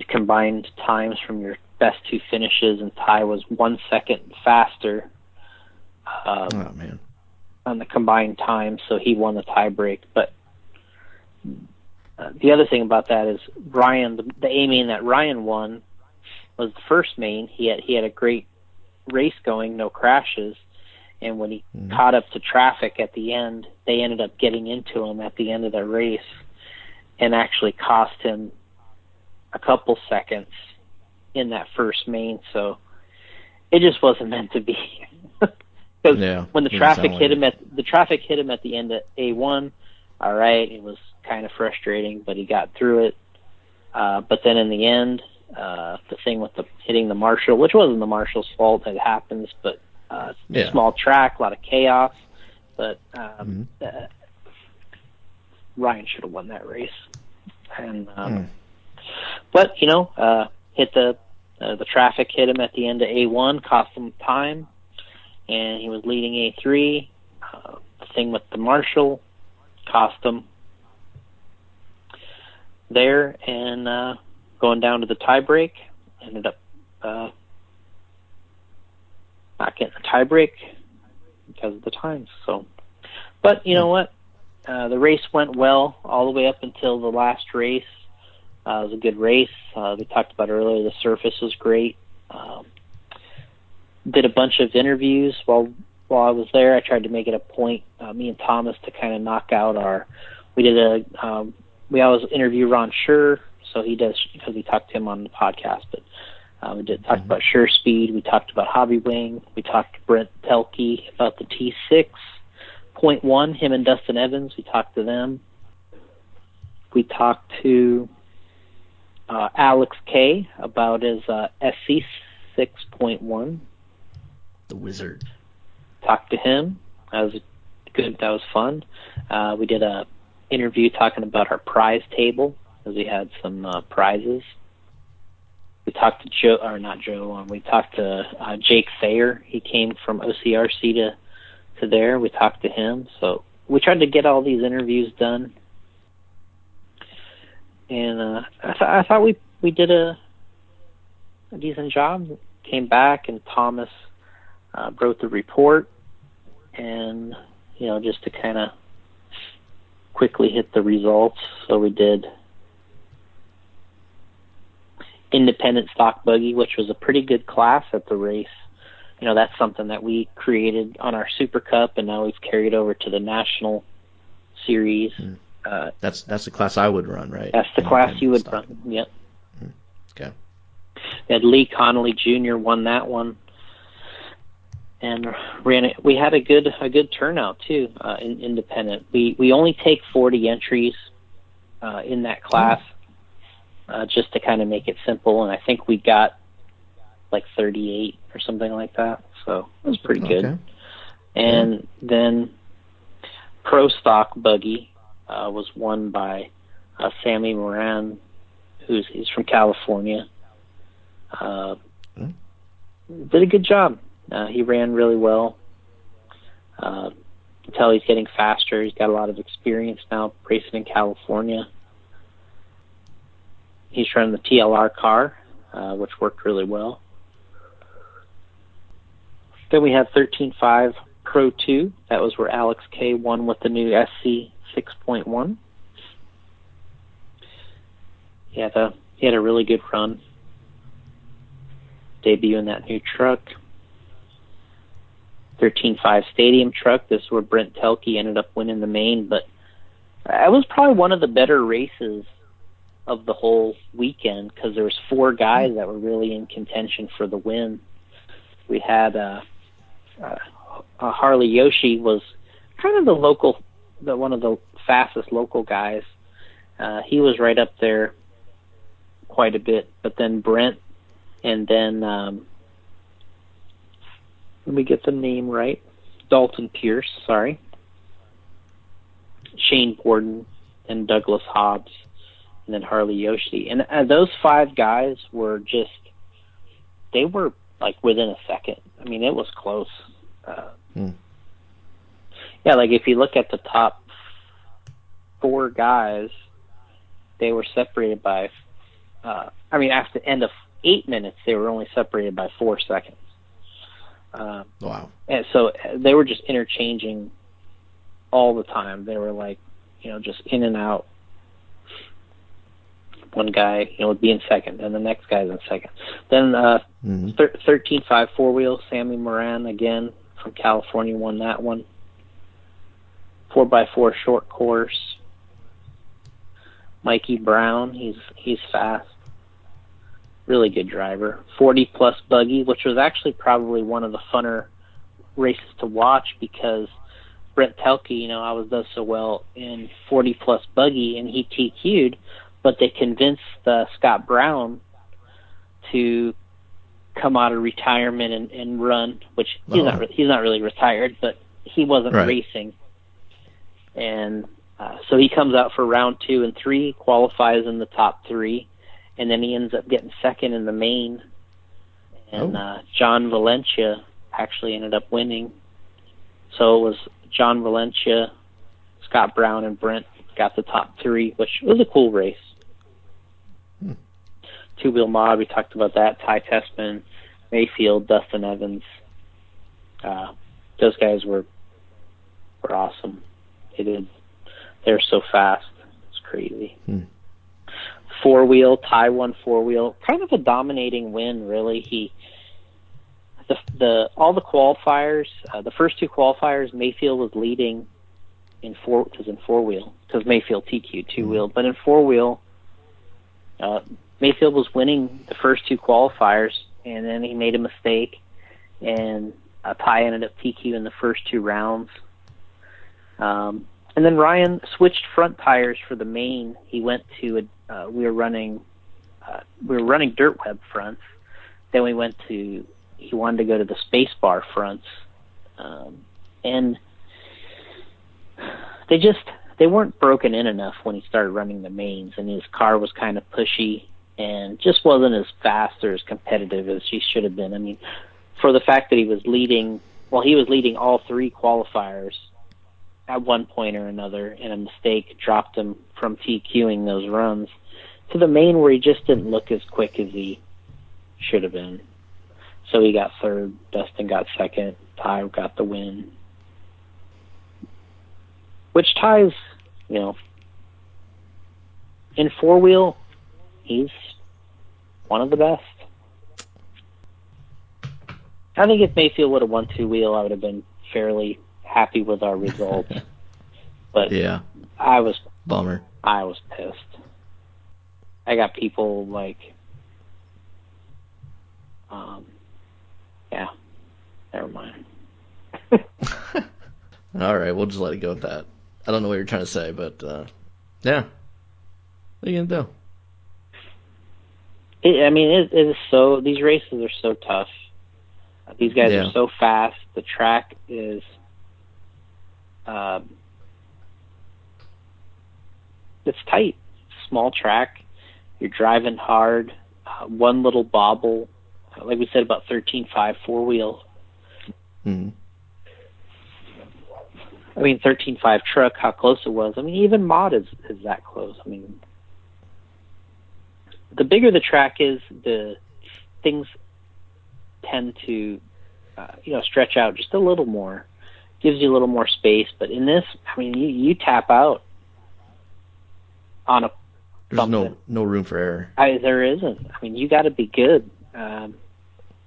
combined times from your best two finishes, and Ty was one second faster. Um, oh man! On the combined time, so he won the tiebreak. But uh, the other thing about that is Ryan, the, the A main that Ryan won was the first main. He had he had a great race going, no crashes, and when he mm-hmm. caught up to traffic at the end, they ended up getting into him at the end of the race, and actually cost him a couple seconds in that first main. So it just wasn't meant to be. Because yeah, when the traffic hit him at the traffic hit him at the end of A one, all right, it was kind of frustrating, but he got through it. Uh, but then in the end, uh, the thing with the hitting the marshal, which wasn't the marshal's fault, it happens, but uh, yeah. small track, a lot of chaos. But um, mm-hmm. uh, Ryan should have won that race, and um, mm. but you know, uh, hit the uh, the traffic hit him at the end of A1, cost him time, and he was leading A3. Uh, the thing with the marshal cost him there, and uh, going down to the tiebreak, ended up uh, not getting the tiebreak because of the times. So, but you know what? Uh, the race went well all the way up until the last race. Uh, it was a good race. Uh, we talked about earlier. The surface was great. Um, did a bunch of interviews while while I was there. I tried to make it a point, uh, me and Thomas, to kind of knock out our. We did a. Um, we always interview Ron Sure, so he does because we talked to him on the podcast. But uh, we did talk mm-hmm. about Sure Speed. We talked about Hobbywing. We talked to Brent Thielke about the T6 point one. Him and Dustin Evans. We talked to them. We talked to uh, Alex K about his uh, SC six point one. The Wizard. Talked to him. That was good. That was fun. Uh, we did a interview talking about our prize table because we had some uh, prizes. We talked to Joe, or not Joe. Um, we talked to uh, Jake Thayer. He came from OCRC to to there. We talked to him. So we tried to get all these interviews done, and uh, I, th- I thought we we did a, a decent job. Came back and Thomas uh, wrote the report, and you know just to kind of quickly hit the results. So we did independent stock buggy, which was a pretty good class at the race. You know, that's something that we created on our Super Cup, and now we've carried over to the national series. Mm. Uh, that's that's the class I would run, right? That's the class you would stock. run. Yep. Mm. Okay. We had Lee Connolly Jr. won that one, and ran it. We had a good a good turnout too uh, in independent. We we only take 40 entries uh, in that class. Mm uh, just to kind of make it simple. And I think we got like 38 or something like that. So it was pretty good. Okay. And yeah. then Pro Stock Buggy uh, was won by uh, Sammy Moran, who's he's from California. Uh, mm. Did a good job. Uh, he ran really well. Uh, you can tell he's getting faster. He's got a lot of experience now racing in California he's running the TLR car, uh, which worked really well. Then we had 13.5 Pro 2. That was where Alex K won with the new SC 6.1. He had a he had a really good run, debuting that new truck. 13.5 Stadium truck. This is where Brent Thielke ended up winning the main, but it was probably one of the better races of the whole weekend because there was four guys that were really in contention for the win. We had uh, uh, uh, Harley Yoshi was kind of the local, the one of the fastest local guys. Uh, he was right up there quite a bit, but then Brent, and then um, let me get the name right, Dalton Pierce. Sorry, Shane Borden and Douglas Hobbs and then Harley Yoshi. And uh, those five guys were just they were like within a second. I mean, it was close. Uh, Hmm. Yeah, like if you look at the top four guys, they were separated by. Uh, I mean, after the end of eight minutes, they were only separated by four seconds. Um, Wow. and so uh, they were just interchanging all the time. They were like, you know, just in and out. One guy, you know, would be in second, and the next guy's in second. Then uh, hmm thir- 13.5 four wheel, Sammy Moran again from California won that one. Four by four short course. Mikey Brown, he's he's fast. Really good driver. 40 plus buggy, which was actually probably one of the funner races to watch because Brent Thielke, you know, I was does so well in 40 plus buggy and he TQ'd, but they convinced uh, Scott Brown to come out of retirement and, and run, which he's Oh. not re- he's not really retired, but he wasn't Right. racing, and uh, so he comes out for round two and three, qualifies in the top three, and then he ends up getting second in the main, and Oh. uh, John Valencia actually ended up winning. So it was John Valencia, Scott Brown, and Brent got the top three, which was a cool race. Hmm. Two wheel mod, we talked about that. Ty Tessman, Maifield, Dustin Evans. Uh, those guys were were awesome. They did. They're so fast. It's crazy. Hmm. Four wheel, Ty won four wheel. Kind of a dominating win, really. He the the all the qualifiers, uh, the first two qualifiers, Maifield was leading in four because in four wheel because Maifield TQ two wheel, but in four wheel, uh, Maifield was winning the first two qualifiers, and then he made a mistake, and a Ty ended up PQ in the first two rounds. Um, and then Ryan switched front tires for the main. He went to a, uh, we were running uh, we were running dirt web fronts. Then we went to he wanted to go to the space bar fronts, um, and they just they weren't broken in enough when he started running the mains, and his car was kind of pushy and just wasn't as fast or as competitive as he should have been. I mean, for the fact that he was leading, well, he was leading all three qualifiers at one point or another, and a mistake dropped him from TQing those runs to the main where he just didn't look as quick as he should have been. So he got third, Dustin got second, Ty got the win. Which ties, you know, in four wheel, he's one of the best. I think if Maifield would have won two wheel, I would have been fairly happy with our results. but Yeah. I was Bummer. I was pissed. I got people like, um, yeah, never mind. All right, we'll just let it go with that. I don't know what you're trying to say, but uh, yeah. What are you gonna do? It, I mean, it, it is so. These races are so tough. These guys Yeah. are so fast. The track is, um, it's tight. Small track. You're driving hard. Uh, one little bobble, like we said about thirteen five four wheel. hmm I mean, thirteen five truck. How close it was. I mean, even mod is is that close. I mean, the bigger the track is, the things tend to, uh, you know, stretch out just a little more. Gives you a little more space. But in this, I mean, you you tap out on a There's no Something. no room for error. I, there isn't. I mean, you got to be good um,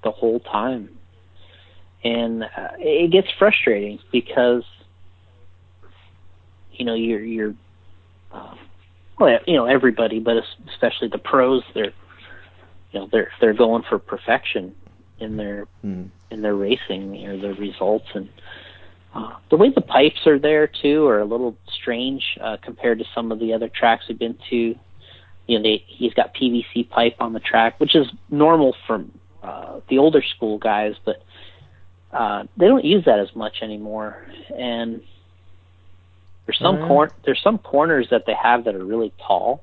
the whole time, and uh, it gets frustrating because you know you're you're uh, well, you know everybody, but especially the pros. They're you know they're they're going for perfection in their Mm. in their racing or their results and. Uh, the way the pipes are there too are a little strange uh, compared to some of the other tracks we've been to you know, they, he's got PVC pipe on the track, which is normal for uh, the older school guys, but uh, they don't use that as much anymore. And there's some Uh. cor- there's some corners that they have that are really tall,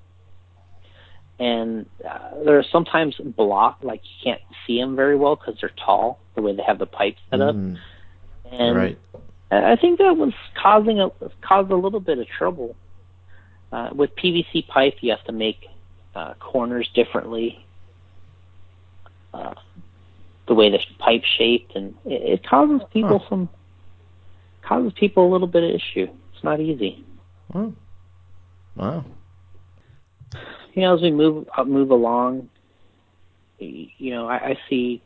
and uh, they're sometimes blocked, like you can't see them very well because they're tall, the way they have the pipes set up. Mm, And right. I I think that was causing a caused a little bit of trouble. Uh, with PVC pipe, you have to make uh, corners differently. Uh, the way the pipe shaped, and it, it causes people Huh. some causes people a little bit of issue. Not easy. Wow. Wow. You know, as we move uh, move along, you know, I, I see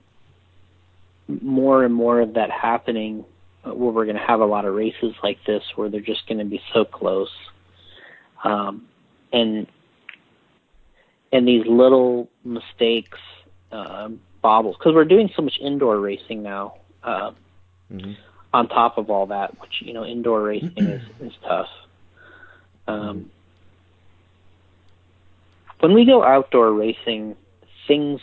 more and more of that happening. uh, Where we're going to have a lot of races like this, where they're just going to be so close, um, and and these little mistakes um, bobbles because we're doing so much indoor racing now. Uh, hmm on top of all that, which you know, indoor racing is is tough. Um, when we go outdoor racing, things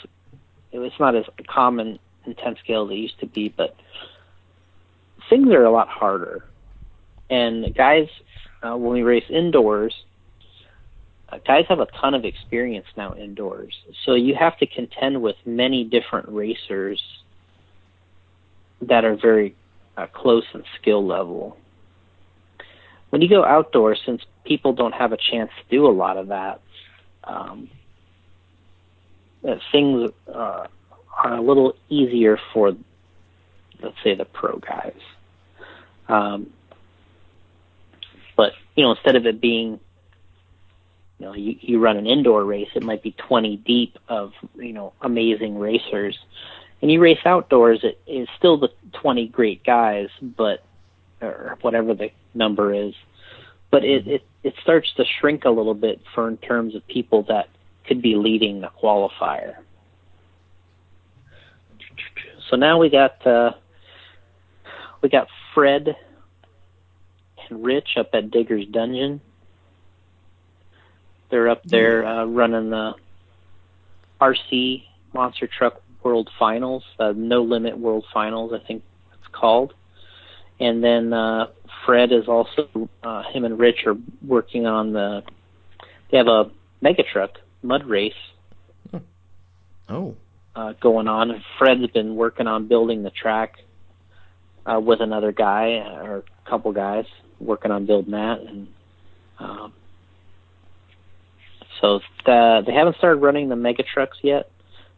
it's not as common intense 10 scale as it used to be, but things are a lot harder. And guys, uh, when we race indoors, uh, guys have a ton of experience now indoors, so you have to contend with many different racers that are very uh, close and skill level. When you go outdoors, since people don't have a chance to do a lot of that, um, uh, things uh, are a little easier for, let's say, the pro guys. Um, but you know, instead of it being, you know, you, you run an indoor race, it might be 20 deep of you know amazing racers and you race outdoors, it is still the 20 great guys, but or whatever the number is, but it, it it starts to shrink a little bit for in terms of people that could be leading the qualifier. So now we got uh, we got Fred and Rich up at Digger's Dungeon. They're up there uh, running the RC Monster Truck World Finals, uh, No Limit World Finals, I think it's called. And then uh, Fred is also uh, him and Rich are working on the. They have a mega truck mud race Oh. uh, going on. And Fred's been working on building the track uh, with another guy or a couple guys working on building that, and um, so the, they haven't started running the mega trucks yet.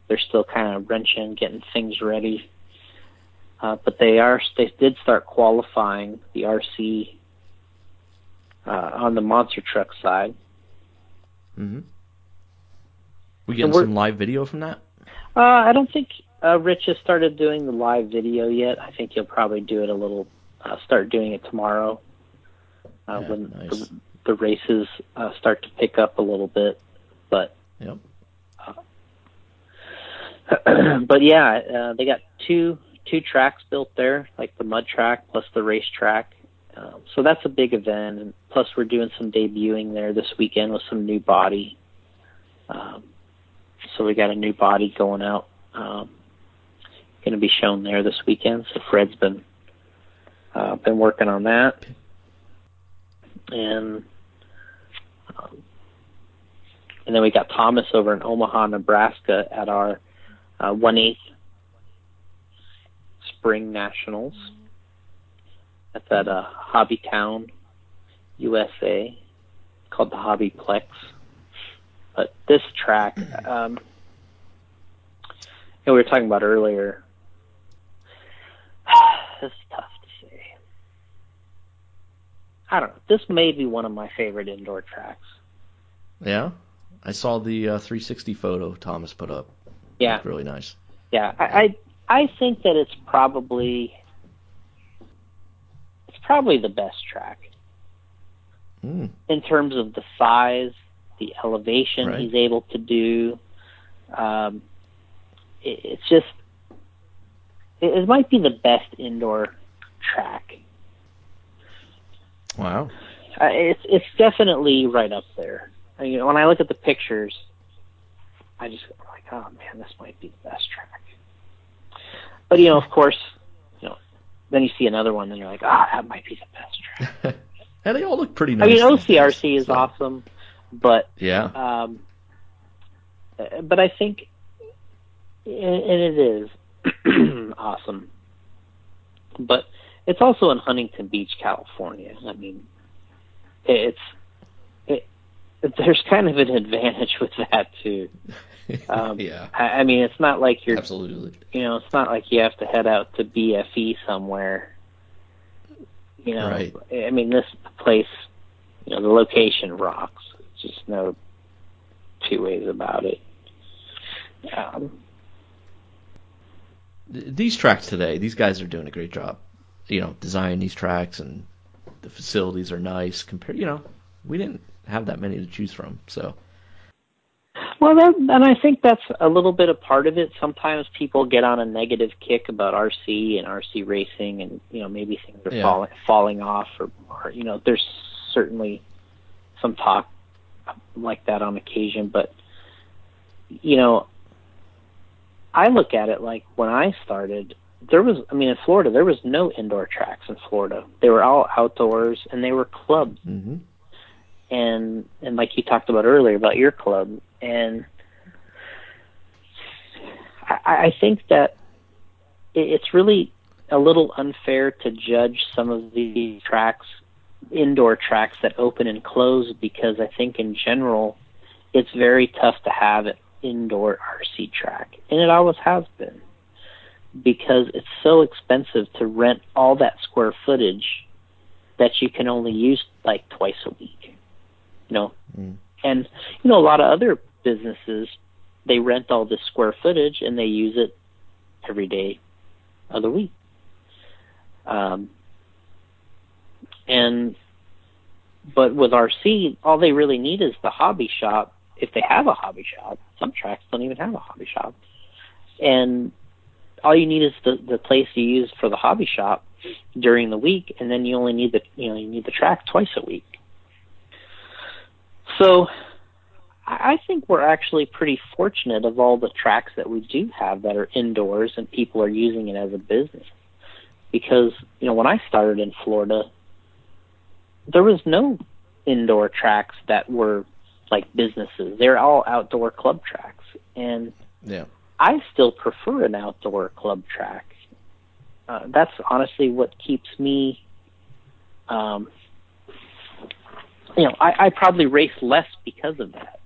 They're still kind of wrenching, getting things ready. Uh, but they are they did start qualifying the RC uh, on the monster truck side. Mm-hmm. We getting some live video from that? Uh, I don't think uh, Rich has started doing the live video yet. I think he'll probably do it a little, uh, start doing it tomorrow uh, Yeah, when nice. the, the races uh, start to pick up a little bit. But Yep. but yeah, uh, they got two two tracks built there, like the mud track plus the race track. Um, so that's a big event, and plus we're doing some debuting there this weekend with some new body. Um, so we got a new body going out, um, going to be shown there this weekend. So Fred's been uh, been working on that, and um, and then we got Thomas over in Omaha, Nebraska, at our uh, one eighth Spring Nationals. That's at uh, Hobbytown, USA, called the Hobbyplex. But this track, um, you know, we were talking about earlier. this is tough to say. I don't know. This may be one of my favorite indoor tracks. Yeah. I saw the uh, 360 photo Thomas put up. Yeah, really nice. Yeah, I, I I think that it's probably it's probably the best track Mm. in terms of the size, the elevation Right. he's able to do. Um, it, it's just it, it might be the best indoor track. Wow. Uh, it's it's definitely right up there. I mean, when I look at the pictures, I just oh man, this might be the best track. But you know, of course, you know, then you see another one, and you're like, ah, that might be the best track. and they all look pretty nice. I mean, OCRC is so- awesome, but Yeah. um, Uh, but I think, and it is awesome. But it's also in Huntington Beach, California. I mean, it's it, there's kind of an advantage with that too. Um, yeah, I, I mean, it's not like you're absolutely. you know, it's not like you have to head out to BFE somewhere. You know, Right. I mean, this place, you know, the location rocks. Just no two ways about it. Um, These tracks today, these guys are doing a great job. You know, designing these tracks and the facilities are nice. Compared, you know, we didn't have that many to choose from, so well, that, and I think that's a little bit a part of it. Sometimes people get on a negative kick about RC and RC racing, and you know, maybe things are Yeah. falling falling off, or, or you know, there's certainly some talk like that on occasion, but you know, I look at it like when I started, there was, I mean, in Florida, there was no indoor tracks in Florida. They were all outdoors and they were clubs. hmm And, and like you talked about earlier about your club. And I, I think that it's really a little unfair to judge some of these tracks, indoor tracks that open and close, because I think in general, it's very tough to have an indoor RC track, and it always has been, because it's so expensive to rent all that square footage that you can only use like twice a week. You know, Mm. and you know a lot of other businesses they rent all this square footage and they use it every day of the week. Um, and but with RC, all they really need is the hobby shop. If they have a hobby shop, some tracks don't even have a hobby shop, and all you need is the the place you use for the hobby shop during the week, and then you only need the you know you need the track twice a week. So I think we're actually pretty fortunate of all the tracks that we do have that are indoors and people are using it as a business. Because, you know, when I started in Florida, there was no indoor tracks that were like businesses. They're all outdoor club tracks. And yeah, I still prefer an outdoor club track. Uh, that's honestly what keeps me. Um, you know, I, I probably race less because of that.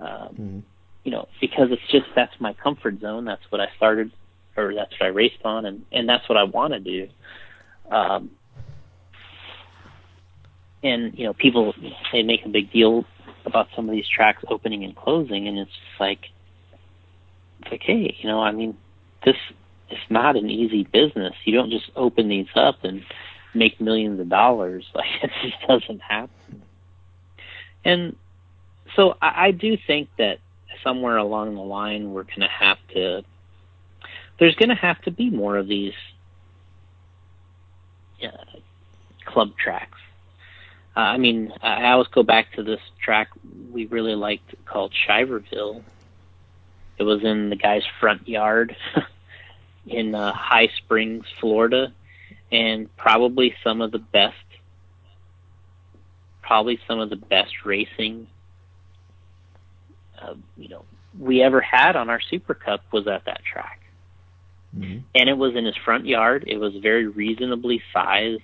Um, Mhm. You know, because it's just that's my comfort zone. That's what I started, or that's what I raced on, and and that's what I want to do. Um, and you know, people they make a big deal about some of these tracks opening and closing, and it's just like it's like, hey, you know, I mean, this is not an easy business. You don't just open these up and make millions of dollars. Like it just doesn't happen. And so I, I do think that somewhere along the line we're going to have to. There's going to have to be more of these uh, club tracks. Uh, I mean, I always go back to this track we really liked called Shiverville. It was in the guy's front yard in uh, High Springs, Florida, and probably some of the best, probably some of the best racing, uh, you know, we ever had on our Super Cup was at that track, hmm and it was in his front yard. It was very reasonably sized.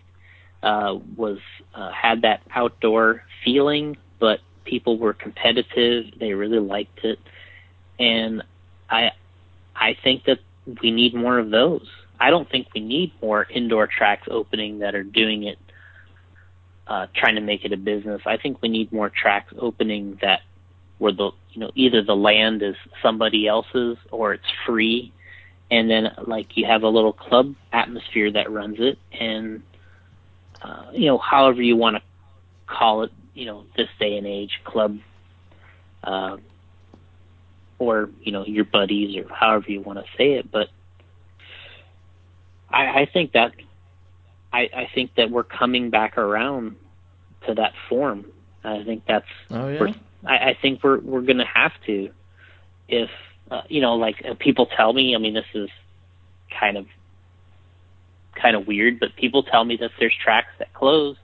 Uh, was uh, had that outdoor feeling, but people were competitive. They really liked it, and I I think that we need more of those. I don't think we need more indoor tracks opening that are doing it, uh, trying to make it a business. I think we need more tracks opening that where the you know either the land is somebody else's or it's free, and then like you have a little club atmosphere that runs it, and uh, you know however you want to call it, you know this day and age club. Uh, or you know your buddies or however you want to say it but i i think that i i think that we're coming back around to that form i think that's Oh yeah. we're, I, I think we're we're gonna have to if uh, you know like uh, people tell me i mean this is kind of kind of weird but people tell me that there's tracks that close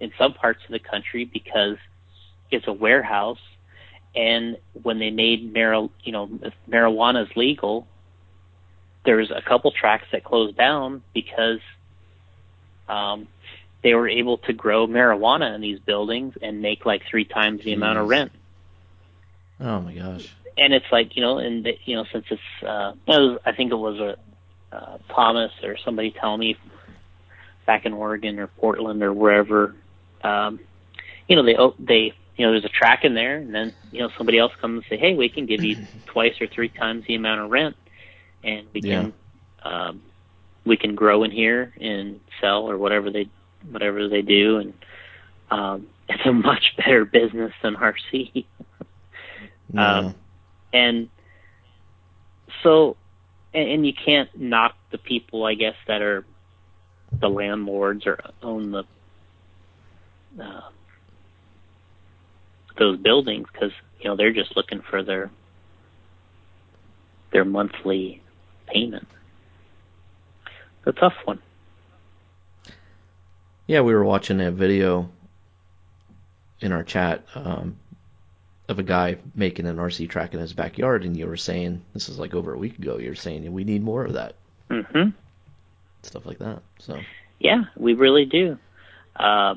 in some parts of the country because it's a warehouse and when they made mar- you know marijuana is legal, there's a couple tracks that closed down because um, they were able to grow marijuana in these buildings and make like three times the amount of rent. Oh my gosh. And it's like you know, and the- you know, since it's uh, it was, I think it was a uh, Thomas or somebody telling me back in Oregon or Portland or wherever, um, you know, they oh, they you know, there's a track in there, and then you know somebody else comes and say, hey, we can give you twice or three times the amount of rent, and we can um, we can grow in here and sell or whatever they whatever they do, and um, it's a much better business than RC. Yeah. Um, and so, and, and you can't knock the people, I guess, that are the landlords or own the uh, those buildings because you know they're just looking for their their monthly payment. It's a tough one. Yeah, we were watching a video in our chat um, of a guy making an RC track in his backyard, and you were saying this is like over a week ago. You were saying we need more of that hmm stuff like that. So Yeah, we really do. Uh,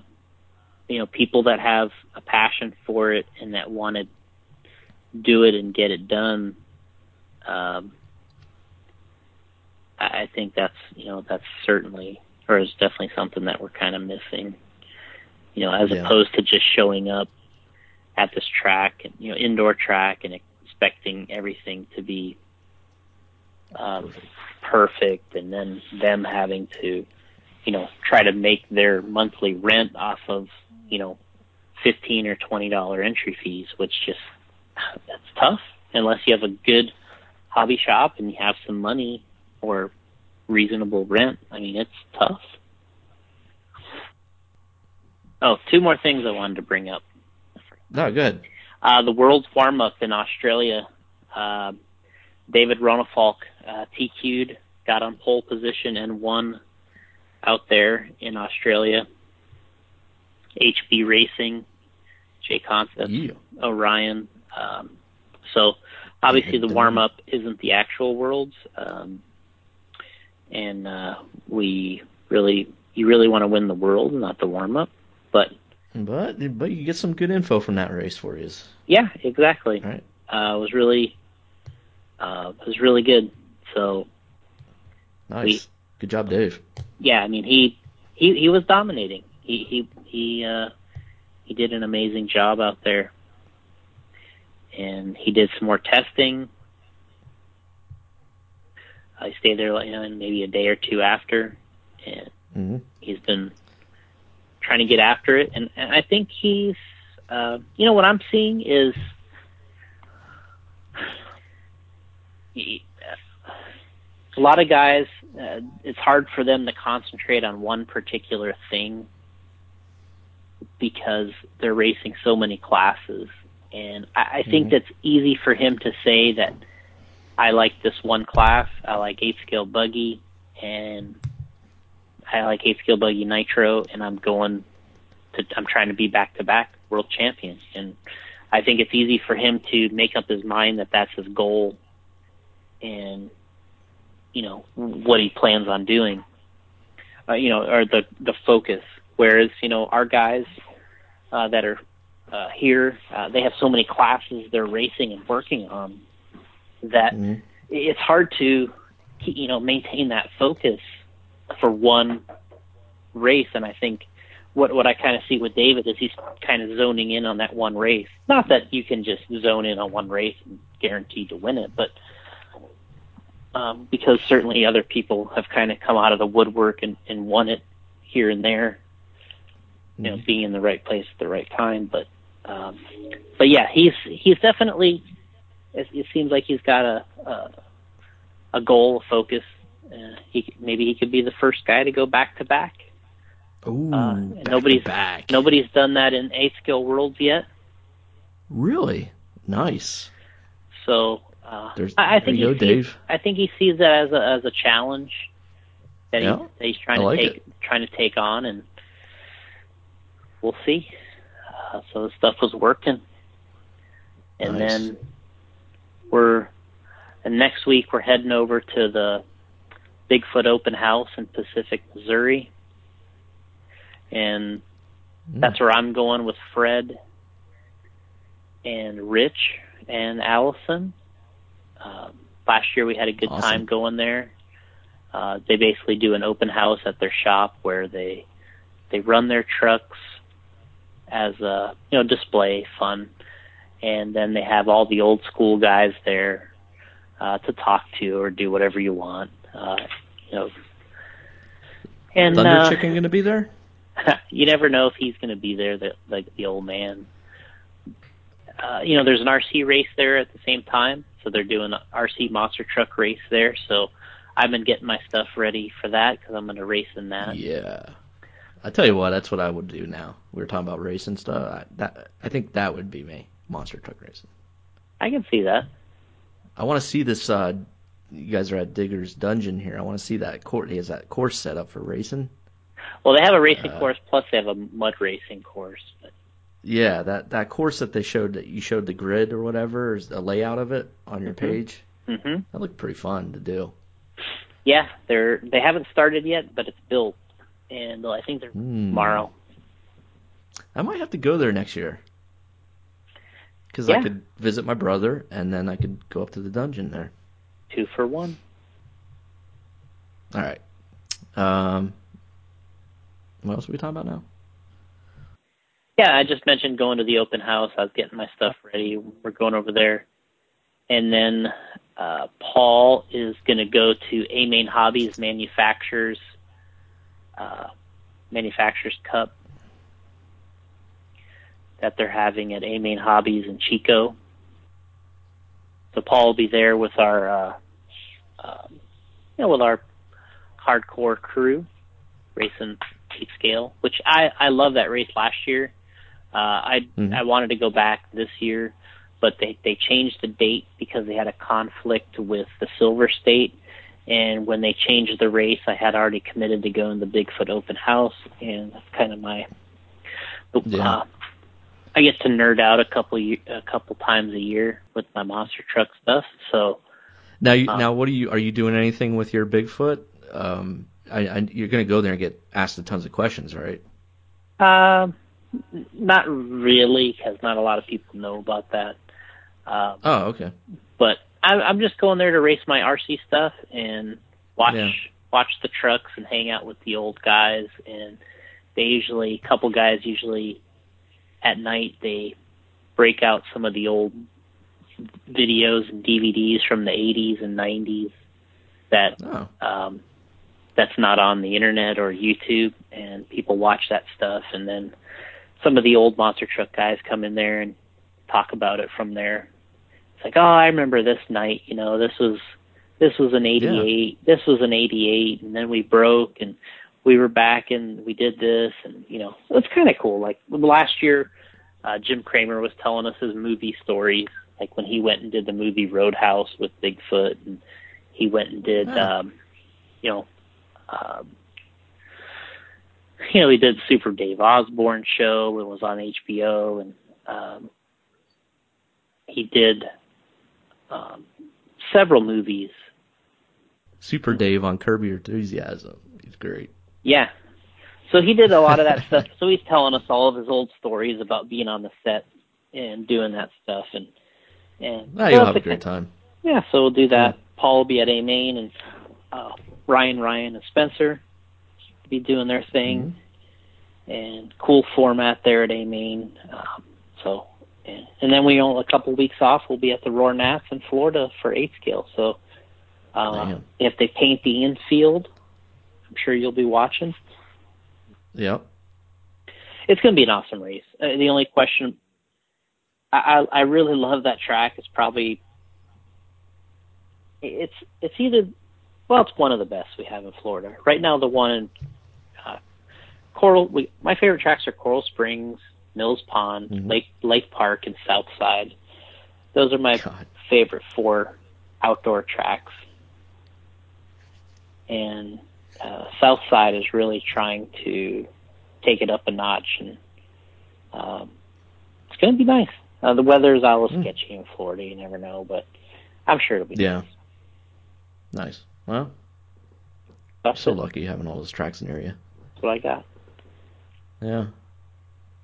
you know, people that have a passion for it and that want to do it and get it done. Um, I I think that's you know that's certainly or is definitely something that we're kind of missing. You know, as Yeah. opposed to just showing up at this track and you know indoor track and expecting everything to be um, perfect, and then them having to you know try to make their monthly rent off of you know fifteen or twenty dollar entry fees, which just that's tough unless you have a good hobby shop and you have some money or reasonable rent. I mean, it's tough. Oh, two more things I wanted to bring up. No, good. Uh, the World's Warm Up in Australia, uh, David Ronnefalk uh, TQ'd, got on pole position and won out there in Australia. HB Racing, JConcepts, Yeah. Orion. Um, so obviously the warm up isn't the actual worlds, um, and uh, we really you really want to win the world, not the warm up. But But but you get some good info from that race for you. yeah, exactly. Right. Uh, it was really uh, it was really good. So Nice. We- Good job, Dave. yeah, I mean he he he was dominating. He he he uh he did an amazing job out there. And he did some more testing. I stayed there you know, maybe a day or two after and hmm he's been trying to get after it. And, and I think he's uh you know what I'm seeing is a lot of guys uh, it's hard for them to concentrate on one particular thing because they're racing so many classes. And I, I think Mhm. that's easy for him to say that I like this one class. I like eight scale buggy. And I like scale buggy nitro and I'm going to I'm trying to be back to back world champion. And I think it's easy for him to make up his mind that that's his goal and you know what he plans on doing. Uh, you know or the the focus. Whereas you know our guys uh, that are uh, here uh, they have so many classes they're racing and working on that hmm it's hard to keep- you know maintain that focus for one race and I think what what I kind of see with David is he's kind of zoning in on that one race. Not that you can just zone in on one race and guaranteed to win it, but um, because certainly other people have kind of come out of the woodwork and, and won it here and there, you know, being in the right place at the right time. But um, but yeah, he's he's definitely. It, it seems like he's got a a, a goal, a focus. Uh, he maybe he could be the first guy to go back to back. Ooh, Uh, back nobody's- back. Nobody's done that in A skill worlds yet. Really nice. So uh, I, I think go, sees, Dave. I think he sees that as a as a challenge that, Yeah, he, that he's trying I to like take trying to take on, and we'll see. Uh, so the stuff was working, and Nice. then we're and next week we're heading over to the Bigfoot Open House in Pacific, Missouri, and that's where I'm going with Fred and Rich and Allison. Um, last year we had a good Awesome. time going there. Uh, they basically do an open house at their shop where they they run their trucks as a you know display fun, and then they have all the old school guys there uh, to talk to or do whatever you want. Uh, you know, and Thunder uh, Chicken gonna be there? you never know if he's going to be there, the, like the old man. Uh, you know, there's an RC race there at the same time, so they're doing an RC monster truck race there. So I've been getting my stuff ready for that because I'm going to race in that. Yeah. I tell you what, that's what I would do now. We were talking about racing stuff. I, that I think that would be me, monster truck racing. I can see that. I want to see this. Uh, you guys are at Digger's Dungeon here. I want to see that course. He has that course set up for racing. Well, they have a racing Uh, course plus they have a mud racing course. But Yeah, that that course that they showed that you showed the grid or whatever, is a layout of it on your Mhm. page. hmm That looked pretty fun to do. yeah, they're they haven't started yet, but it's built, and I think they're Hmm. tomorrow. I might have to go there next year. Because Yeah. I could visit my brother, and then I could go up to the dungeon there. Two for one. All right. Um, what else are we talking about now? Yeah, I just mentioned going to the open house. I was getting my stuff ready. We're going over there. And then uh, Paul is going to go to A Main Hobbies Manufacturers uh, Manufacturers Cup that they're having at A Main Hobbies in Chico. So Paul will be there with our, uh, you know, with our hardcore crew racing eight scale, which I I love that race last year. Uh, I Mhm. I wanted to go back this year, but they they changed the date because they had a conflict with the Silver State. And when they changed the race, I had already committed to going to the Bigfoot Open House, and that's kind of my. Yeah. Uh, I get to nerd out a couple a couple times a year with my monster truck stuff. So Now, you, Um, now, what are you? Are you doing anything with your Bigfoot? Um, I, I, you're going to go there and get asked a tons of questions, right? Um, n- not really, because not a lot of people know about that. Um, Oh, okay. but I, I'm just going there to race my RC stuff and watch Yeah. watch the trucks and hang out with the old guys. And they usually, a couple guys usually at night they break out some of the old videos and DVDs from the 80s and 90s that Oh, um, that's not on the internet or YouTube, and people watch that stuff. And then some of the old monster truck guys come in there and talk about it from there. It's like, oh, I remember this night. You know, this was this was an '88. This was an '88, and then we broke, and we were back, and we did this, and you know, it's kind of cool. Like last year, uh, Jim Kramer was telling us his movie stories, like when he went and did the movie Roadhouse with Bigfoot, and he went and did, Oh. um, you know, um, you know, he did Super Dave Osborne show. It was on HBO, and um, he did um, several movies. Super Dave on Curb Your Enthusiasm. He's great. Yeah. So he did a lot of that stuff. So he's telling us all of his old stories about being on the set and doing that stuff, and and you'll have a great time. Yeah, so we'll do that. Paul will be at A Main, and uh, Ryan, Ryan, and Spencer will be doing their thing, and cool format there at A Main. Um, so, and, and then we only a couple weeks off. We'll be at the ROAR Nats in Florida for eight scale. So, uh, if they paint the infield, I'm sure you'll be watching. Yep. It's going to be an awesome race. Uh, the only question, I, I really love that track. It's probably it's it's either well, it's one of the best we have in Florida right now. The one in uh, Coral. We, my favorite tracks are Coral Springs, Mills Pond, Mhm. Lake Lake Park, and Southside. Those are my God. favorite four outdoor tracks. And uh, Southside is really trying to take it up a notch, and um, it's going to be nice. Uh, the weather's always Hmm. sketchy in Florida. You never know, but I'm sure it'll be Yeah. nice. Nice. Well, That's so it. lucky having all those tracks near you. That's what I got. Yeah.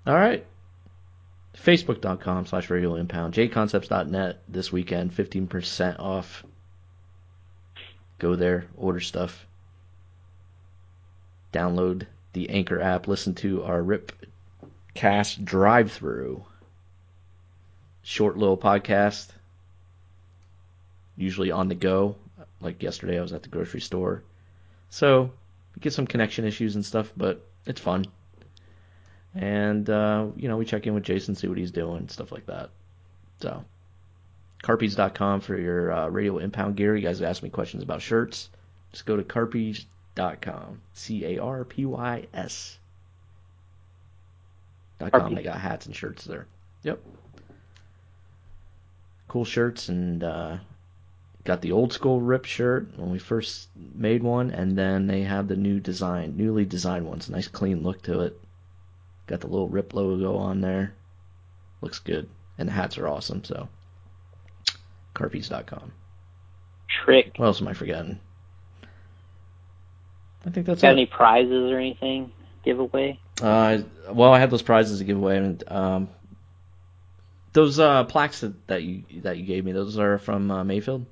All right. Facebook.com slash radio impound. jconcepts.net this weekend, 15% off. Go there, order stuff. Download the Anchor app, listen to our Ripcast drive through. Short little podcast. Usually on the go. Like yesterday, I was at the grocery store. So, we get some connection issues and stuff, but it's fun. And, uh, you know, we check in with Jason, see what he's doing, stuff like that. So, carpys.com for your uh, radio impound gear. You guys ask me questions about shirts. Just go to carpys.com. C A R P Y S. Dot com. They got hats and shirts there. Yep. Cool shirts and uh, got the old school rip shirt when we first made one, and then they have the new design, newly designed ones. Nice clean look to it. Got the little rip logo on there. Looks good. And the hats are awesome, so. Carpys.com. Trick. What else am I forgetting? I think that's Got it. any prizes or anything? Giveaway? Uh, well, I have those prizes to give away, and um, those uh, plaques that, that you that you gave me, those are from uh, Maifield.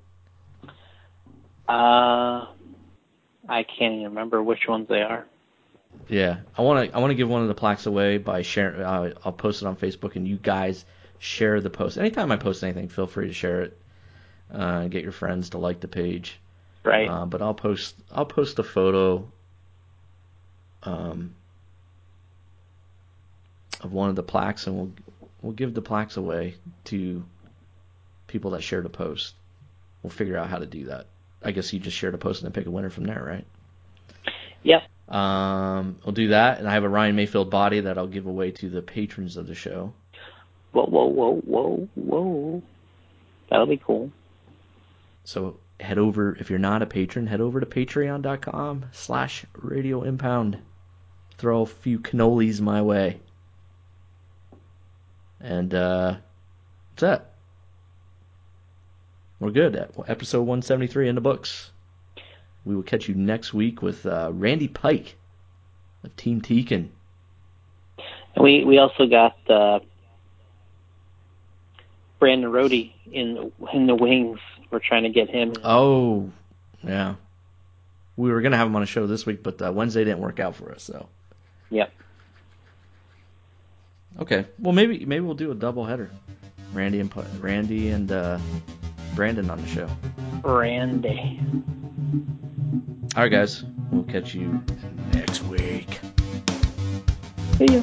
Uh, I can't even remember which ones they are. Yeah, I want to I want to give one of the plaques away by sharing. Uh, I'll post it on Facebook, and you guys share the post. Anytime I post anything, feel free to share it. Uh, get your friends to like the page. Right. Uh, but I'll post I'll post a photo um, of one of the plaques, and we'll we'll give the plaques away to people that share the post. We'll figure out how to do that. I guess you just share the post and then pick a winner from there, right? Yep. Um, I'll do that, and I have a Ryan Maifield body that I'll give away to the patrons of the show. Whoa, whoa, whoa, whoa, whoa. That'll be cool. So head over if you're not a patron, head over to patreon.com slash radio impound. Throw a few cannolis my way. And uh that's that. We're good. At episode 173 in the books. We will catch you next week with uh, Randy Pike of Team Tekin. We we also got uh, Brandon Rohde in in the wings. We're trying to get him. Oh, yeah. We were gonna have him on a show this week, but uh, Wednesday didn't work out for us. So Yep. Okay, well maybe maybe we'll do a double header. Randy and Randy and uh, Brandon on the show. Randy. All right, guys, we'll catch you next week. See ya.